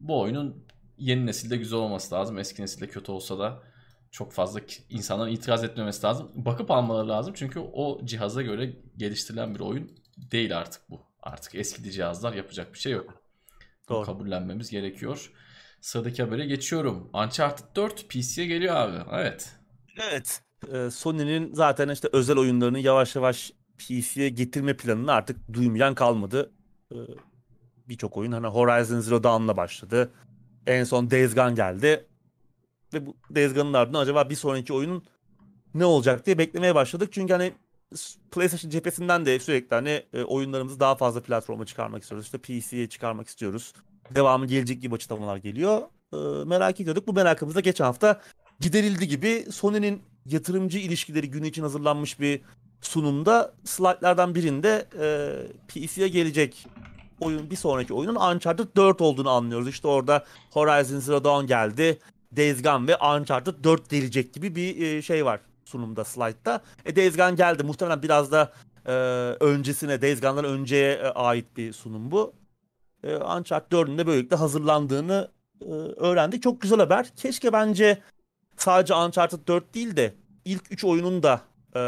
bu oyunun yeni nesilde güzel olması lazım. Eski nesilde kötü olsa da çok fazla insanların itiraz etmemesi lazım. Bakıp almaları lazım çünkü o cihaza göre geliştirilen bir oyun değil artık bu. Artık eskidi cihazlar yapacak bir şey yok. Doğru. kabullenmemiz gerekiyor. Sıradaki habere geçiyorum. Uncharted 4 PC'ye geliyor abi. Evet. Evet. Ee, Sony'nin zaten işte özel oyunlarını yavaş yavaş PC'ye getirme planını artık duymayan kalmadı. Ee, Birçok oyun hani Horizon Zero Dawn'la başladı. En son Days Gone geldi. Ve bu Days Gone'ın ardından acaba bir sonraki oyunun ne olacak diye beklemeye başladık. Çünkü hani PlayStation cephesinden de sürekli hani e, oyunlarımızı daha fazla platforma çıkarmak istiyoruz. İşte PC'ye çıkarmak istiyoruz. Devamı gelecek gibi açıklamalar geliyor. Ee, merak ediyorduk. Bu merakımız da geçen hafta giderildi gibi Sony'nin yatırımcı ilişkileri günü için hazırlanmış bir sunumda slaytlardan birinde e, PC'ye gelecek oyun bir sonraki oyunun Uncharted 4 olduğunu anlıyoruz. İşte orada Horizon Zero Dawn geldi. Days Gone ve Uncharted 4 gelecek gibi bir e, şey var sunumda slaytta. E, Days Gone geldi. Muhtemelen biraz da e, öncesine Days Gone'dan önceye e, ait bir sunum bu. E, Uncharted 4'ün de böylelikle hazırlandığını e, öğrendik. Çok güzel haber. Keşke bence sadece Uncharted 4 değil de ilk 3 oyunun da e,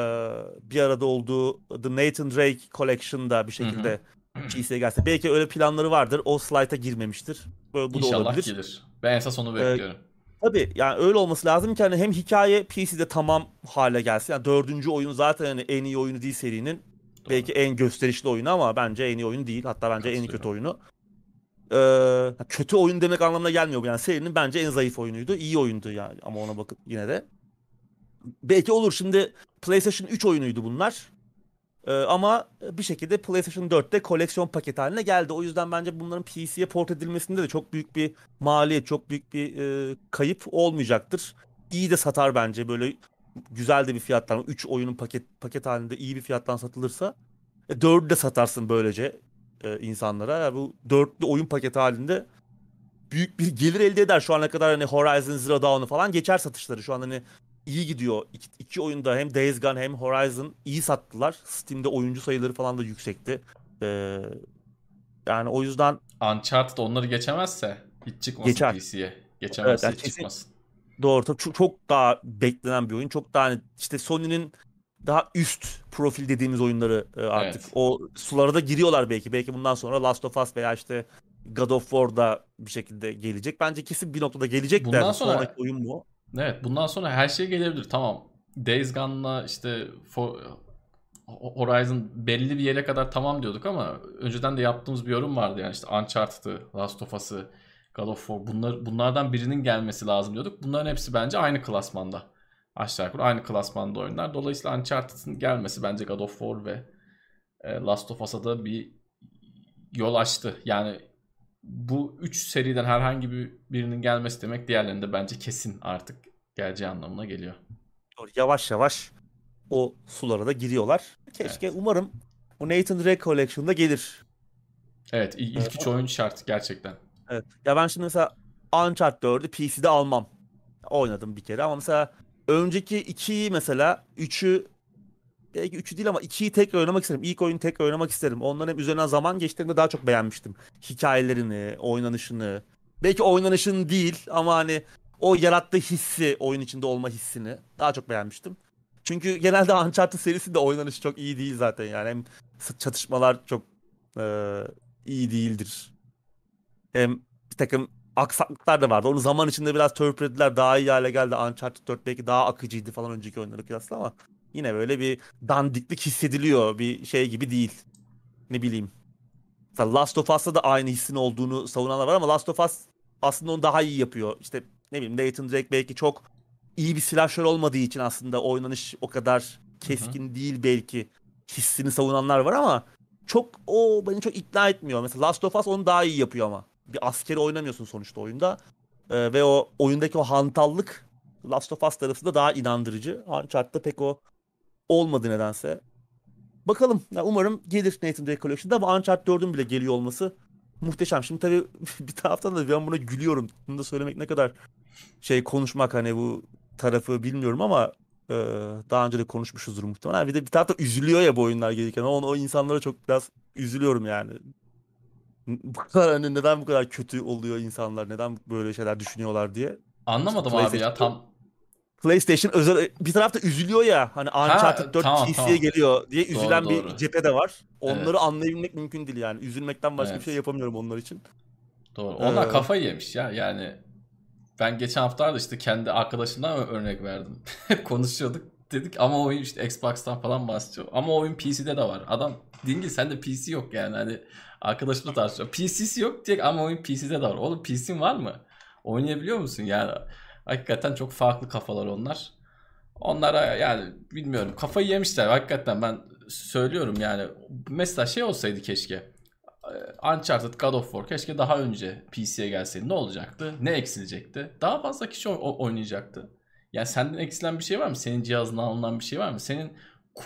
bir arada olduğu The Nathan Drake Collection'da bir şekilde PC'ye gelse. Belki öyle planları vardır. O slayta girmemiştir. Böyle, bu da İnşallah olabilir. gelir. Ben esas onu bekliyorum. Tabii yani öyle olması lazım ki hani hem hikaye PC'de tamam hale gelsin. Yani dördüncü oyun zaten hani en iyi oyunu değil serinin. Belki en gösterişli oyunu ama bence en iyi oyun değil. Hatta bence en kötü oyunu. Ee, kötü oyun demek anlamına gelmiyor bu. Yani serinin bence en zayıf oyunuydu. İyi oyundu yani ama ona bakıp yine de. Belki olur. Şimdi PlayStation 3 oyunuydu bunlar. Ee, ama bir şekilde PlayStation 4'te koleksiyon paket haline geldi. O yüzden bence bunların PC'ye port edilmesinde de çok büyük bir maliyet, çok büyük bir e, kayıp olmayacaktır. İyi de satar bence böyle güzel de bir fiyattan 3 oyunun paket paket halinde iyi bir fiyattan satılırsa. E, 4'ü de satarsın böylece e, insanlara. Yani bu dörtlü oyun paketi halinde büyük bir gelir elde eder. Şu ana kadar hani Horizon Zero Dawn'u falan geçer satışları. Şu an hani iyi gidiyor. İki, iki oyunda hem Days Gone hem Horizon iyi sattılar. Steam'de oyuncu sayıları falan da yüksekti. Ee, yani o yüzden Uncharted onları geçemezse hiç çıkmasın Geçer. PC'ye. Geçemezse yani hiç kesin- çıkmasın. doğru tabii çok, çok daha beklenen bir oyun. Çok daha hani işte Sony'nin daha üst profil dediğimiz oyunları e, artık Evet. o sulara da giriyorlar belki. Belki bundan sonra Last of Us veya işte God of War da bir şekilde gelecek. Bence kesin bir noktada gelecek Bundan sonra- sonraki oyun bu. Evet bundan sonra her şey gelebilir. Tamam. Days Gone'la işte For- Horizon belli bir yere kadar tamam diyorduk ama önceden de yaptığımız bir yorum vardı yani işte Uncharted'ı, Last of Us'ı, God of War bunlar, bunlardan birinin gelmesi lazım diyorduk. Bunların hepsi bence aynı klasmanda. Aşağı yukarı aynı klasmanda oyunlar. Dolayısıyla Uncharted'ın gelmesi bence God of War ve e, Last of Us'a da bir yol açtı. Yani bu üç seriden herhangi bir birinin gelmesi demek diğerlerinde bence kesin artık geleceği anlamına geliyor. Yavaş yavaş o sulara da giriyorlar. Keşke umarım o Nathan Drake Collection'da gelir. Evet il- ilk üç oyun şart gerçekten. Evet. Ya ben şimdi mesela Uncharted 4'ü PC'de almam. Oynadım bir kere ama mesela önceki 2'yi mesela 3'ü belki 3'ü değil ama 2'yi tekrar oynamak isterim. İlk oyunu tekrar oynamak isterim. Onların hep üzerinden zaman geçtiğinde daha çok beğenmiştim. Hikayelerini, oynanışını. Belki oynanışını değil ama hani o yarattığı hissi, oyun içinde olma hissini daha çok beğenmiştim. Çünkü genelde Uncharted serisinde oynanış çok iyi değil zaten yani. Hem çatışmalar çok eee, iyi değildir. Hem bir takım aksaklıklar da vardı. Onu zaman içinde biraz törpülediler. Daha iyi hale geldi. Uncharted 4 belki daha akıcıydı falan önceki oyunlara kıyasla ama yine böyle bir dandiklik hissediliyor. Bir şey gibi değil. Ne bileyim. Mesela Last of Us'ta da aynı hissin olduğunu savunanlar var ama Last of Us aslında onu daha iyi yapıyor. İşte ne bileyim Nathan Drake belki çok iyi bir silahşör olmadığı için aslında oynanış o kadar keskin değil belki hissini savunanlar var ama çok o beni çok ikna etmiyor. Mesela Last of Us onu daha iyi yapıyor ama. Bir askeri oynamıyorsun sonuçta oyunda. Ee, ve o oyundaki o hantallık Last of Us tarafında daha inandırıcı. Uncharted'da pek o olmadı nedense. Bakalım. Ya umarım gelir Nathan Drake Collection'da ama Uncharted 4'ün bile geliyor olması muhteşem. Şimdi tabii (laughs) bir taraftan da ben buna gülüyorum. Bunu da söylemek ne kadar şey konuşmak hani bu tarafı bilmiyorum ama e, daha önce de konuşmuşuzdur muhtemelen. Bir de bir tarafta üzülüyor ya bu oyunlar gelirken. O, o insanlara çok biraz üzülüyorum yani. Bu kadar hani neden bu kadar kötü oluyor insanlar? Neden böyle şeyler düşünüyorlar diye. Anlamadım abi ya tam. PlayStation özel bir tarafta üzülüyor ya hani Uncharted 4 tamam, PC'ye tamam. geliyor diye Doğru, üzülen doğru. bir cephe de var. Onları Evet. anlayabilmek mümkün değil yani. Üzülmekten başka Evet. bir şey yapamıyorum onlar için. Doğru. Onlar Ee, kafayı yemiş ya. Yani ben geçen haftalarda işte kendi arkadaşımdan örnek verdim. (laughs) Konuşuyorduk. Dedik ama oyun işte Xbox'tan falan bahsediyor. Ama oyun PC'de de var. Adam Dingil sende PC yok yani. Hani arkadaşımla tartışıyor. PC'si yok diye ama oyun PC'de de var. Oğlum PC'in var mı? Oynayabiliyor musun? Yani hakikaten çok farklı kafalar onlar. Onlara yani bilmiyorum kafayı yemişler hakikaten ben söylüyorum yani mesela şey olsaydı keşke Ee, Uncharted God of War keşke daha önce PC'ye gelseydi ne olacaktı? Ne eksilecekti? Daha fazla kişi oynayacaktı. Yani senden eksilen bir şey var mı? Senin cihazından alınan bir şey var mı? Senin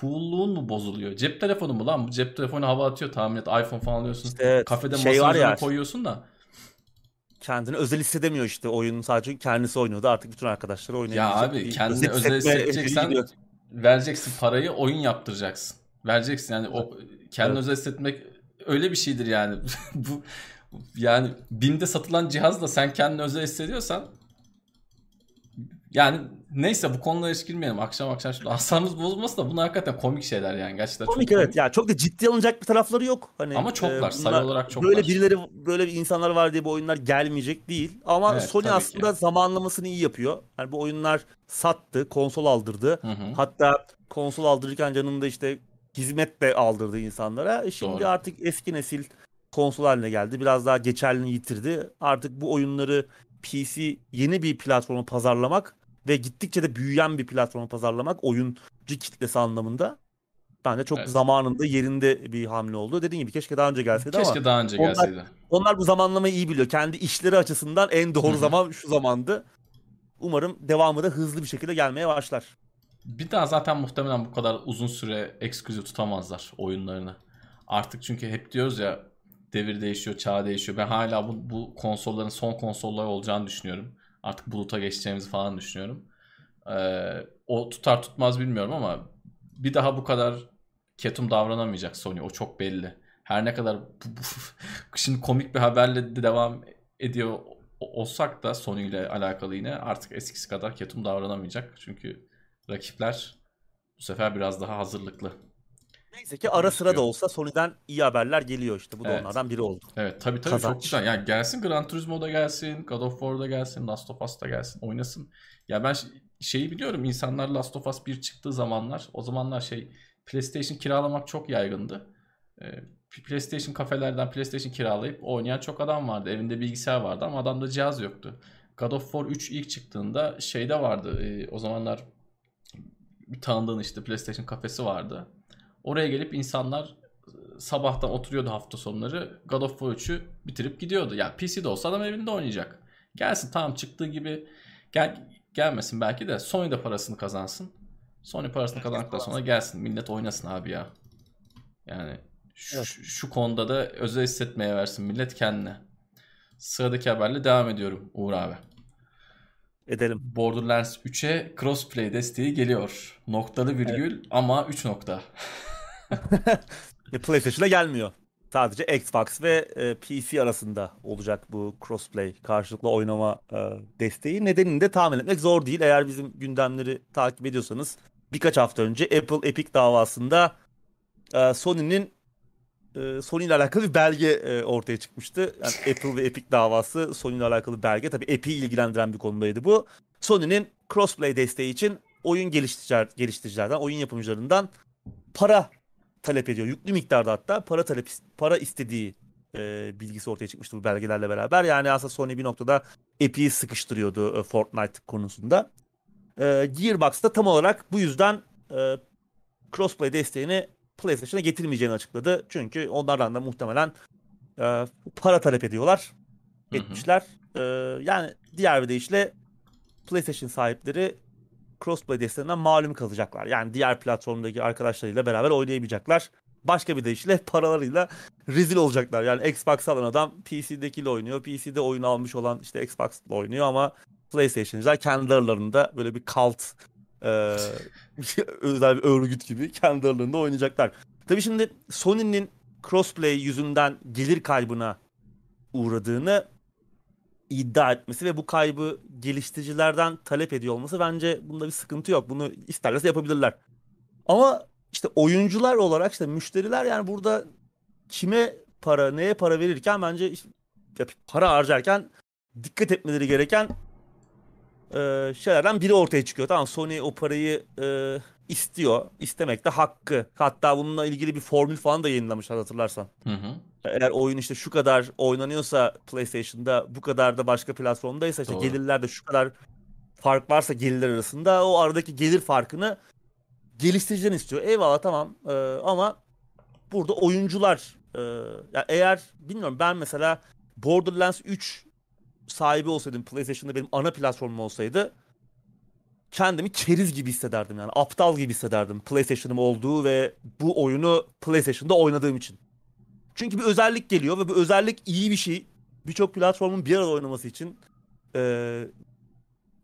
cool'luğun mu bozuluyor? Cep telefonu mu lan? Bu cep telefonu hava atıyor tahmin et. iPhone falan alıyorsun. İşte evet, Kafede şey masanın var üzerine ya koyuyorsun da. Kendini özel hissedemiyor işte oyunun sadece kendisi oynuyordu artık bütün arkadaşları Ya oynayabilecek. abi kendini özel hissedeceksen vereceksin parayı oyun yaptıracaksın. Vereceksin yani o kendini Evet. özel hissetmek öyle bir şeydir yani. (laughs) Bu yani BİM'de satılan cihazla sen kendini özel hissediyorsan yani neyse bu konulara hiç girmeyelim. Akşam akşam şurada asabımız bozulması da bunlar hakikaten komik şeyler yani. Gerçekten çok Komik komik. evet ya çok da ciddi alınacak bir tarafları yok. Hani Ama çoklar, bunlar- sayı olarak çoklar. Böyle birileri böyle bir insanlar var diye bu oyunlar gelmeyecek değil. Ama Evet, Sony aslında ki. zamanlamasını iyi yapıyor. Yani bu oyunlar sattı, konsol aldırdı. Hı hı. Hatta konsol aldırırken canında işte hizmet de aldırdı insanlara. E şimdi Doğru. artık eski nesil konsol haline geldi. Biraz daha geçerliliğini yitirdi. Artık bu oyunları PC yeni bir platforma pazarlamak ve gittikçe de büyüyen bir platforma pazarlamak oyuncu kitlesi anlamında bence çok Evet. zamanında yerinde bir hamle oldu. Dediğim gibi keşke daha önce gelseydi ama Keşke daha önce onlar- gelseydi. onlar bu zamanlamayı iyi biliyor. Kendi işleri açısından en doğru zaman şu zamandı. Umarım devamı da hızlı bir şekilde gelmeye başlar. Bir daha zaten muhtemelen bu kadar uzun süre ekskluzif tutamazlar oyunlarını. Artık çünkü hep diyoruz ya devir değişiyor, çağ değişiyor. Ben hala bu, bu konsolların son konsollar olacağını düşünüyorum. Artık buluta geçeceğimizi falan düşünüyorum. Ee, o tutar tutmaz bilmiyorum ama bir daha bu kadar ketum davranamayacak Sony. O çok belli. Her ne kadar bu, bu, (laughs) şimdi komik bir haberle de devam ediyor olsak da Sony ile alakalı yine artık eskisi kadar ketum davranamayacak. Çünkü rakipler Bu sefer biraz daha hazırlıklı. Neyse ki ara sıra da olsa Sony'den iyi haberler geliyor işte. Bu da Evet. onlardan biri oldu. Evet tabii tabii Kazanç. çok güzel. Yani gelsin Gran Turismo'da gelsin, God of War'da gelsin, Last of Us'ta gelsin, oynasın. Ya ben şeyi biliyorum insanlar Last of Us 1 çıktığı zamanlar o zamanlar şey PlayStation kiralamak çok yaygındı. PlayStation kafelerden PlayStation kiralayıp oynayan çok adam vardı. Evinde bilgisayar vardı ama adamda cihaz yoktu. God of War 3 ilk çıktığında şeyde vardı. e, o zamanlar bir tanıdığın işte PlayStation kafesi vardı. Oraya gelip insanlar sabahtan oturuyordu hafta sonları. God of War 3'ü bitirip gidiyordu. Ya PC'de olsa adam evinde oynayacak. Gelsin tamam çıktığı gibi gel gelmesin belki de Sony de parasını kazansın. Sony parasını kazandıktan sonra gelsin millet oynasın abi ya. Yani şu, Evet. şu konuda da özel hissetmeye versin millet kendine. Sıradaki haberle devam ediyorum Uğur abi. Edelim. Borderlands 3'e crossplay desteği geliyor. Noktalı virgül ama 3 nokta. (laughs) (laughs) E, PlayStation'a gelmiyor. Sadece Xbox ve e, PC arasında olacak bu crossplay karşılıklı oynama e, desteği. Nedenini de tahmin etmek zor değil. Eğer bizim gündemleri takip ediyorsanız birkaç hafta önce Apple Epic davasında e, Sony'nin e, Sony ile alakalı bir belge e, ortaya çıkmıştı. Yani Apple ve Epic davası Sony ile alakalı belge. Tabii Epic'i ilgilendiren bir konudaydı bu. Sony'nin crossplay desteği için oyun geliştiriciler, geliştiricilerden, oyun yapımcılarından para talep ediyor. Yüklü miktarda hatta para talep para istediği e, bilgisi ortaya çıkmıştı bu belgelerle beraber. Yani aslında Sony bir noktada Epic'i sıkıştırıyordu e, Fortnite konusunda. E, Gearbox da tam olarak bu yüzden e, crossplay desteğini PlayStation'a getirmeyeceğini açıkladı. Çünkü onlardan da muhtemelen e, para talep ediyorlar. Hı hı. Etmişler. E, yani diğer bir deyişle PlayStation sahipleri crossplay desteğinden malum kalacaklar. Yani diğer platformdaki arkadaşlarıyla beraber oynayamayacaklar. Başka bir deyişle paralarıyla rezil olacaklar. Yani Xbox alan adam PC'dekiyle oynuyor. PC'de oyun almış olan işte Xbox'la oynuyor ama PlayStation'cılar kendi aralarında böyle bir cult e, (laughs) özel bir örgüt gibi kendi aralarında oynayacaklar. Tabii şimdi Sony'nin crossplay yüzünden gelir kaybına uğradığını iddia etmesi ve bu kaybı geliştiricilerden talep ediyor olması bence bunda bir sıkıntı yok. Bunu isterlerse yapabilirler. Ama işte oyuncular olarak işte müşteriler yani burada kime para, neye para verirken bence işte para harcarken dikkat etmeleri gereken e, şeylerden biri ortaya çıkıyor. Tamam Sony o parayı e, istiyor. İstemek de hakkı. Hatta bununla ilgili bir formül falan da yayınlamışlar hatırlarsan. Hı hı. Eğer oyun işte şu kadar oynanıyorsa PlayStation'da bu kadar da başka platformdaysa işte Doğru. gelirlerde şu kadar fark varsa gelirler arasında o aradaki gelir farkını geliştiriciden istiyor. Eyvallah tamam Ee, ama burada oyuncular e, ya eğer bilmiyorum ben mesela Borderlands 3 sahibi olsaydım PlayStation'da benim ana platformum olsaydı kendimi keriz gibi hissederdim yani aptal gibi hissederdim PlayStation'ım olduğu ve bu oyunu PlayStation'da oynadığım için. Çünkü bir özellik geliyor ve bu özellik iyi bir şey. Birçok platformun bir arada oynaması için e,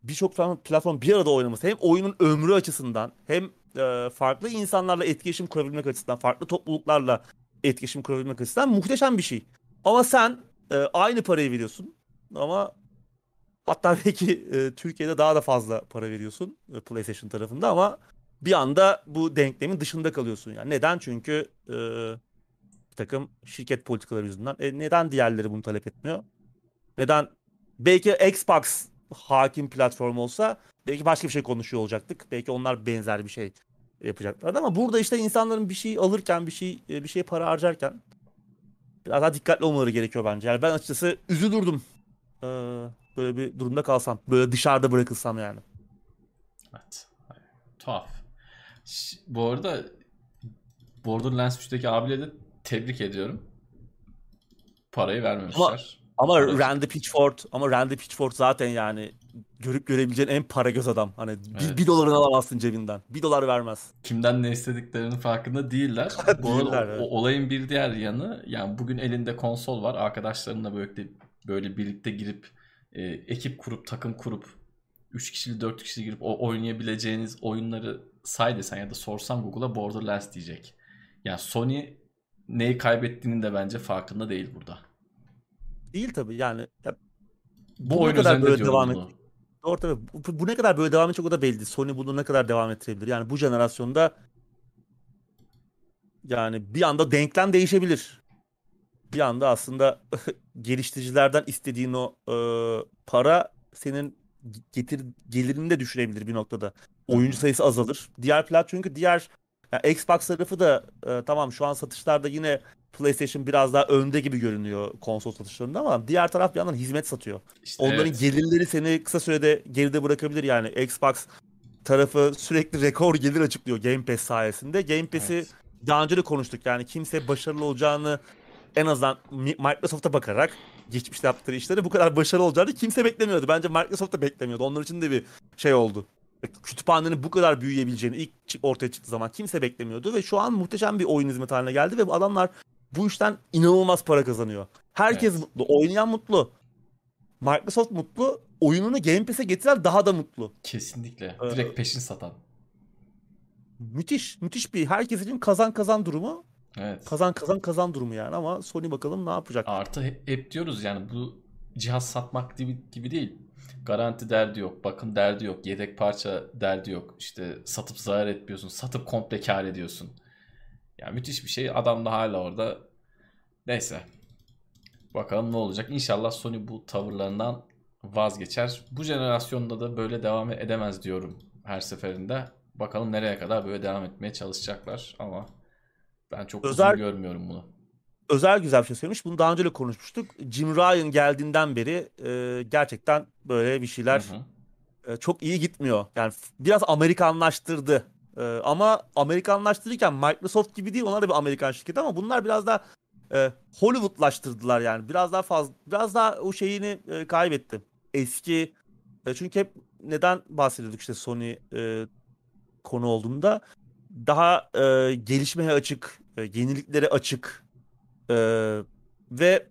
birçok platform bir arada oynaması hem oyunun ömrü açısından hem e, farklı insanlarla etkileşim kurabilmek açısından, farklı topluluklarla etkileşim kurabilmek açısından muhteşem bir şey. Ama sen e, aynı parayı veriyorsun ama hatta (laughs) belki e, Türkiye'de daha da fazla para veriyorsun e, PlayStation tarafında ama bir anda bu denklemin dışında kalıyorsun. Yani neden? Çünkü e, bir takım şirket politikaları yüzünden. E, neden diğerleri bunu talep etmiyor? Neden? Belki Xbox hakim platform olsa belki başka bir şey konuşuyor olacaktık. Belki onlar benzer bir şey yapacaklardı ama burada işte insanların bir şey alırken, bir şey bir şey para harcarken biraz daha dikkatli olmaları gerekiyor bence. Yani ben açıkçası üzülürdüm. Ee, böyle bir durumda kalsam. Böyle dışarıda bırakılsam yani. Evet. Tuhaf. Bu arada Borderlands 3'teki abileri de tebrik ediyorum. Parayı vermemişler. Ama Evet. Randy Pitchford ama Randy Pitchford zaten yani görüp görebileceğin en para göz adam. Hani bir, Evet. bir dolarını alamazsın cebinden. Bir dolar vermez. Kimden ne istediklerinin farkında değiller. (laughs) Bu arada Değiller, evet. o- olayın bir diğer yanı yani bugün elinde konsol var. Arkadaşlarınla böyle böyle birlikte girip e, ekip kurup takım kurup 3 kişili 4 kişili girip o oynayabileceğiniz oyunları say desen ya da sorsan Google'a Borderlands diyecek. Yani Sony neyi kaybettiğinin de bence farkında değil burada. Değil tabii yani. Ya, Bu Bu oyun ne kadar üzerinde böyle diyorum devam bunu. Doğru tabii. Bu, bu ne kadar böyle devam edecek o da belli. Sony bunu ne kadar devam ettirebilir. Yani bu jenerasyonda yani bir anda denklem değişebilir. Bir anda aslında (laughs) geliştiricilerden istediğin o e, para senin getir gelirini de düşürebilir bir noktada. Oyuncu sayısı azalır. Diğer plat çünkü diğer yani Xbox tarafı da e, tamam şu an satışlarda yine PlayStation biraz daha önde gibi görünüyor konsol satışlarında ama diğer taraf bir yandan hizmet satıyor. İşte Onların evet. gelirleri seni kısa sürede geride bırakabilir yani. Xbox tarafı sürekli rekor gelir açıklıyor Game Pass sayesinde. Game Pass'i evet. daha önce de konuştuk yani kimse başarılı olacağını en azından Microsoft'a bakarak geçmişte yaptıkları işleri bu kadar başarılı olacağını kimse beklemiyordu. Bence Microsoft da beklemiyordu. Onlar için de bir şey oldu. Kütüphanenin bu kadar büyüyebileceğini ilk ortaya çıktığı zaman kimse beklemiyordu ve şu an muhteşem bir oyun hizmeti haline geldi ve bu adamlar bu işten inanılmaz para kazanıyor. Herkes evet. mutlu, oynayan mutlu. Microsoft mutlu, oyununu Game Pass'e getiren daha da mutlu. Kesinlikle. Ee, Direkt peşin satan. Müthiş, müthiş bir herkes için kazan kazan durumu. Evet. Kazan kazan kazan durumu yani ama Sony bakalım ne yapacak. Artı hep diyoruz yani bu cihaz satmak gibi, gibi değil. Garanti derdi yok, bakım derdi yok, yedek parça derdi yok. İşte satıp zarar etmiyorsun, satıp komple kar ediyorsun. Yani müthiş bir şey. Adam da hala orada. Neyse. Bakalım ne olacak. İnşallah Sony bu tavırlarından vazgeçer. Bu jenerasyonda da böyle devam edemez diyorum her seferinde. Bakalım nereye kadar böyle devam etmeye çalışacaklar ama ben çok özel, uzun görmüyorum bunu. Özel güzel bir şey söylemiş. Bunu daha önce de konuşmuştuk. Jim Ryan geldiğinden beri e, gerçekten böyle bir şeyler hı hı. E, çok iyi gitmiyor. Yani biraz Amerikanlaştırdı. E, ama Amerikanlaştırırken Microsoft gibi değil. Onlar da bir Amerikan şirketi ama bunlar biraz daha e, Hollywoodlaştırdılar yani. Biraz daha fazla biraz daha o şeyini e, kaybetti. Eski e, çünkü hep neden bahsediyorduk işte Sony e, konu olduğunda daha e, gelişmeye açık, e, yeniliklere açık e, ve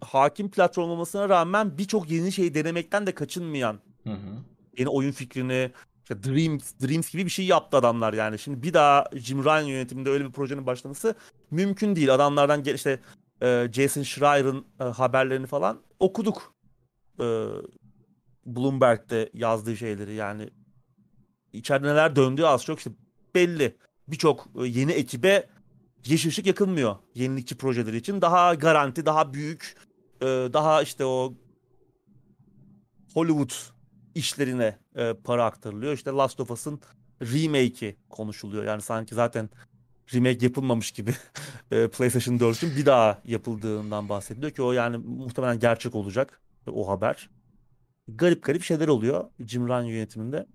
hakim platform olmasına rağmen birçok yeni şeyi denemekten de kaçınmayan hı hı. yeni oyun fikrini işte Dreams, Dreams gibi bir şey yaptı adamlar yani. Şimdi bir daha Jim Ryan yönetiminde öyle bir projenin başlaması mümkün değil. Adamlardan işte e, Jason Schreier'ın e, haberlerini falan okuduk. E, Bloomberg'de yazdığı şeyleri yani içeride neler döndüğü az çok işte belli. Birçok e, yeni ekibe yeşil ışık yakılmıyor yenilikçi projeleri için. Daha garanti, daha büyük, e, daha işte o Hollywood işlerine e, para aktarılıyor. İşte Last of Us'ın remake'i konuşuluyor. Yani sanki zaten remake yapılmamış gibi (laughs) PlayStation 4'ün bir daha yapıldığından bahsediliyor ki o yani muhtemelen gerçek olacak o haber. Garip garip şeyler oluyor Jim Ryan yönetiminde.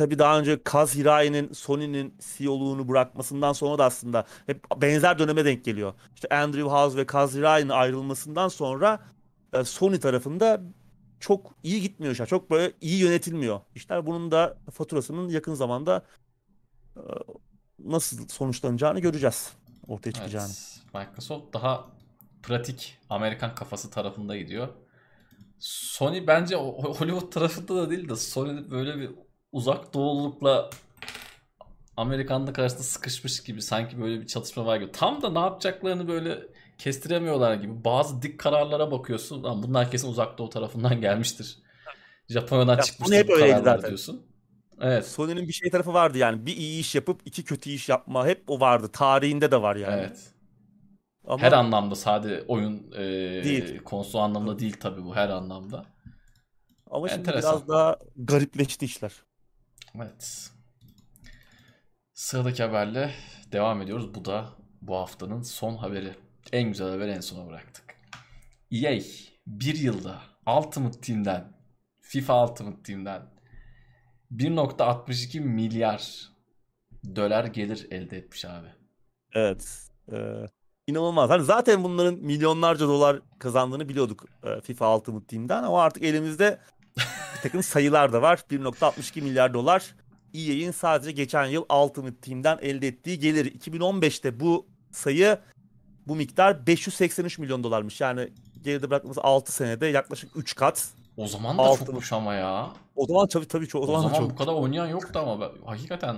Tabii daha önce Kaz Hirai'nin Sony'nin CEO'luğunu bırakmasından sonra da aslında hep benzer döneme denk geliyor. İşte Andrew House ve Kaz Hirai'nin ayrılmasından sonra e, Sony tarafında çok iyi gitmiyor işler. Çok böyle iyi yönetilmiyor. İşler bunun da faturasının yakın zamanda e, nasıl sonuçlanacağını göreceğiz. Ortaya çıkacağını. Evet, Microsoft daha pratik Amerikan kafası tarafında gidiyor. Sony bence Hollywood tarafında da değil de Sony böyle bir uzak doğulukla Amerikanlık arasında sıkışmış gibi sanki böyle bir çatışma var gibi. Tam da ne yapacaklarını böyle kestiremiyorlar gibi. Bazı dik kararlara bakıyorsun. Lan bunlar kesin uzak doğu tarafından gelmiştir. Japonya'dan ya, çıkmıştır hep kararlar zaten. diyorsun. Evet. Sony'nin bir şey tarafı vardı yani. Bir iyi iş yapıp iki kötü iş yapma hep o vardı. Tarihinde de var yani. Evet. Ama her anlamda sadece oyun e, değil. konsol anlamda değil tabii bu her anlamda. Ama Enteresan. şimdi biraz daha garipleşti işler. Evet. Sıradaki haberle devam ediyoruz. Bu da bu haftanın son haberi. En güzel haberi en sona bıraktık. EA bir yılda Ultimate Team'den FIFA Ultimate Team'den 1.62 milyar dolar gelir elde etmiş abi. Evet. E, inanılmaz. Hani zaten bunların milyonlarca dolar kazandığını biliyorduk e, FIFA Ultimate Team'den ama artık elimizde (laughs) takım sayılar da var. 1.62 milyar dolar EA'in sadece geçen yıl Ultimate Team'den elde ettiği gelir. 2015'te bu sayı bu miktar 583 milyon dolarmış. Yani geride bıraktığımız 6 senede yaklaşık 3 kat. O zaman da Ultimate. çokmuş ama ya. O zaman tabii tabii çok. O, o zaman, zaman çok. bu kadar oynayan yoktu ama ben, hakikaten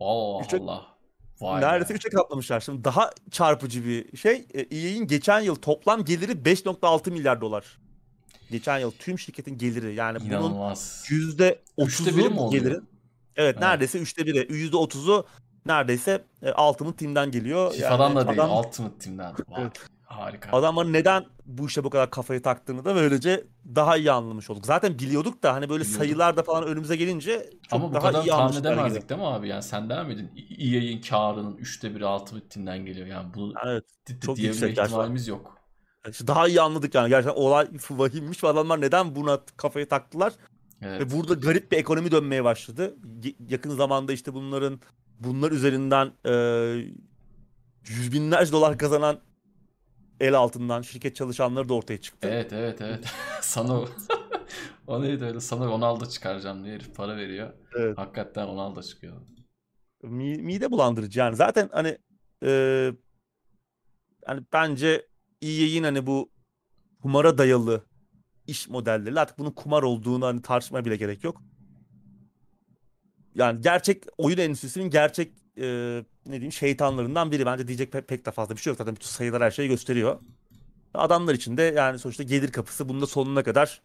Allah Üçe, Allah. Vay neredeyse 3'e katlamışlar. Şimdi daha çarpıcı bir şey. EA'in geçen yıl toplam geliri 5.6 milyar dolar. Geçen yıl tüm şirketin geliri yani bunun İnanılmaz. yüzde biri mi otuzu gelirin. Evet, Evet. neredeyse üçte biri. Yüzde otuzu neredeyse e, Ultimate Team'den geliyor. FIFA'dan Yani da değil, adam- Ultimate Team'den. Vay, harika. Adamların neden bu işe bu kadar kafayı taktığını da böylece daha iyi anlamış olduk. Zaten biliyorduk da hani böyle Biliyorduk. sayılar da falan önümüze gelince çok Ama bu daha kadar iyi tahmin edemezdik değil mi abi? Yani sen der miydin? EA'in karının üçte biri Ultimate Team'den geliyor. Yani bunu evet. çok diyebilme ihtimalimiz yok. İşte daha iyi anladık yani. Gerçekten olay vahimmiş ve adamlar neden buna kafayı taktılar? Evet. Ve burada garip bir ekonomi dönmeye başladı. Yakın zamanda işte bunların bunlar üzerinden e, yüz binlerce dolar kazanan el altından şirket çalışanları da ortaya çıktı. Evet evet evet. (laughs) sana (laughs) o- neydi öyle? Sana Ronaldo çıkaracağım diye herif para veriyor. Evet. Hakikaten Ronaldo çıkıyor. Mi- mide bulandırıcı yani. Zaten hani e, hani bence EA'in hani bu kumara dayalı iş modelleri artık bunun kumar olduğunu hani tartışmaya bile gerek yok. Yani gerçek oyun endüstrisinin gerçek e, ne diyeyim şeytanlarından biri. Bence diyecek pek, pek de fazla bir şey yok. Zaten bütün sayılar her şeyi gösteriyor. Adamlar için de yani sonuçta gelir kapısı bunda sonuna kadar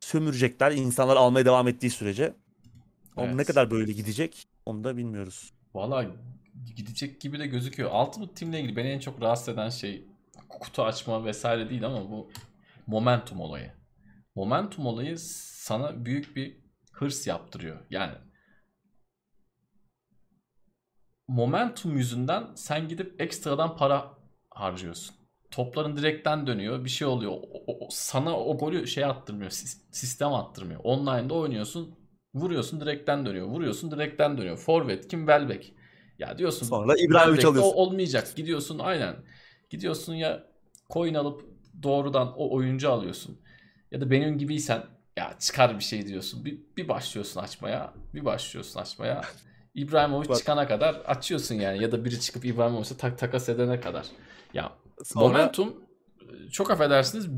sömürecekler. insanlar almaya devam ettiği sürece. Ama ne Evet. kadar böyle gidecek onu da bilmiyoruz. Valla gidecek gibi de gözüküyor. Ultimate Team'le ilgili beni en çok rahatsız eden şey kutu açma vesaire değil ama bu momentum olayı. Momentum olayı sana büyük bir hırs yaptırıyor. Yani momentum yüzünden sen gidip ekstradan para harcıyorsun. Topların direkten dönüyor. Bir şey oluyor. O- o- sana o golü şey attırmıyor. sis- Sistem attırmıyor. Online'da oynuyorsun. Vuruyorsun direkten dönüyor. Vuruyorsun direkten dönüyor. Forvet kim? Welbeck. Ya diyorsun Sonra İbrahimovic alıyorsun. o olmayacak. Gidiyorsun aynen. Gidiyorsun ya coin alıp doğrudan o oyuncu alıyorsun. Ya da benim gibiysen ya çıkar bir şey diyorsun. Bir, bir başlıyorsun açmaya. Bir başlıyorsun açmaya. (laughs) İbrahimovic çıkana kadar açıyorsun yani. Ya da biri çıkıp İbrahimovic'e tak takas edene kadar. Ya Sonra Momentum çok affedersiniz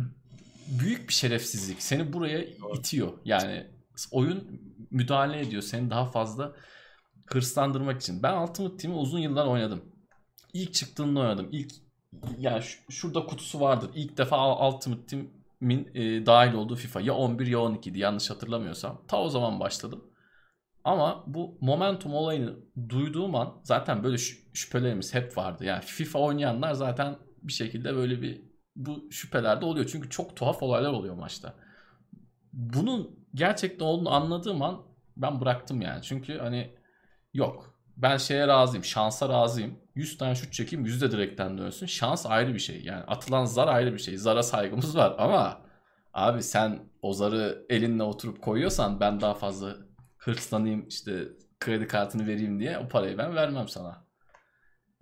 büyük bir şerefsizlik. Seni buraya itiyor. Yani oyun müdahale ediyor seni daha fazla hırslandırmak için. Ben Ultimate Team'i uzun yıllar oynadım. İlk çıktığında oynadım. İlk yani şu- şurada kutusu vardır. İlk defa Ultimate Team'in e, dahil olduğu FIFA ya 11 ya 12'di yanlış hatırlamıyorsam. Ta o zaman başladım. Ama bu momentum olayını duyduğum an zaten böyle şü- şüphelerimiz hep vardı. Yani FIFA oynayanlar zaten bir şekilde böyle bir bu şüphelerde oluyor. Çünkü çok tuhaf olaylar oluyor maçta. Bunun gerçekten olduğunu anladığım an ben bıraktım yani. Çünkü hani yok. Ben şeye razıyım. Şansa razıyım. 100 tane şut çekeyim 100 de direkten dönsün. Şans ayrı bir şey. Yani atılan zar ayrı bir şey. Zara saygımız var ama abi sen o zarı elinle oturup koyuyorsan ben daha fazla hırslanayım işte kredi kartını vereyim diye o parayı ben vermem sana.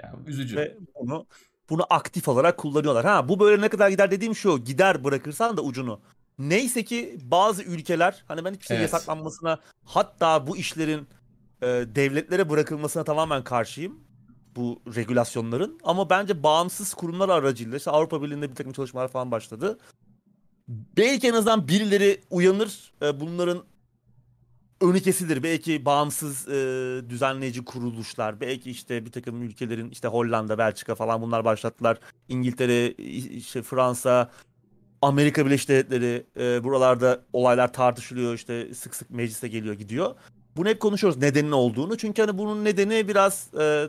Yani üzücü. ve bunu bunu aktif olarak kullanıyorlar. Ha bu böyle ne kadar gider dediğim şu. Gider bırakırsan da ucunu. Neyse ki bazı ülkeler hani ben hiçbir şey Evet. yasaklanmasına hatta bu işlerin e, devletlere bırakılmasına tamamen karşıyım. Bu regülasyonların. Ama bence bağımsız kurumlar aracıyla işte Avrupa Birliği'nde bir takım çalışmalar falan başladı. Belki en azından birileri uyanır. e, bunların önü kesilir. Belki bağımsız e, düzenleyici kuruluşlar, belki işte bir takım ülkelerin işte Hollanda, Belçika falan bunlar başlattılar. İngiltere, işte Fransa, Amerika Birleşik Devletleri e, buralarda olaylar tartışılıyor işte sık sık meclise geliyor gidiyor. Bunu hep konuşuyoruz nedenin olduğunu. Çünkü hani bunun nedeni biraz e,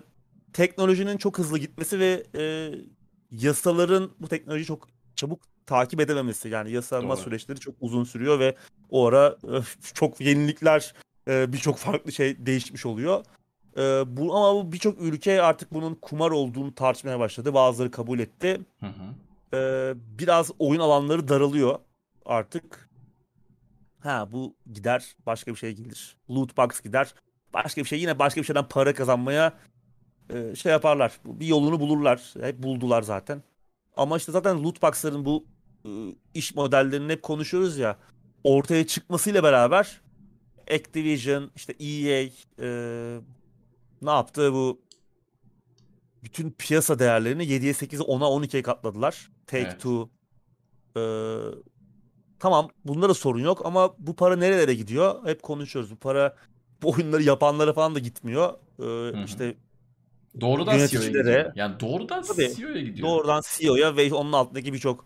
teknolojinin çok hızlı gitmesi ve e, yasaların bu teknolojiyi çok çabuk takip edememesi. Yani yasalama Doğru. süreçleri çok uzun sürüyor ve o ara öf, çok yenilikler e, birçok farklı şey değişmiş oluyor. E, bu ama bu birçok ülke artık bunun kumar olduğunu tartışmaya başladı. Bazıları kabul etti. Hı hı. E, biraz oyun alanları daralıyor artık. Ha bu gider başka bir şey gelir. Loot box gider. Başka bir şey yine başka bir şeyden para kazanmaya e, şey yaparlar. Bir yolunu bulurlar. Hep buldular zaten. Ama işte zaten loot box'ların bu e, iş modellerini hep konuşuyoruz ya. Ortaya çıkmasıyla beraber Activision, işte EA e, ne yaptı bu bütün piyasa değerlerini 7'ye 8'e 10'a 12'ye katladılar. Take Evet. Two e, tamam bunda da sorun yok ama bu para nerelere gidiyor? Hep konuşuyoruz. Bu para bu oyunları yapanlara falan da gitmiyor. E, hı. işte Doğrudan CEO'ya gidiyor. Yani doğrudan. CEO'ya gidiyor. doğrudan CEO'ya ve onun altındaki birçok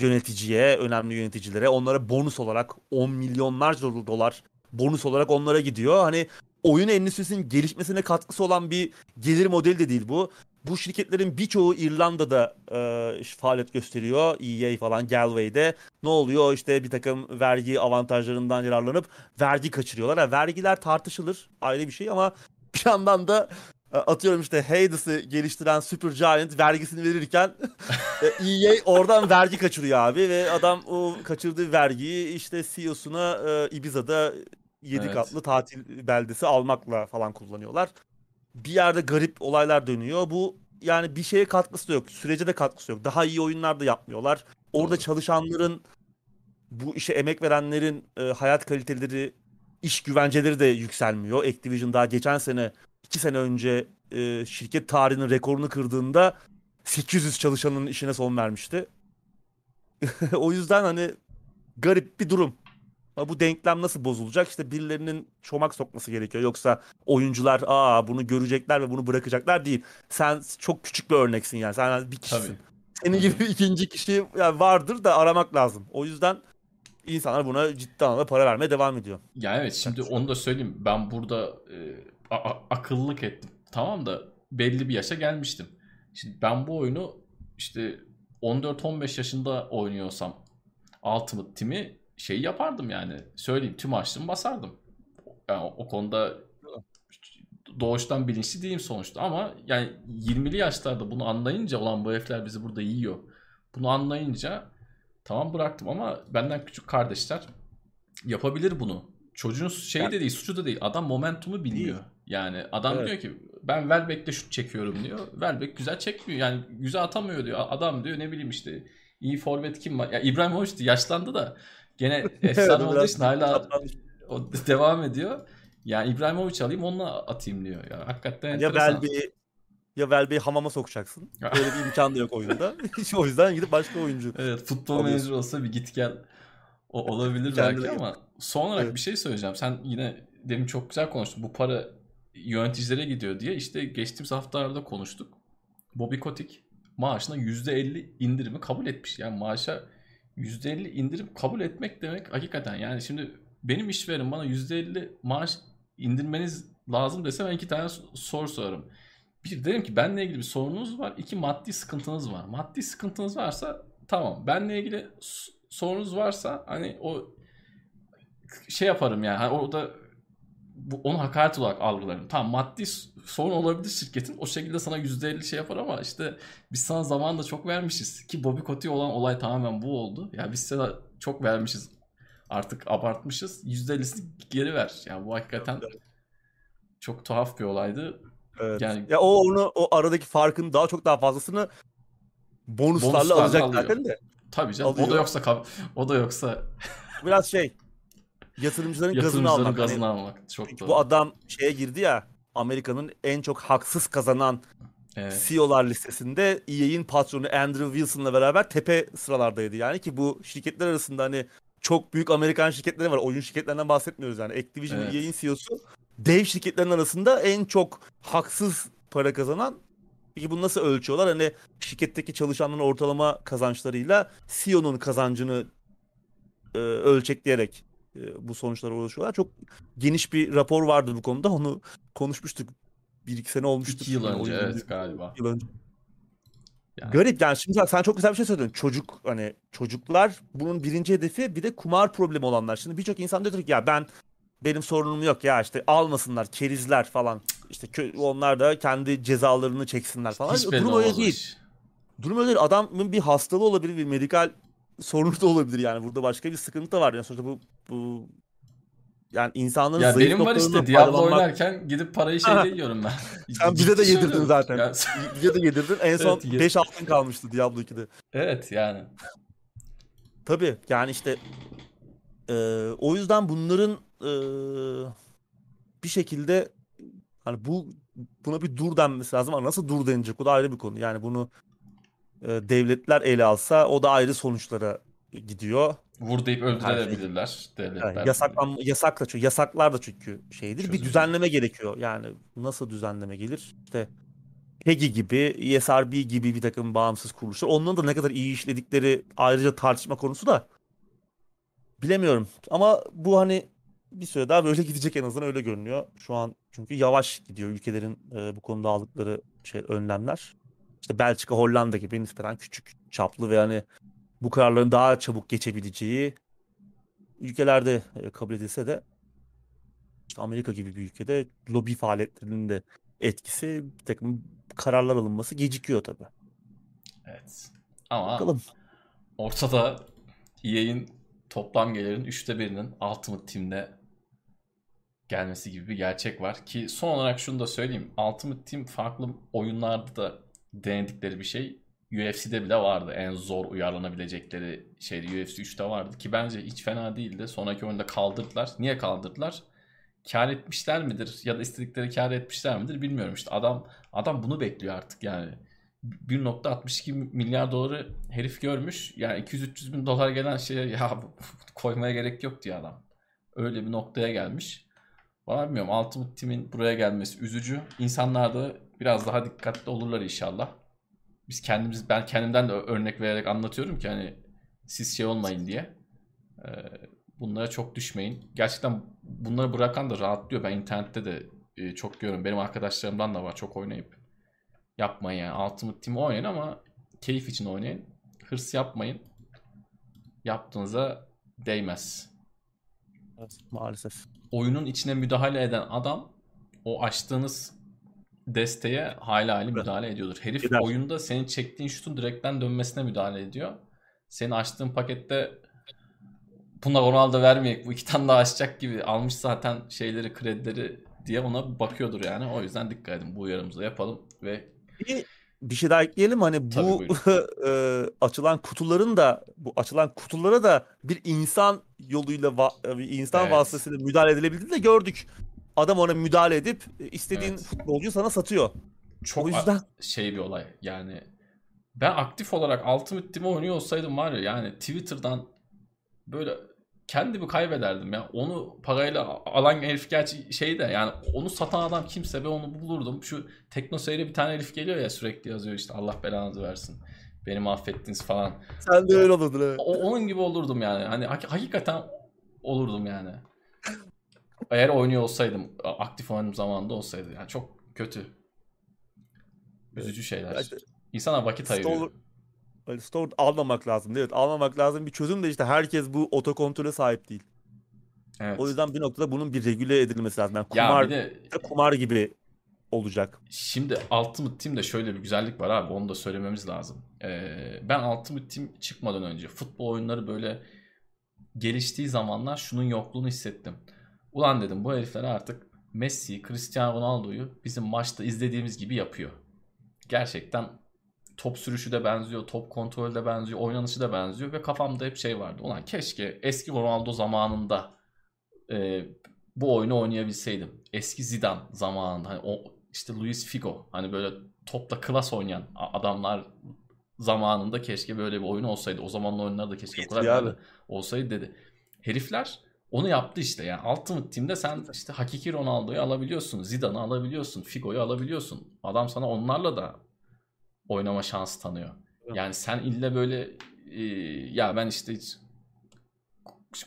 yöneticiye, önemli yöneticilere onlara bonus olarak 10 milyonlarca dolar bonus olarak onlara gidiyor. Hani oyun endüstrisinin gelişmesine katkısı olan bir gelir modeli de değil bu. Bu şirketlerin birçoğu İrlanda'da e, faaliyet gösteriyor. EA falan Galway'de. Ne oluyor? İşte bir takım vergi avantajlarından yararlanıp vergi kaçırıyorlar. Yani vergiler tartışılır ayrı bir şey ama bir yandan da atıyorum işte Hades'ı geliştiren Supergiant vergisini verirken EA (laughs) e oradan vergi kaçırıyor abi ve adam o kaçırdığı vergiyi işte CEO'suna e, Ibiza'da 7 evet. katlı tatil beldesi almakla falan kullanıyorlar. Bir yerde garip olaylar dönüyor. Bu yani bir şeye katkısı da yok. Sürece de katkısı yok. Daha iyi oyunlar da yapmıyorlar. Orada Doğru. çalışanların bu işe emek verenlerin e, hayat kaliteleri, iş güvenceleri de yükselmiyor. Activision daha geçen sene, iki sene önce e, şirket tarihinin rekorunu kırdığında 800 çalışanın işine son vermişti. (laughs) o yüzden hani garip bir durum. Ama bu denklem nasıl bozulacak? İşte birilerinin çomak sokması gerekiyor. Yoksa oyuncular aa bunu görecekler ve bunu bırakacaklar değil. Sen çok küçük bir örneksin yani. Sen bir kişisin. Tabii. Senin gibi (laughs) ikinci kişi yani vardır da aramak lazım. O yüzden insanlar buna ciddi anlamda para vermeye devam ediyor. Ya evet şimdi onu da söyleyeyim. Ben burada e, akıllılık ettim. Tamam da belli bir yaşa gelmiştim. Şimdi ben bu oyunu işte 14-15 yaşında oynuyorsam Ultimate Team'i şey yapardım yani. Söyleyeyim tüm açlığımı basardım. Yani o, konuda doğuştan bilinçli değilim sonuçta ama yani 20'li yaşlarda bunu anlayınca olan bu herifler bizi burada yiyor. Bunu anlayınca tamam bıraktım ama benden küçük kardeşler yapabilir bunu. Çocuğun yani, de değil, suçu da değil. Adam momentumu biliyor. Yani adam evet. diyor ki ben Welbeck'le şut çekiyorum diyor. Welbeck güzel çekmiyor. Yani güzel atamıyor diyor. Adam diyor ne bileyim işte iyi forvet kim var? Ya İbrahimovic yaşlandı da Gene (laughs) efsane olduğu için hala o devam ediyor. Yani İbrahimovic alayım onunla atayım diyor. Ya hakikaten ya Velbe'yi ya Velbe'yi hamama sokacaksın. Böyle bir imkan da yok oyunda. (laughs) (laughs) o yüzden gidip başka oyuncu. Evet futbol manager olsa bir git gel o olabilir belki ama son olarak evet. bir şey söyleyeceğim. Sen yine demin çok güzel konuştun. Bu para yöneticilere gidiyor diye işte geçtiğimiz haftalarda konuştuk. Bobby Kotick maaşına %50 indirimi kabul etmiş. Yani maaşa %50 indirim kabul etmek demek hakikaten yani şimdi benim işverim bana %50 maaş indirmeniz lazım dese ben iki tane soru sorarım. Bir derim ki benle ilgili bir sorunuz var. iki maddi sıkıntınız var. Maddi sıkıntınız varsa tamam. Benle ilgili sorunuz varsa hani o şey yaparım yani. Hani orada bu, onu hakaret olarak algılarım. Tamam maddi sorun olabilir şirketin. O şekilde sana %50 şey yapar ama işte biz sana zamanında çok vermişiz. Ki Bobby Kotick olan olay tamamen bu oldu. Ya biz sana çok vermişiz. Artık abartmışız. %50'sini geri ver. Yani bu hakikaten çok tuhaf bir olaydı. Evet. Yani ya o onu o aradaki farkın daha çok daha fazlasını bonuslarla, bonuslarla alacak alıyor. zaten de. Tabii canım. Alıyor. O da yoksa o da yoksa biraz şey yatırımcıların gazını almak. gazını hani, almak. Çok doğru. Bu adam şeye girdi ya Amerika'nın en çok haksız kazanan evet. CEO'lar listesinde EA'in patronu Andrew Wilson'la beraber tepe sıralardaydı. Yani ki bu şirketler arasında hani çok büyük Amerikan şirketleri var. Oyun şirketlerinden bahsetmiyoruz yani. Activision evet. EA'in CEO'su dev şirketlerin arasında en çok haksız para kazanan Peki bunu nasıl ölçüyorlar? Hani şirketteki çalışanların ortalama kazançlarıyla CEO'nun kazancını e, ölçekleyerek e, bu sonuçlara ulaşıyorlar. Çok geniş bir rapor vardı bu konuda. Onu konuşmuştuk. Bir iki sene olmuştu. İki yıl önce evet galiba. Yıl önce. Yani. Garip yani şimdi sen çok güzel bir şey söyledin. Çocuk hani çocuklar bunun birinci hedefi bir de kumar problemi olanlar. Şimdi birçok insan diyor ki ya ben benim sorunum yok ya işte almasınlar kerizler falan. İşte onlar da kendi cezalarını çeksinler falan. Hiç Durum öyle değil. Durum öyle değil. Adamın bir hastalığı olabilir, bir medikal sorunu da olabilir yani. Burada başka bir sıkıntı da var. Yani sonuçta bu bu yani insanların ya benim var işte Diablo paralanmak... oynarken gidip parayı şeyde yiyorum ben. (laughs) Sen bize de yedirdin zaten. Yani... (laughs) bize de yedirdin. En (laughs) son 5 evet, altın kalmıştı Diablo 2'de. Evet yani. Tabii yani işte e, o yüzden bunların e, bir şekilde hani bu buna bir dur denmesi lazım ama nasıl dur denilecek o da ayrı bir konu. Yani bunu e, devletler ele alsa o da ayrı sonuçlara gidiyor. Vur deyip öldürebilirler şey. devletler. Yani yasaklan, yasak da çünkü yasaklar da çünkü şeydir. Çözüm. Bir düzenleme gerekiyor. Yani nasıl düzenleme gelir? İşte PEGI gibi, ESRB gibi bir takım bağımsız kuruluşlar. Onların da ne kadar iyi işledikleri ayrıca tartışma konusu da bilemiyorum. Ama bu hani bir süre daha böyle (laughs) gidecek en azından öyle görünüyor. Şu an çünkü yavaş gidiyor ülkelerin e, bu konuda aldıkları şey önlemler. İşte Belçika, Hollanda gibi nispeten küçük çaplı ve hani bu kararların daha çabuk geçebileceği ülkelerde e, kabul edilse de işte Amerika gibi bir ülkede lobi faaliyetlerinin de etkisi bir takım kararlar alınması gecikiyor tabii. Evet. Ama Bakalım. ortada EA'in toplam gelirin üçte birinin Ultimate Team'de gelmesi gibi bir gerçek var. Ki son olarak şunu da söyleyeyim. Ultimate Team farklı oyunlarda da denedikleri bir şey. UFC'de bile vardı. En zor uyarlanabilecekleri şeydi. UFC 3'te vardı ki bence hiç fena değildi. Sonraki oyunda kaldırdılar. Niye kaldırdılar? Kar etmişler midir ya da istedikleri kar etmişler midir bilmiyorum işte. Adam adam bunu bekliyor artık yani. 1.62 milyar doları herif görmüş. Yani 200-300 bin dolar gelen şeye ya (laughs) koymaya gerek yok diyor adam. Öyle bir noktaya gelmiş. Bana bilmiyorum Ultimate Team'in buraya gelmesi üzücü. İnsanlar da biraz daha dikkatli olurlar inşallah. Biz kendimiz ben kendimden de örnek vererek anlatıyorum ki hani siz şey olmayın diye. Ee, bunlara çok düşmeyin. Gerçekten bunları bırakan da rahatlıyor. Ben internette de e, çok görüyorum. Benim arkadaşlarımdan da var çok oynayıp yapmayın yani. Ultimate Team oynayın ama keyif için oynayın. Hırs yapmayın. Yaptığınıza değmez. Evet, maalesef. Oyunun içine müdahale eden adam o açtığınız desteğe hala hali müdahale ediyordur. Herif Eder. oyunda senin çektiğin şutun direkten dönmesine müdahale ediyor. Senin açtığın pakette buna Ronaldo vermeyecek bu iki tane daha açacak gibi almış zaten şeyleri kredileri diye ona bakıyordur yani. O yüzden dikkat edin bu uyarımızı yapalım ve Bir, bir şey daha ekleyelim hani Tabii, bu (laughs) e, açılan kutuların da bu açılan kutulara da bir insan yoluyla bir insan Evet. vasıtasıyla müdahale edilebildiğini de gördük. Adam ona müdahale edip e, istediğin Evet. futbolcuyu sana satıyor. çok O yüzden şey bir olay. Yani ben aktif olarak Ultimate Team oynuyor olsaydım var ya yani Twitter'dan böyle kendimi kaybederdim ya. Onu parayla alan herif gerçi şey de yani onu satan adam kimse ben onu bulurdum. Şu TeknoSeyir'e bir tane herif geliyor ya sürekli yazıyor işte Allah belanızı versin. Beni mahvettiniz falan. sen de öyle olurdun evet. O, onun gibi olurdum yani. Hani hak- hakikaten olurdum yani. Eğer oynuyor olsaydım, aktif oynadığım zamanda olsaydı. Yani çok kötü. Üzücü şeyler. İnsana vakit ayırıyor. Böyle store almamak lazım. Evet almamak lazım. Bir çözüm de işte herkes bu otokontrole sahip değil. Evet. O yüzden bir noktada bunun bir regüle edilmesi lazım. Yani ya kumar, bir de kumar gibi olacak. şimdi Ultimate Team'de şöyle bir güzellik var abi. Onu da söylememiz lazım. Ee, ben Ultimate Team çıkmadan önce futbol oyunları böyle geliştiği zamanlar şunun yokluğunu hissettim. Ulan dedim bu herifler artık Messi, Cristiano Ronaldo'yu bizim maçta izlediğimiz gibi yapıyor. Gerçekten top sürüşü de benziyor, top kontrolü de benziyor, oynanışı da benziyor ve kafamda hep şey vardı. Ulan keşke eski Ronaldo zamanında e, bu oyunu oynayabilseydim. Eski Zidane zamanında hani o işte Luis Figo hani böyle topla klas oynayan adamlar zamanında keşke böyle bir oyun olsaydı. O zamanın oyunları da keşke o kadar olsaydı dedi. Herifler onu yaptı işte yani Ultimate Team'de sen işte hakiki Ronaldo'yu alabiliyorsun, Zidane'ı alabiliyorsun, Figo'yu alabiliyorsun. Adam sana onlarla da oynama şansı tanıyor. Yani sen ille böyle e, ya ben işte hiç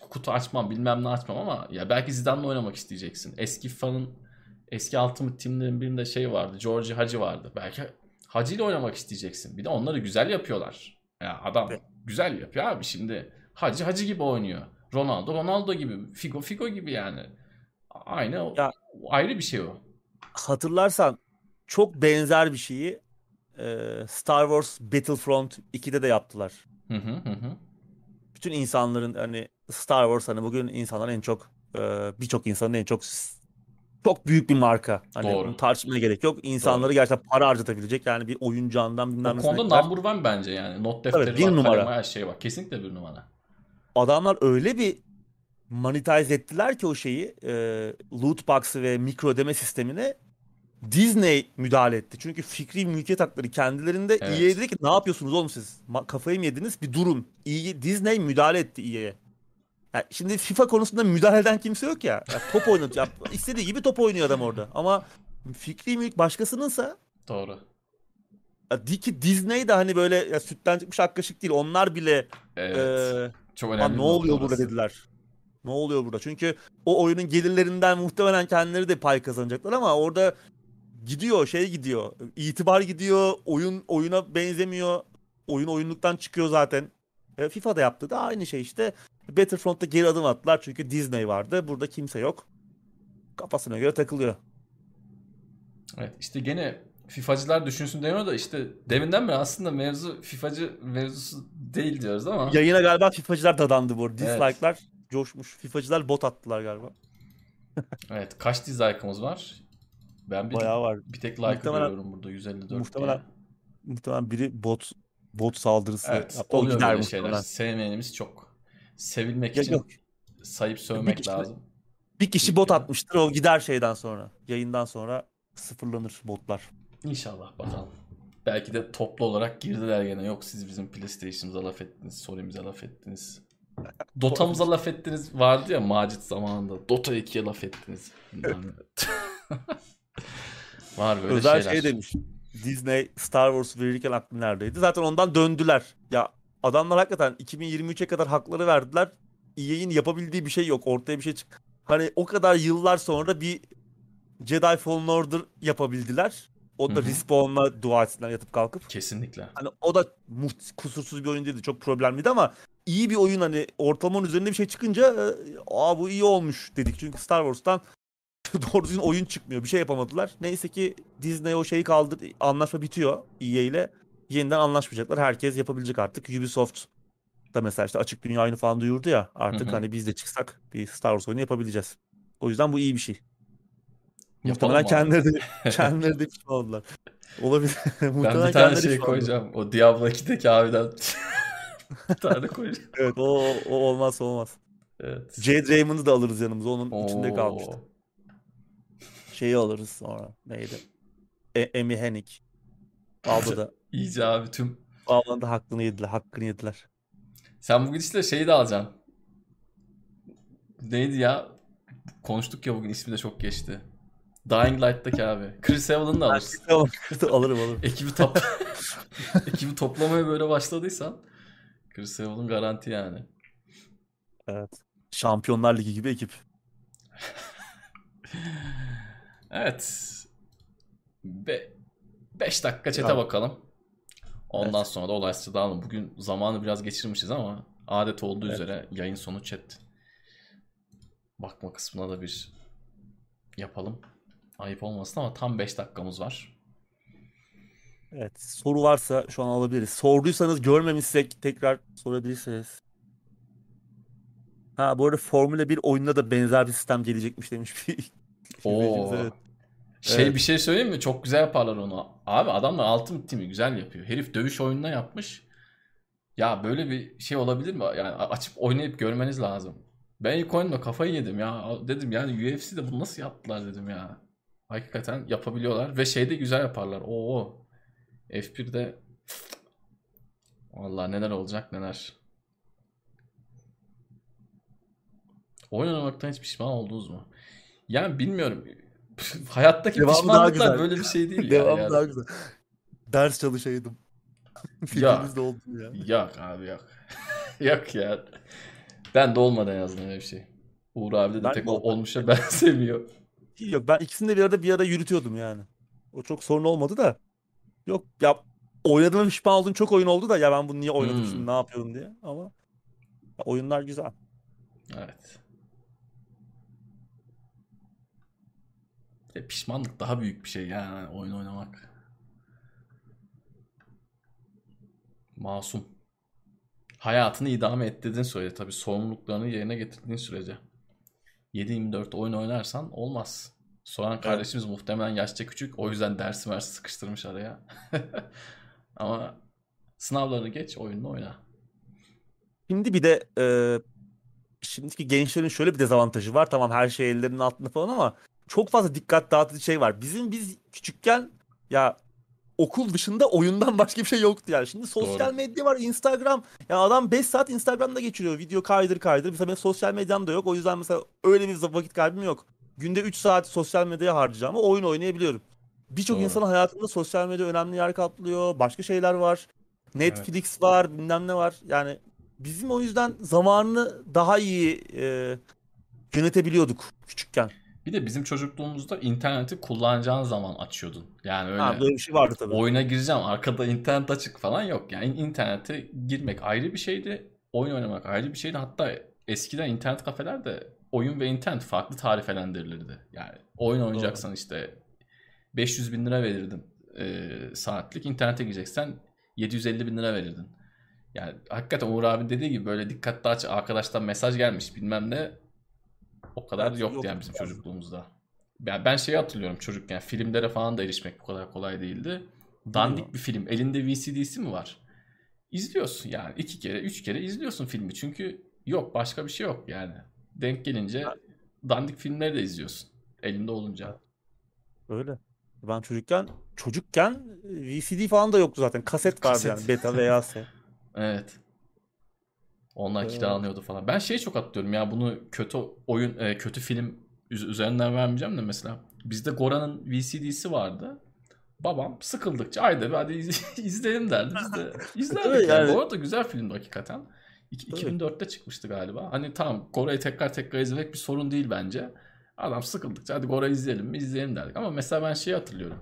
kutu açmam bilmem ne açmam ama ya belki Zidane'la oynamak isteyeceksin. Eski FIFA'nın eski Ultimate Team'lerin birinde şey vardı. George Hacı vardı. Belki Hacı ile oynamak isteyeceksin. Bir de onları güzel yapıyorlar. Ya adam güzel yapıyor abi şimdi. Hacı Hacı gibi oynuyor. Ronaldo Ronaldo gibi. Figo Figo gibi yani. Aynı o- Ya- ayrı bir şey o. Hatırlarsan çok benzer bir şeyi e, Star Wars Battlefront 2'de de yaptılar. Hı hı hı bütün insanların hani Star Wars hani bugün insanların en çok e, birçok insanın en çok çok büyük bir marka. Hani Doğru. bunu tartışmaya gerek yok. İnsanları gerçekten para harcatabilecek yani bir oyuncağından bilmem O nesine konuda kadar. number one bence yani. Not Tabii, defteri bir var, numara. her şey var. Kesinlikle bir numara. Adamlar öyle bir monetize ettiler ki o şeyi e, loot box'ı ve mikro ödeme sistemine Disney müdahale etti. Çünkü fikri mülkiyet hakları kendilerinde Evet. EA dedi ki ne yapıyorsunuz oğlum siz? Ma- kafayı mı yediniz? Bir durun. EA, Disney müdahale etti EA'ye. Yani şimdi FIFA konusunda müdahale eden kimse yok ya. Ya top oynatıyor. İstediği gibi top oynuyor adam orada. Ama fikri mülk başkasınınsa Doğru. Ya di- ki Disney de hani böyle ya sütten çıkmış ak kaşık değil. Onlar bile Evet. eee, Çok "Lan önemli ne oluyor burada dediler. Ne oluyor burada? Çünkü o oyunun gelirlerinden muhtemelen kendileri de pay kazanacaklar ama orada gidiyor şey gidiyor. İtibar gidiyor. Oyun oyuna benzemiyor. Oyun oyunluktan çıkıyor zaten. E, FIFA'da yaptı da aynı şey işte. Battlefront'ta geri adım attılar çünkü Disney vardı. Burada kimse yok. Kafasına göre takılıyor. Evet işte gene FIFA'cılar düşünsün demiyor da işte deminden beri aslında mevzu FIFA'cı mevzusu değil diyoruz ama Yayına galiba FIFA'cılar dadandı bu arada. Evet. Dislike'lar coşmuş. FIFA'cılar bot attılar galiba. (laughs) evet kaç dislike'ımız var? Ben bir, Bayağı var. bir tek like görüyorum burada 154 muhtemelen diye. Muhtemelen biri bot bot saldırısı. Evet o oluyor böyle muhtemelen. şeyler. Sevmeyenimiz çok. Sevilmek Yok, için yok. sayıp sövmek kişi- lazım. Bir kişi bot atmıştır o gider şeyden sonra. Yayından sonra sıfırlanır botlar. İnşallah bakalım. Belki de toplu olarak girdiler gene. Yok siz bizim PlayStation'ımıza laf ettiniz, Sony'mize laf ettiniz. Dota'mıza laf ettiniz vardı ya Macit zamanında. Dota 2'ye laf ettiniz. (laughs) Var böyle Özel şeyler. şey demiş. Disney Star Wars verirken aklı neredeydi? Zaten ondan döndüler. Ya adamlar hakikaten 2023'e kadar hakları verdiler. EA'in yapabildiği bir şey yok. Ortaya bir şey çık. Hani o kadar yıllar sonra bir Jedi Fallen Order yapabildiler. O da Hı hı. Respawn'la dua etsinler yatıp kalkıp. Kesinlikle. Hani o da kusursuz bir oyun değildi. Çok problemliydi ama iyi bir oyun hani ortalamanın üzerinde bir şey çıkınca e, aa bu iyi olmuş dedik. Çünkü Star Wars'tan (laughs) doğru düzgün oyun çıkmıyor. Bir şey yapamadılar. Neyse ki Disney o şeyi kaldır anlaşma bitiyor EA ile. Yeniden anlaşmayacaklar. Herkes yapabilecek artık. Ubisoft da mesela işte açık dünya oyunu falan duyurdu ya. Artık Hı hı. hani biz de çıksak bir Star Wars oyunu yapabileceğiz. O yüzden bu iyi bir şey. Muhtemelen kendileri kendileri de (laughs) pişman oldular. Olabilir. (laughs) Ben bir tane şey oldular. koyacağım. O Diablo 2'deki abiden (laughs) bir tane koyacağım. Evet o, o olmazsa olmaz. Evet. Jade Raymond'u da alırız yanımıza. Onun içinde kalmıştı. Oo. Şeyi alırız sonra. Neydi? E Amy Hennig. Aldı da. İyice abi tüm Almanın da hakkını yediler. Hakkını yediler. Sen bugün işte şeyi de alacaksın. Neydi ya? Konuştuk ya bugün ismi de çok geçti. Dying Light'taki abi. Chris Evelyn'ı da alırsın. (laughs) alırım alırım. Ekibi top (laughs) ekibi toplamaya böyle başladıysan Chris Evelyn garanti yani. Evet. Şampiyonlar Ligi gibi ekip. (laughs) Evet. 5 dakika çete bakalım. Ondan Evet. sonra da olaysızca dağılalım. Bugün zamanı biraz geçirmişiz ama adet olduğu Evet. üzere yayın sonu chat bakma kısmına da bir yapalım. Ayıp olmasın ama tam 5 dakikamız var. Evet. Soru varsa şu an alabiliriz. Sorduysanız görmemişsek tekrar sorabilirsiniz. Ha bu arada Formula 1 oyununa da benzer bir sistem gelecekmiş demiş bir (laughs) Oo. evet. Şey Evet. bir şey söyleyeyim mi? Çok güzel yaparlar onu. Abi adamlar Ultimate Team'i güzel yapıyor. Herif dövüş oyununa yapmış. Ya böyle bir şey olabilir mi? Yani açıp oynayıp görmeniz lazım. Ben ilk oyunda kafayı yedim ya. Dedim yani UFC'de bunu nasıl yaptılar dedim ya. Hakikaten yapabiliyorlar ve şey de güzel yaparlar. Oo. F1'de Vallahi neler olacak neler. Oynamaktan hiç pişman oldunuz mu? Yani bilmiyorum. (laughs) Hayattaki Devamı daha pişmanlıklar güzel. böyle bir şey değil (laughs) ya. Devam yani. daha güzel. Ders çalışaydım. (laughs) Fikriniz de oldu ya. Yok abi yok. yok ya. Ben de olmadı en azından öyle bir şey. Uğur abi de Ben tek de olmadı. olmuşa benzemiyor. Yok ben ikisini de bir arada bir ara yürütüyordum yani. O çok sorun olmadı da. Yok ya oynadığım pişman olduğum çok oyun oldu da ya ben bunu niye oynadım Hmm. şimdi ne yapıyorum diye ama ya oyunlar güzel. Evet. E, pişmanlık daha büyük bir şey yani oyun oynamak. Masum. Hayatını idame ettirdiğin sürece tabii sorumluluklarını yerine getirdiğin sürece. 7-24 oyun oynarsan olmaz. Soran kardeşimiz muhtemelen yaşça küçük. O yüzden dersi versi sıkıştırmış araya. (laughs) Ama sınavlarını geç, oyununu oyna. Şimdi bir de e, şimdiki gençlerin şöyle bir dezavantajı var. Tamam her şey ellerinin altında falan ama çok fazla dikkat dağıtıcı şey var. Bizim biz küçükken ya okul dışında oyundan başka bir şey yoktu yani. Şimdi sosyal Doğru. medya var, Instagram. Ya adam 5 saat Instagram'da geçiriyor. Video kaydır kaydır. Mesela benim sosyal medyam da yok. O yüzden mesela öyle bir vakit kaybım yok. Günde 3 saat sosyal medyaya harcayacağım ama oyun oynayabiliyorum. birçok insanın hayatında sosyal medya önemli yer kaplıyor. Başka şeyler var. Netflix var, bilmem ne var. Yani bizim o yüzden zamanını daha iyi e, yönetebiliyorduk küçükken. Bir de bizim çocukluğumuzda interneti kullanacağın zaman açıyordun. Yani öyle Ha, böyle bir şey vardı tabii. oyuna gireceğim arkada internet açık falan yok. Yani internete girmek ayrı bir şeydi. Oyun oynamak ayrı bir şeydi. Hatta eskiden internet kafelerde oyun ve internet farklı tarifelendirilirdi. Yani oyun oynayacaksan işte 500 bin lira verirdin e, saatlik. internete gireceksen 750 bin lira verirdin. Yani hakikaten Uğur abi dediği gibi böyle dikkatli aç arkadaştan mesaj gelmiş bilmem ne o kadar Evet, yoktu yok. yani bizim çocukluğumuzda. Yani ben şeyi hatırlıyorum çocukken filmlere falan da erişmek bu kadar kolay değildi. Dandik bir film elinde VCD'si mi var? İzliyorsun yani iki kere üç kere izliyorsun filmi çünkü yok başka bir şey yok yani. Denk gelince dandik filmleri de izliyorsun elinde olunca. Öyle. Ben çocukken çocukken VCD falan da yoktu zaten. Kaset vardı Kaset. yani beta veya. (laughs) Evet. Onlar kiralanıyordu falan. Ben şeyi çok hatırlıyorum ya bunu kötü oyun e, kötü film üz- üzerinden vermeyeceğim de mesela bizde Gora'nın VCD'si vardı. Babam sıkıldıkça ayda bir hadi iz- (laughs) izleyelim derdi. Biz de (laughs) izlerdik yani. yani. Bu arada güzel filmdi hakikaten. İki- Evet. 2004'te çıkmıştı galiba. Hani tamam Gora'yı tekrar tekrar izlemek bir sorun değil bence. Adam sıkıldıkça hadi Gora izleyelim mi izleyelim derdik. Ama mesela ben şeyi hatırlıyorum.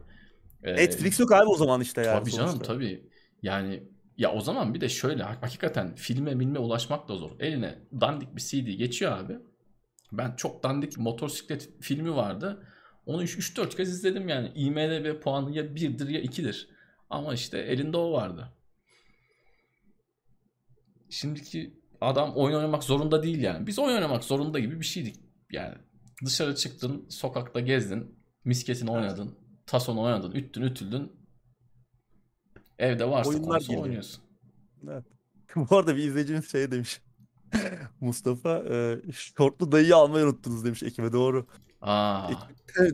Ee, Netflix yok abi o zaman işte yani. Tabii canım sonuçta. tabii. Yani ya o zaman bir de şöyle hak- hakikaten filme milme ulaşmak da zor. Eline dandik bir CD geçiyor abi. Ben çok dandik motosiklet filmi vardı. Onu 3-4 kez izledim yani. IMDB puanı ya 1'dir ya 2'dir. Ama işte elinde o vardı. Şimdiki adam oyun oynamak zorunda değil yani. Biz oyun oynamak zorunda gibi bir şeydik. Yani dışarı çıktın, sokakta gezdin, misketini oynadın, tasonu oynadın, üttün, ütüldün. Evde varsa Oyunlar konsol oynuyorsun. Evet. (laughs) Bu arada bir izleyicimiz şey demiş. (laughs) Mustafa e, şortlu dayıyı almayı unuttunuz demiş ekibe doğru. Aa,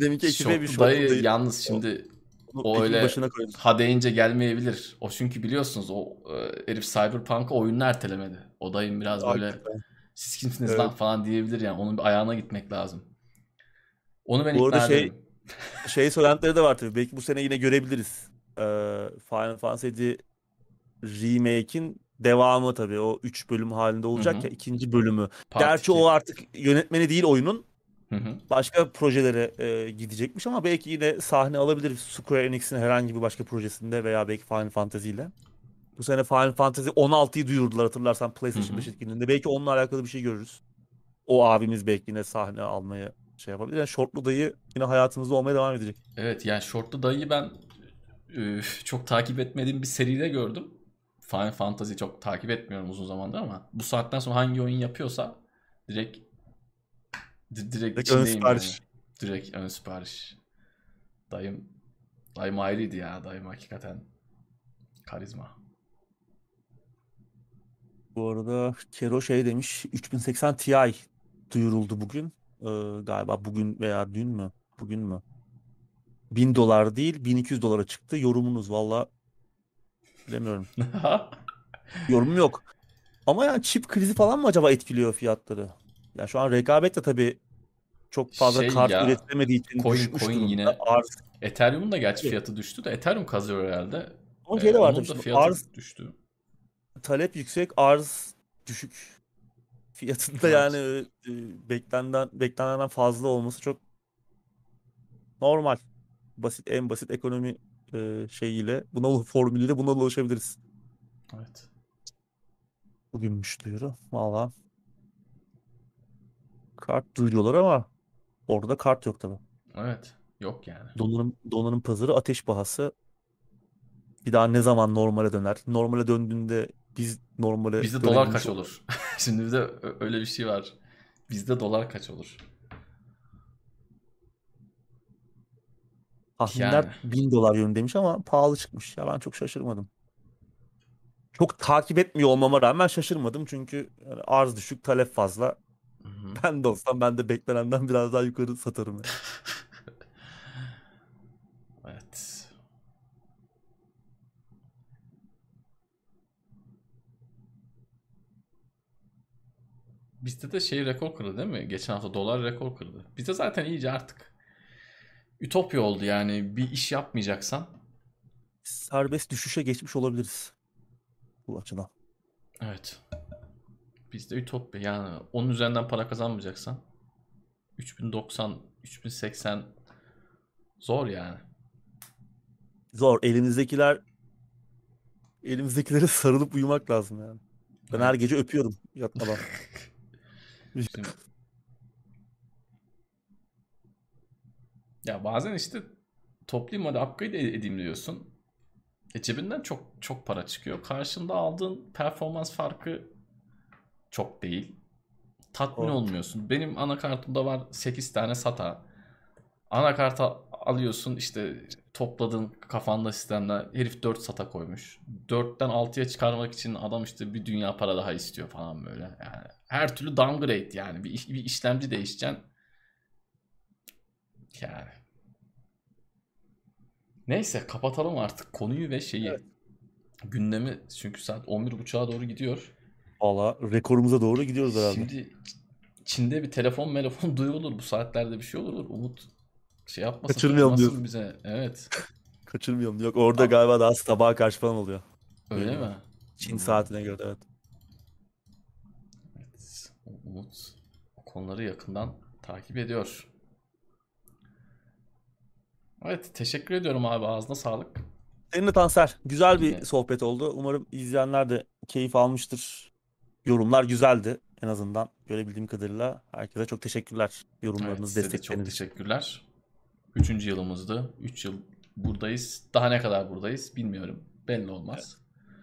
Deminki ekibe bir şortlu şortlu dayı dayı. yalnız şimdi o ekibin öyle- başına ha deyince gelmeyebilir. O çünkü biliyorsunuz o e, herif Cyberpunk'ı oyununu ertelemedi. O dayım biraz böyle Hakikaten. siz kimsiniz Evet. lan falan diyebilir yani. Onun bir ayağına gitmek lazım. Onu ben Bu ikna arada şey-. Şey söylentileri de var tabii. Belki bu sene yine görebiliriz. Ee, Final Fantasy Remake'in devamı tabii. O 3 bölüm halinde olacak Hı hı. ya ikinci bölümü. Part Gerçi iki. o artık yönetmeni değil oyunun. Hı hı. Başka projelere e, gidecekmiş ama belki yine sahne alabilir Square Enix'in herhangi bir başka projesinde veya belki Final Fantasy ile. Bu sene Final Fantasy 16'yı duyurdular hatırlarsan PlayStation Hı hı. 5 etkinliğinde. Belki onunla alakalı bir şey görürüz. O abimiz belki yine sahne almaya şey yapabilir. Yani Shortlu dayı yine hayatımızda olmaya devam edecek. Evet yani Shortlu Dayı'yı ben e, çok takip etmediğim bir seride gördüm. Final Fantasy çok takip etmiyorum uzun zamandır ama bu saatten sonra hangi oyun yapıyorsa direkt di- direkt, Direkt ön sipariş. yani. Direkt ön sipariş. Dayım dayım ayrıydı ya. Dayım hakikaten karizma. Bu arada Kero şey demiş 3080 Ti duyuruldu bugün. Ee, galiba bugün veya dün mü? Bugün mü? 1000 dolar değil 1200 dolara çıktı. Yorumunuz valla bilemiyorum. (laughs) Yorumum yok. Ama yani çip krizi falan mı acaba etkiliyor fiyatları? Yani şu an rekabet de tabii çok fazla Şey kart ya, üretilemediği için coin- düşmüş coin durumda. yine- Arz, Ethereum'un da gerçi Evet. fiyatı düştü de Ethereum kazıyor herhalde. ama Ee, şey de var onun tabii da fiyatı arz düştü. talep yüksek, arz düşük. (laughs) Fiyatında Evet. yani e, beklenen beklenenden fazla olması çok normal. Basit en basit ekonomi e, şeyiyle buna formülüyle buna ulaşabiliriz. Evet. Bugünmüş duyuru. Valla kart duyuruyorlar ama orada kart yok tabii. Evet. Yok yani. Donanım, donanım pazarı ateş pahası. Bir daha ne zaman normale döner? Normale döndüğünde biz normale Bizde dolar kaç olur? (laughs) Şimdi bir de ö- öyle bir şey var. Bizde dolar kaç olur? Tahminler Yani. 1000 dolar yönündeymiş ama pahalı çıkmış. Ya ben çok şaşırmadım. Çok takip etmiyor olmama rağmen şaşırmadım çünkü yani arz düşük, talep fazla. Hı hı. Ben de olsam ben de beklenenden biraz daha yukarı satarım. yani. (laughs) Evet. Bizde de şey rekor kırdı değil mi? Geçen hafta dolar rekor kırdı. Bizde zaten iyice artık ütopya oldu yani bir iş yapmayacaksan. Serbest düşüşe geçmiş olabiliriz. Bu açıdan. Evet. Bizde ütopya yani onun üzerinden para kazanmayacaksan 3090, 3080 zor yani. Zor. Elimizdekiler elimizdekilere (laughs) sarılıp uyumak lazım yani. Ben her gece öpüyorum yatmadan. (laughs) Şimdi- ya bazen işte toplayayım hadi upgrade ed- edeyim diyorsun. E cebinden çok çok para çıkıyor. Karşında aldığın performans farkı çok değil. Tatmin Evet. olmuyorsun. Benim anakartımda var 8 tane SATA. Anakart al- alıyorsun işte topladığın kafanda sistemler herif 4 SATA koymuş. 4'ten 6'ya çıkarmak için adam işte bir dünya para daha istiyor falan böyle. Yani her türlü downgrade yani bir, bir işlemci değişeceksin. Yani. Neyse kapatalım artık konuyu ve şeyi. Evet. Gündemi çünkü saat 11.30'a doğru gidiyor. Valla rekorumuza doğru gidiyoruz herhalde. Şimdi Çin'de bir telefon telefon (laughs) duyulur bu saatlerde bir şey olur. Umut şey yapmasın. Kaçırmayalım diyorsun. bize. Evet. (laughs) Kaçırmayalım. Yok orada galiba daha sabaha karşı falan oluyor. Öyle Öyle. mi? Çin Hmm. saatine göre evet. Evet. Umut o konuları yakından takip ediyor. Evet teşekkür ediyorum abi ağzına sağlık. Seninle Tanser. Güzel bir Yine. sohbet oldu. Umarım izleyenler de keyif almıştır. Yorumlar güzeldi en azından. Görebildiğim kadarıyla. Herkese çok teşekkürler. Evet, Yorumlarınız, size de çok destekleriniz teşekkürler. Üçüncü yılımızdı. Üç yıl buradayız. Daha ne kadar buradayız bilmiyorum. Belli olmaz.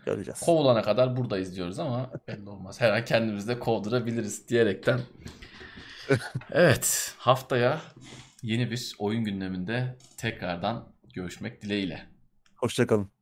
Göreceğiz. Kovulana kadar buradayız diyoruz ama belli olmaz. Her an kendimizi de kovdurabiliriz diyerekten. (laughs) Evet haftaya yeni bir oyun gündeminde tekrardan görüşmek dileğiyle. Hoşçakalın.